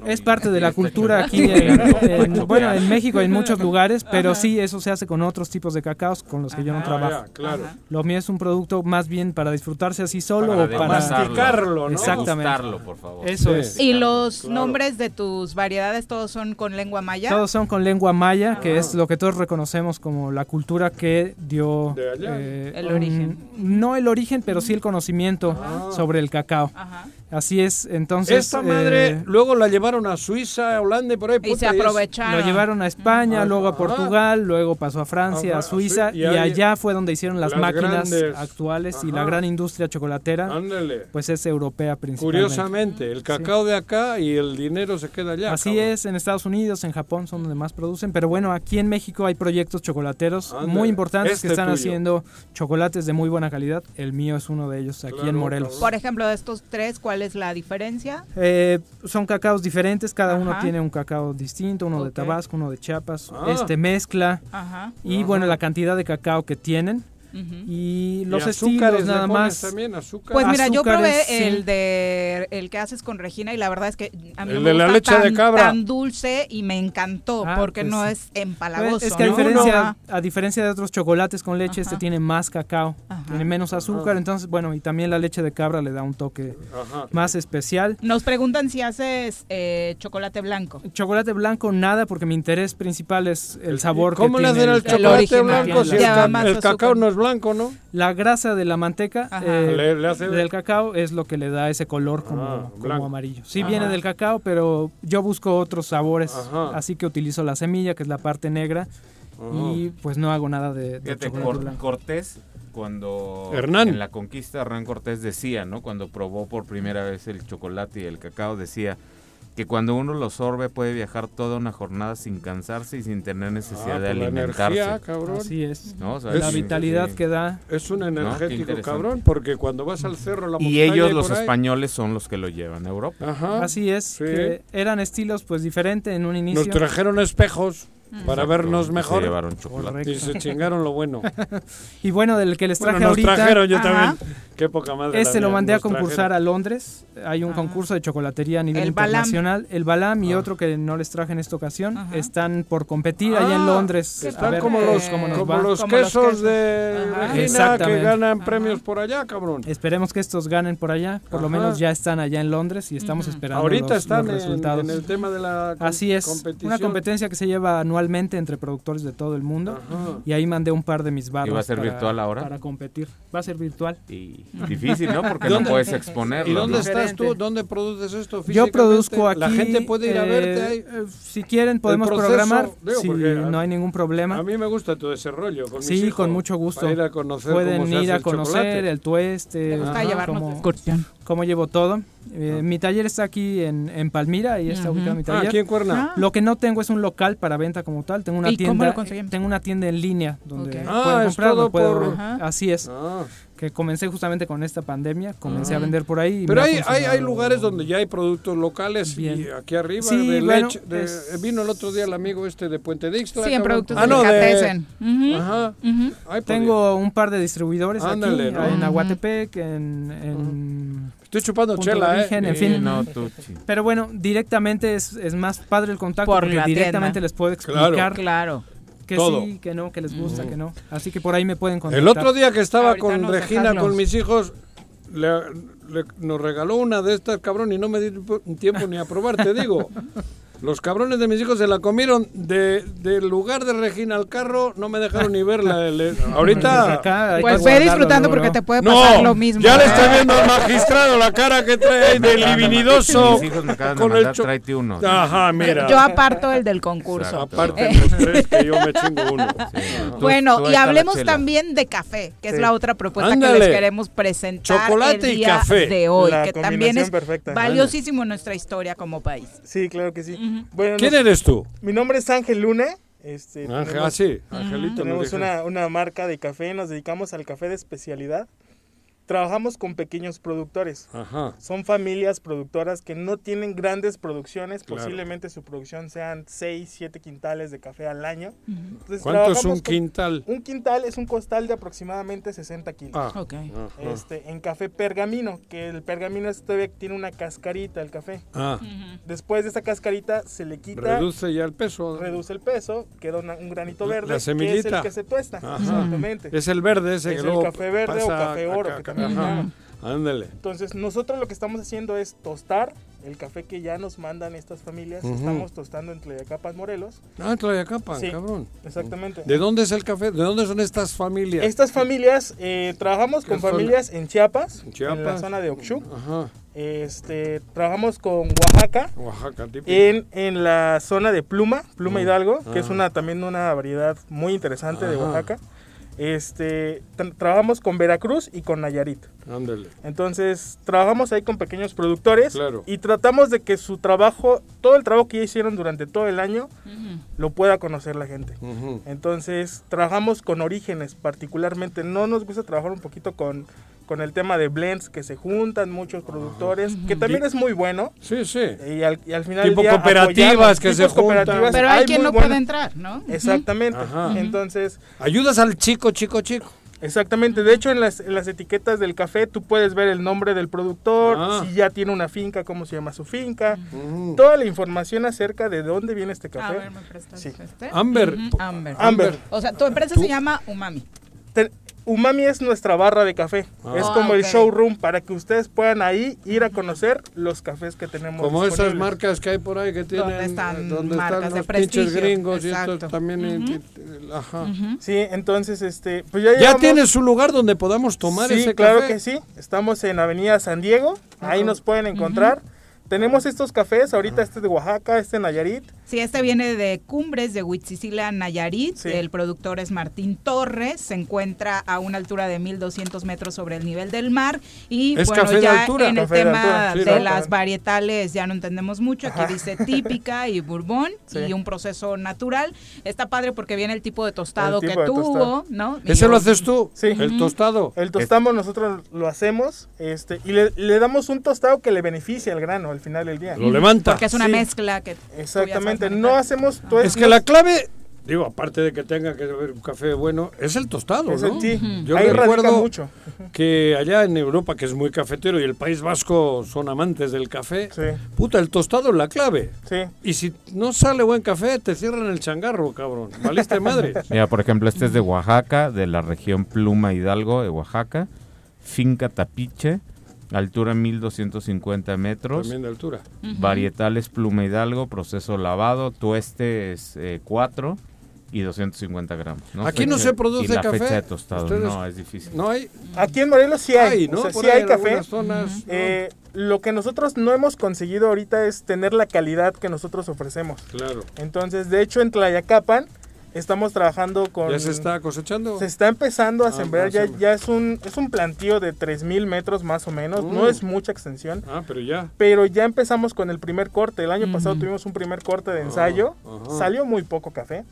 Es parte de, la cultura aquí. En, bueno, en México en muchos lugares, pero sí eso se hace con otros tipos de cacaos con los que yo no trabajo. claro. Lo mío es un producto más bien para disfrutarse así solo para o para masticarlo, ¿no? Exactamente. por favor. Eso es los nombres de tus variedades todos son con lengua maya? Todos son con lengua maya, que es lo que todos reconocemos como la cultura que dio... Eh, el origen. No el origen, pero sí el conocimiento ah. sobre el cacao. Ajá. Así es, entonces... Esta madre eh, luego la llevaron a Suiza, a Holanda y por ahí. y se aprovecharon. Lo llevaron a España, luego a Portugal, luego pasó a Francia, a Suiza y, allá fue donde hicieron las, máquinas actuales y la gran industria chocolatera. Ándale. Pues es europea principalmente. Curiosamente, el cacao de acá y el dinero se queda allá. Así es, en Estados Unidos, en Japón son donde más producen, pero bueno, aquí en México hay proyectos chocolateros muy importantes que este están haciendo chocolates de muy buena calidad. El mío es uno de ellos aquí en Morelos. Por ejemplo, de estos tres, ¿cuál es la diferencia? Eh, son cacaos diferentes, cada uno tiene un cacao distinto, uno de Tabasco, uno de Chiapas, ah. este mezcla y bueno, la cantidad de cacao que tienen. Y los estilos nada más. También, azúcar. Pues mira, yo probé el de el que haces con Regina y la verdad es que a mí el me de la leche tan, de cabra. tan dulce y me encantó Ah, porque pues no sí. es empalagoso. Es que a ¿no? diferencia, a diferencia de otros chocolates con leche, este tiene más cacao, tiene menos azúcar, entonces bueno, y también la leche de cabra le da un toque Ajá. más especial. Nos preguntan si haces eh, chocolate blanco. Chocolate blanco nada, porque mi interés principal es el sabor ¿Cómo que le hacen el- chocolate original. blanco si el, ca- el cacao no es blanco, no? La grasa de la manteca Ajá. eh, Le- le hace- del cacao es lo que le da ese color como, Ah, como blanco. amarillo. Sí Ajá. viene del cacao, pero yo busco otros sabores, Ajá. así que utilizo la semilla, que es la parte negra, y pues no hago nada de, de Fíjate, chocolate Cor- blanco. Cortés, cuando Hernán. en la conquista, Hernán Cortés decía, ¿no? Cuando probó por primera vez el chocolate y el cacao, decía que cuando uno lo sorbe puede viajar toda una jornada sin cansarse y sin tener necesidad Ah, de la alimentarse. energía, cabrón. Así es. ¿no? O sea, la sí, vitalidad sí. que da. Es un energético, interesante. cabrón, porque cuando vas al cerro, la Y ellos, y los ahí- españoles, son los que lo llevan a Europa. Ajá. Así es, Sí. que eran estilos pues diferentes en un inicio. Nos trajeron espejos para Exacto, vernos y se mejor. llevaron chocolate. Y se chingaron lo bueno. Y bueno, del que les traje Bueno, nos ahorita. trajeron yo Ajá. también. Qué poca madre. Este lo mandé a concursar trajeron. a Londres. Hay un Ah. concurso de chocolatería a nivel El Balam. internacional. El Balam y Ah. otro que no les traje en esta ocasión Ajá. están por competir allá en Ah, Londres. A Están ver como los, cómo nos como va. los Como los quesos quesos. de. Regina que ganan premios por allá, cabrón. Esperemos que estos ganen por allá. Por lo menos ya están allá en Londres y estamos esperando Ahorita los, están los en, resultados. en el tema de la Así es, competición. una competencia que se lleva anualmente entre productores de todo el mundo. Ajá. Y ahí mandé un par de mis barras. ¿Y va a ser para- virtual ahora? Para competir. Va a ser virtual. Y difícil, ¿no? Porque no ¿Dónde- puedes exponerlo. ¿Y dónde ¿no? estás tú? ¿Dónde produces esto Yo produzco aquí. La gente puede ir a eh, verte ahí. eh, si quieren podemos proceso, programar. digo, si no hay ningún problema. A mí me gusta todo ese rollo. Con mis Sí, hijos, con mucho gusto. Ir a conocer Pueden cómo se ir a el conocer chocolate. el tueste, cómo, cómo llevo todo. Eh, Mi taller está aquí en, en Palmira, ahí está Ujú. ubicado mi Ah, taller. aquí en Cuerna. Ah. Lo que no tengo es un local para venta como tal. Tengo una ¿Y cómo tienda. lo conseguimos? Tengo una tienda en línea donde. Ah, comprar, puedo- por- Ajá. Así es. Que comencé justamente con esta pandemia, comencé Ah. a vender por ahí. y Pero hay, hay, hay lugares donde ya hay productos locales Bien. y aquí arriba Sí, de bueno, leche. de- es- vino el otro día el amigo este de Puente Dixtra. Sí, en productos ah, no, de- Ajá. Ay, por Tengo un par de distribuidores Ándale, aquí, ¿no? en. Aguatepec, en, en. Estoy chupando punto chela, origen, ¿eh? en fin. no, tú, sí. Pero bueno, directamente es, es más padre el contacto Por porque directamente tienda. les puedo Claro. explicar Claro. Que Todo. sí, que no, que les gusta, que no. Así que por ahí me pueden contactar. El otro día que estaba Ahorita con Regina, con mis hijos, le- le- nos regaló una de estas, cabrón, y no me di tiempo ni a probar, te digo. Los cabrones de mis hijos se la comieron de, del lugar de Regina al carro, no me dejaron ni verla. Le- ahorita... Acá Pues ve guardarlo disfrutando porque te puede No, pasar lo mismo. ya le estoy viendo al magistrado la cara que trae ahí del libinidoso. Mis hijos me acaban de con el mandar, tráete uno. Ajá, mira. Yo aparto el del concurso. Exacto. Aparte de los tres que yo me chingo uno. Sí, no, tú- Bueno, tú y hablemos también de café, que es la otra propuesta que les queremos presentar Chocolate el y café. de hoy, La que también es perfecta. valiosísimo en nuestra historia como país. Sí, claro que sí. Bueno, ¿Quién eres tú? Mi nombre es Ángel Lune. Este, Ángel, tenemos- ah, sí, Angelito. Tenemos una, una marca de café, nos dedicamos al café de especialidad. Trabajamos con pequeños productores. Ajá. Son familias productoras que no tienen grandes producciones, Claro. posiblemente su producción sean 6, 7 quintales de café al año. Entonces, ¿Cuánto es un con- quintal? Un quintal es un costal de aproximadamente 60 kilos. Ah. Ok. Ajá. Este, en café pergamino, que el pergamino es todavía tiene una cascarita el café. Ah, Después de esa cascarita se le quita, reduce ya el peso. reduce el peso, queda una- un granito verde, la que es semillita. el que se tuesta. Ajá. Exactamente. Es el verde ese Es que el luego café verde o café acá, oro, que acá, llaman. Ándale. Entonces, nosotros lo que estamos haciendo es tostar el café que ya nos mandan estas familias. Estamos tostando en Tlayacapas, Morelos. Ah, Tlayacapan, Sí. cabrón. Exactamente. ¿De dónde es el café? ¿De dónde son estas familias? Estas familias, eh, trabajamos con familias en Chiapas, En en, Chiapas. la zona de Oxuc. Ajá. Este, trabajamos con Oaxaca, Oaxaca, típico. en, en la zona de Pluma, Pluma. Hidalgo, que es una también una variedad muy interesante de. Oaxaca. Este, tra- trabajamos con Veracruz y con Nayarit. Ándale. Entonces, trabajamos ahí con pequeños productores Claro. y tratamos de que su trabajo, todo el trabajo que ya hicieron durante todo el año, lo pueda conocer la gente. Entonces, trabajamos con orígenes particularmente. No nos gusta trabajar un poquito con, con el tema de blends que se juntan muchos productores, que también es muy bueno. Sí, sí. Y al, y al final Tipo del día cooperativas que se juntan. Pero hay quien no puede entrar, ¿no? Exactamente. Ajá. Entonces, Ayudas al chico, chico, chico. Exactamente, de hecho en las, etiquetas del café tú puedes ver el nombre del productor, ah. si ya tiene una finca, cómo se llama su finca, toda la información acerca de dónde viene este café. A ver, ¿me prestas este? Amber. Amber. Amber. O sea, tu empresa se llama Umami. Umami es nuestra barra de café. Ah. Es como el showroom para que ustedes puedan ahí ir a conocer los cafés que tenemos. Como esas marcas que hay por ahí que tienen. Donde están, donde están los pinches gringos y esto también. ajá. Sí, entonces, este. Pues ya, ya tienes un lugar donde podamos tomar ese café. claro que sí. Estamos en Avenida San Diego. Ahí nos pueden encontrar. Tenemos estos cafés, ahorita este de Oaxaca, este de Nayarit. Sí, este viene de Cumbres, de Huitzicila, Nayarit. El productor es Martín Torres. Se encuentra a una altura de 1200 metros sobre el nivel del mar. Y bueno, ya en el tema de, las varietales ya no entendemos mucho. Aquí dice típica y bourbon y un proceso natural. Está padre porque viene el tipo de tostado que tuvo, ¿no? ¿Ese lo haces tú? Sí. El tostado. El tostamos, nosotros lo hacemos este y le, le damos un tostado que le beneficia al grano al final del día. Lo levanta. Porque es una mezcla que... Exactamente, no hacemos... Todo es que la clave Digo, aparte de que tenga que haber un café bueno, es el tostado, ¿no? Yo recuerdo mucho. que allá en Europa, que es muy cafetero, y el País Vasco son amantes del café, puta, el tostado es la clave. Sí. Y si no sale buen café, te cierran el changarro, cabrón. Valiste madre. Mira, por ejemplo, este es de Oaxaca, de la región Pluma Hidalgo de Oaxaca, Finca Tapiche, Altura 1250 metros. También de altura. Varietales Pluma Hidalgo, proceso lavado, tueste es 4 y 250 gramos. Aquí no se produce y la café. Fecha de tostado, no, es difícil. No hay. Aquí en Morelos sí hay, ¿no? sí hay café. Eh, lo que nosotros no hemos conseguido ahorita es tener la calidad que nosotros ofrecemos. Claro. Entonces, de hecho, en Tlayacapan Estamos trabajando con... ¿Ya se está cosechando? Se está empezando a ah, sembrar, ya, ya es un es un plantío de 3.000 metros más o menos, no mm. es mucha extensión. Ah, pero ya. Pero ya empezamos con el primer corte, el año pasado tuvimos un primer corte de ensayo, salió muy poco café,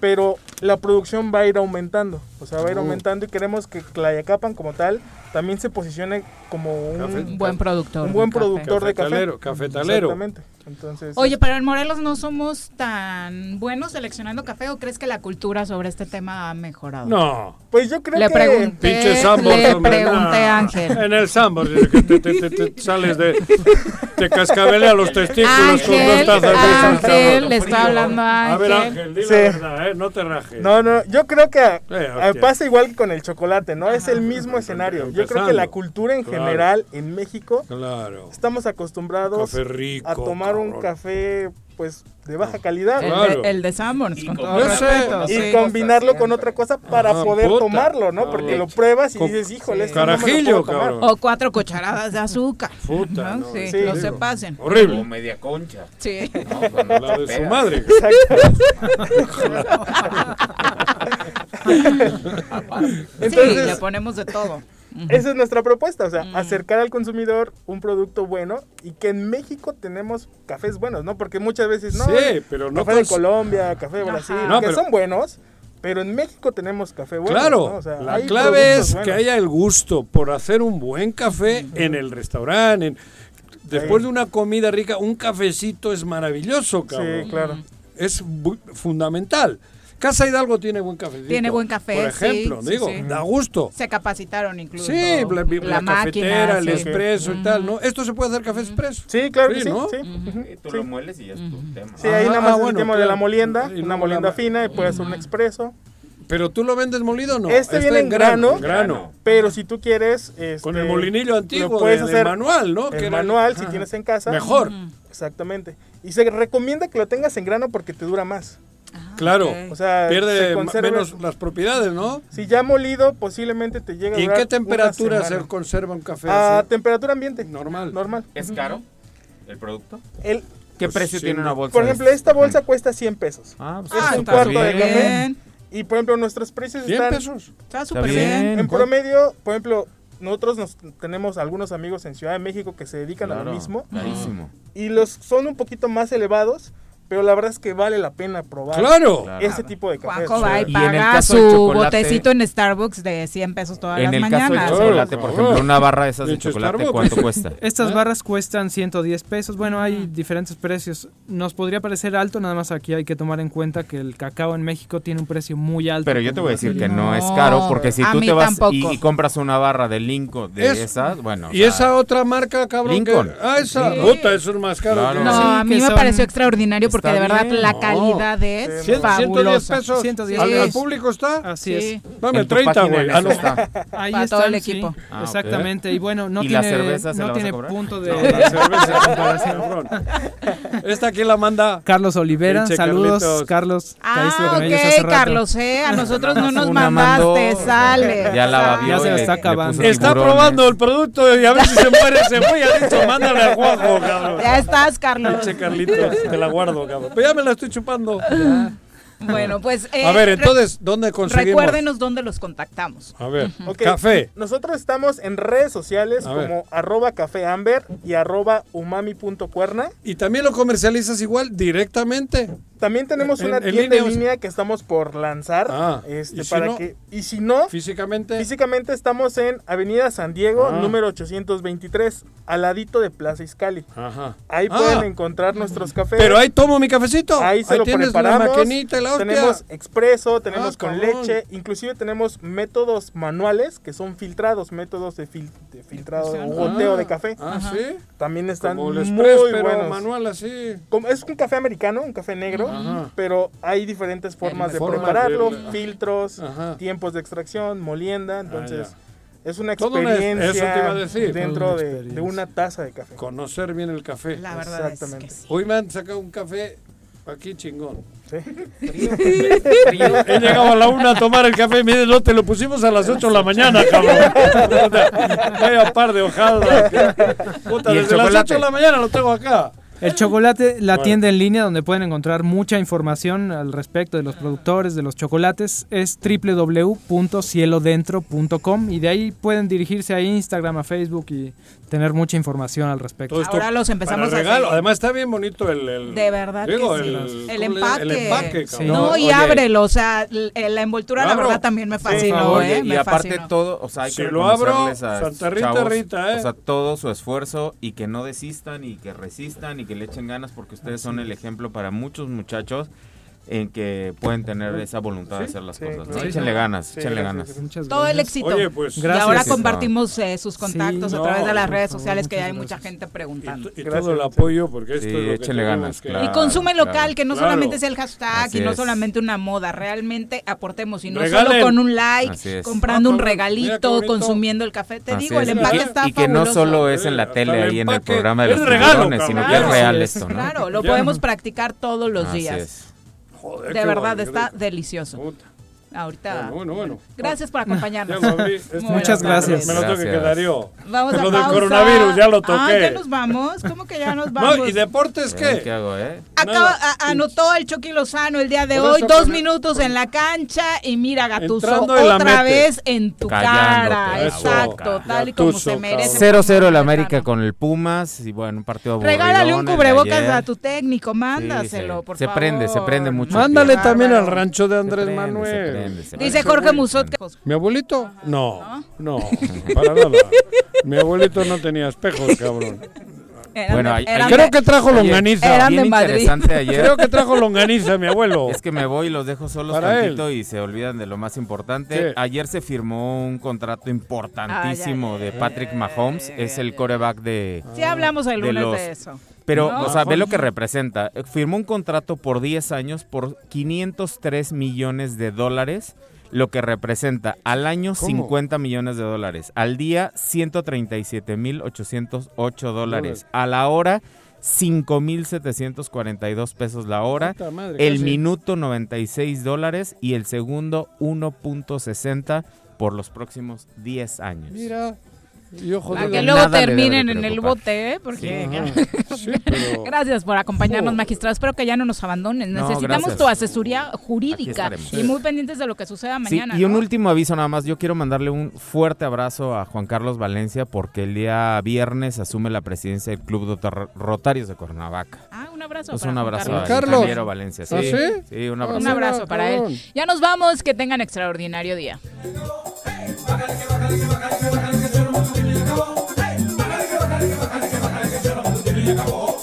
pero la producción va a ir aumentando, o sea, va a ir aumentando y queremos que Clayacapan como tal también se posicione como un, buen productor. Un buen productor de café. Cafetalero. Exactamente. Entonces, Oye, pero en Morelos no somos tan buenos seleccionando café o crees que la cultura sobre este tema ha mejorado? No. Pues yo creo le que... Pregunté, le pregunté a Ángel. En el Sambor, que te, te, te, sales de... Te cascabelea los testículos con dos tazas de Ángel, le está hablando a Ángel. A ver, Ángel, di la verdad, ¿eh? No te rajes. No, no, yo creo que eh, pasa igual que con el chocolate, ¿no? es el mismo escenario. Yo creo que la cultura en general en México claro. estamos acostumbrados a tomar un café pues de baja calidad. El, de, el con todo respeto. Y combinarlo con otra cosa para poder tomarlo, ¿no? Porque lo pruebas y dices, híjole, esto carajillo, no cabrón. O cuatro cucharadas de azúcar. Puta, ¿no? sí, no se pasen. Horrible. O media concha. Sí. No, la de su madre. Entonces, sí, le ponemos de todo. Esa es nuestra propuesta, o sea, acercar al consumidor un producto bueno y que en México tenemos cafés buenos, ¿no? Porque muchas veces no. Sí, pero no. Café de Colombia, café de Brasil, que son buenos. Pero en México tenemos café bueno. Claro, la clave es que haya el gusto por hacer un buen café en el restaurante. después de una comida rica, un cafecito es maravilloso, cabrón. Sí, claro. Es fundamental. Casa Hidalgo tiene buen café. Tiene buen café, Por ejemplo, digo, da gusto. Se capacitaron incluso. Sí, la, cafetera, el expreso y tal, ¿no? ¿Esto se puede hacer café expreso? Sí, claro que sí. ¿no? sí. Tú lo mueles y ya es tu tema. Sí, ahí nada más ah, el tema de la molienda, una molienda fina y puede ser un expreso. ¿Pero tú lo vendes molido o no? Este, viene en grano, grano, Pero si tú quieres... Este, Con el molinillo antiguo, puedes hacer manual, ¿no? El manual, si tienes en casa. Mejor. Exactamente. Y se recomienda que lo tengas en grano porque te dura más. Ah, claro, o sea, pierde menos las propiedades, ¿no? Si ya molido, posiblemente te llega a ¿Y en qué temperatura se conserva un café? A temperatura ambiente. Normal. Normal. ¿Es caro el producto? El, ¿Qué pues precio tiene una bolsa? Por ejemplo, esta bolsa cuesta 100 pesos. Ah, pues es un cuarto de café. Y por ejemplo, nuestros precios 100 están. pesos. Está súper bien. En promedio, por ejemplo, nosotros nos, tenemos algunos amigos en Ciudad de México que se dedican a lo mismo. Clarísimo. Y los son un poquito más elevados pero la verdad es que vale la pena probar claro. ese tipo de café. Juanjo va y paga su botecito en Starbucks de 100 pesos todas las mañanas. En el caso del chocolate, por ejemplo, una barra de esas de chocolate, ¿cuánto cuesta? Estas barras cuestan 110 pesos. Bueno, hay diferentes precios. Nos podría parecer alto, nada más aquí hay que tomar en cuenta que el cacao en México tiene un precio muy alto. Pero yo te voy a decir que no, es caro, porque si tú te vas y, compras una barra de Lincoln de esas, bueno. ¿Y esa otra marca, cabrón? Lincoln. ah, esa. Puta, eso es más caro. No, a mí me pareció extraordinario porque de verdad la calidad es fabulosa. 110 pesos. 110 ¿Al, ¿Al, público está? Así es. Dame 30, güey. Ah, no. está. Ahí Para todo el equipo. Ah, Exactamente. Y bueno, no ¿Y tiene, la cerveza no tiene punto de, cerveza comparación. ¿Esta quién la manda? Carlos Olivera. Saludos, Carlos. Ah, ok, Carlos, eh. A nosotros no nos mandaste, sale. Ya la Ya se está acabando. Está probando el producto y a ver si se muere se fue. Ya dicho, mándale a Juanjo, cabrón. Ya estás, Carlos. Carlitos, te la guardo, cabrón. Pero ya me la estoy chupando. Bueno, pues. Eh, a ver, entonces, ¿dónde conseguimos? Recuérdenos dónde los contactamos. A ver, okay. café. Nosotros estamos en redes sociales como arroba cafeamber y arroba umami.cuerna. ¿Y también lo comercializas igual directamente? También tenemos una tienda en línea que estamos por lanzar. Ah, este, ¿y si para no? que y si no, físicamente físicamente estamos en Avenida San Diego, Ah. número 823, al ladito de Plaza Iscali. Ajá. Ahí Ah. pueden encontrar nuestros cafés. Pero ahí tomo mi cafecito. Ahí se lo tienes preparamos. la maquinita la tenemos expreso, tenemos Ah, con cabrón. leche, inclusive tenemos métodos manuales que son filtrados, métodos de, fil- de filtrado o goteo de café. Ah, sí. También están Como el muy express, pero buenos. manual así. Como- es un café americano, un café negro, Ajá. pero hay diferentes formas de Formas prepararlo, de- filtros, Ajá. tiempos de extracción, molienda, entonces es una Toda una- experiencia eso te iba a decir. dentro una de, experiencia. de una taza de café. Conocer bien el café. La verdad Exactamente. es que sí. Hoy me han sacado un café aquí chingón. Sí. He llegado a la una a tomar el café y me no, te lo pusimos a las 8 de la mañana, cabrón. Vaya par de hojadas. Puta, ¿Y el desde las chocolate? 8 de la mañana lo tengo acá. El chocolate, la Bueno. tienda en línea donde pueden encontrar mucha información al respecto de los productores de los chocolates es www.cielodentro.com y de ahí pueden dirigirse a Instagram, a Facebook y tener mucha información al respecto. Todo esto Ahora los empezamos para a regalo. hacer. Además está bien bonito el... el- De verdad digo, que sí. el, El, ¿cómo le empaque. El empaque. No, No, y oye. ábrelo. O sea, la envoltura, la verdad, también me Sí, fascinó, Oye, ¿eh? y Me aparte fascinó. todo, o sea, hay Si que lo abro, a Santa Rita, chavos, Rita, ¿eh? O sea, todo su esfuerzo y que no desistan y que resistan y que le echen ganas porque ustedes son el ejemplo para muchos muchachos en que pueden tener esa voluntad de hacer las Sí, cosas. ¿no? sí, Échenle ganas, Sí, échenle gracias, ganas. gracias. Muchas Todo el éxito. Oye, pues... y ahora compartimos eh, sus contactos Sí, a través no, de las redes favor, sociales que muchas hay mucha gente Y, preguntando. y Gracias, todo el apoyo porque esto es lo que ganas, que- claro. Y consume claro. local, que no Claro. solamente sea el hashtag Así y no es. solamente una moda, realmente aportemos y no Regalen. solo con un like, comprando Ah, un regalito, consumiendo el café. Te Así digo, el empaque y está y que no solo es en la tele el ahí en el programa de los regalo, tiburones, sino que es real esto, ¿no? Claro, lo Ya. podemos practicar todos los días. Joder, De verdad, está delicioso. Puta. Ahorita. Bueno, bueno, bueno. Gracias por Ya acompañarnos. lo abrí. Este- Muchas gracias. Me lo tengo que quedar yo. Vamos a Lo del coronavirus ya lo toqué. Ah, ya nos vamos. ¿Cómo que ya nos vamos? No, ¿y deportes ¿Qué? qué? hago, eh? Acaba, a- anotó el Chucky Lozano el día de hoy, dos minutos en la cancha y mira Gatuso otra vez en tu Callándote, cara, exacto, tal y como se merece. 0-0 el América con el Pumas y bueno, un partido aburrido. Regálale un cubrebocas a tu técnico, mándaselo, Sí, sí. por Se favor. prende, se prende mucho. Mándale también al rancho de Andrés prende, se Manuel. Se Dice. Jorge Musot que ¿Mi abuelito? No, no, para nada. Mi abuelito no tenía espejos, cabrón. eran Bueno, de- eran Creo de- que trajo longaniza. eran de Bien interesante ayer. Creo que trajo longaniza, mi abuelo. Es que me voy y los dejo solos Para tantito y se olvidan de lo más importante. Sí. Ayer se firmó un contrato importantísimo Ay, ay, de Patrick Mahomes. Es el coreback de... Sí hablamos el de lunes los- de eso. Pero, ¿No? o sea, ve lo que representa. Firmó un contrato por 10 años por 503 millones de dólares, lo que representa al año ¿Cómo? 50 millones de dólares, al día 137 mil 808 dólares, a la hora 5 mil 742 pesos la hora, madre, el casi. minuto 96 dólares y el segundo 1.60 por los próximos 10 años. Mira, yo Para que luego terminen en el bote, ¿eh? Porque... Sí, pero- Gracias por acompañarnos, magistrado. Espero que ya no nos abandonen. No, Necesitamos gracias. tu asesoría jurídica y muy pendientes de lo que suceda Sí, mañana. y un ¿no? último aviso nada más. Yo quiero mandarle un fuerte abrazo a Juan Carlos Valencia porque el día viernes asume la presidencia del Club de Rotarios de Cuernavaca. Ah, un abrazo. Pues un abrazo a Carlos. Valencia. ¿Ah, sí? sí? un abrazo. Un abrazo para él. Ya nos vamos, que tengan extraordinario día. acabó.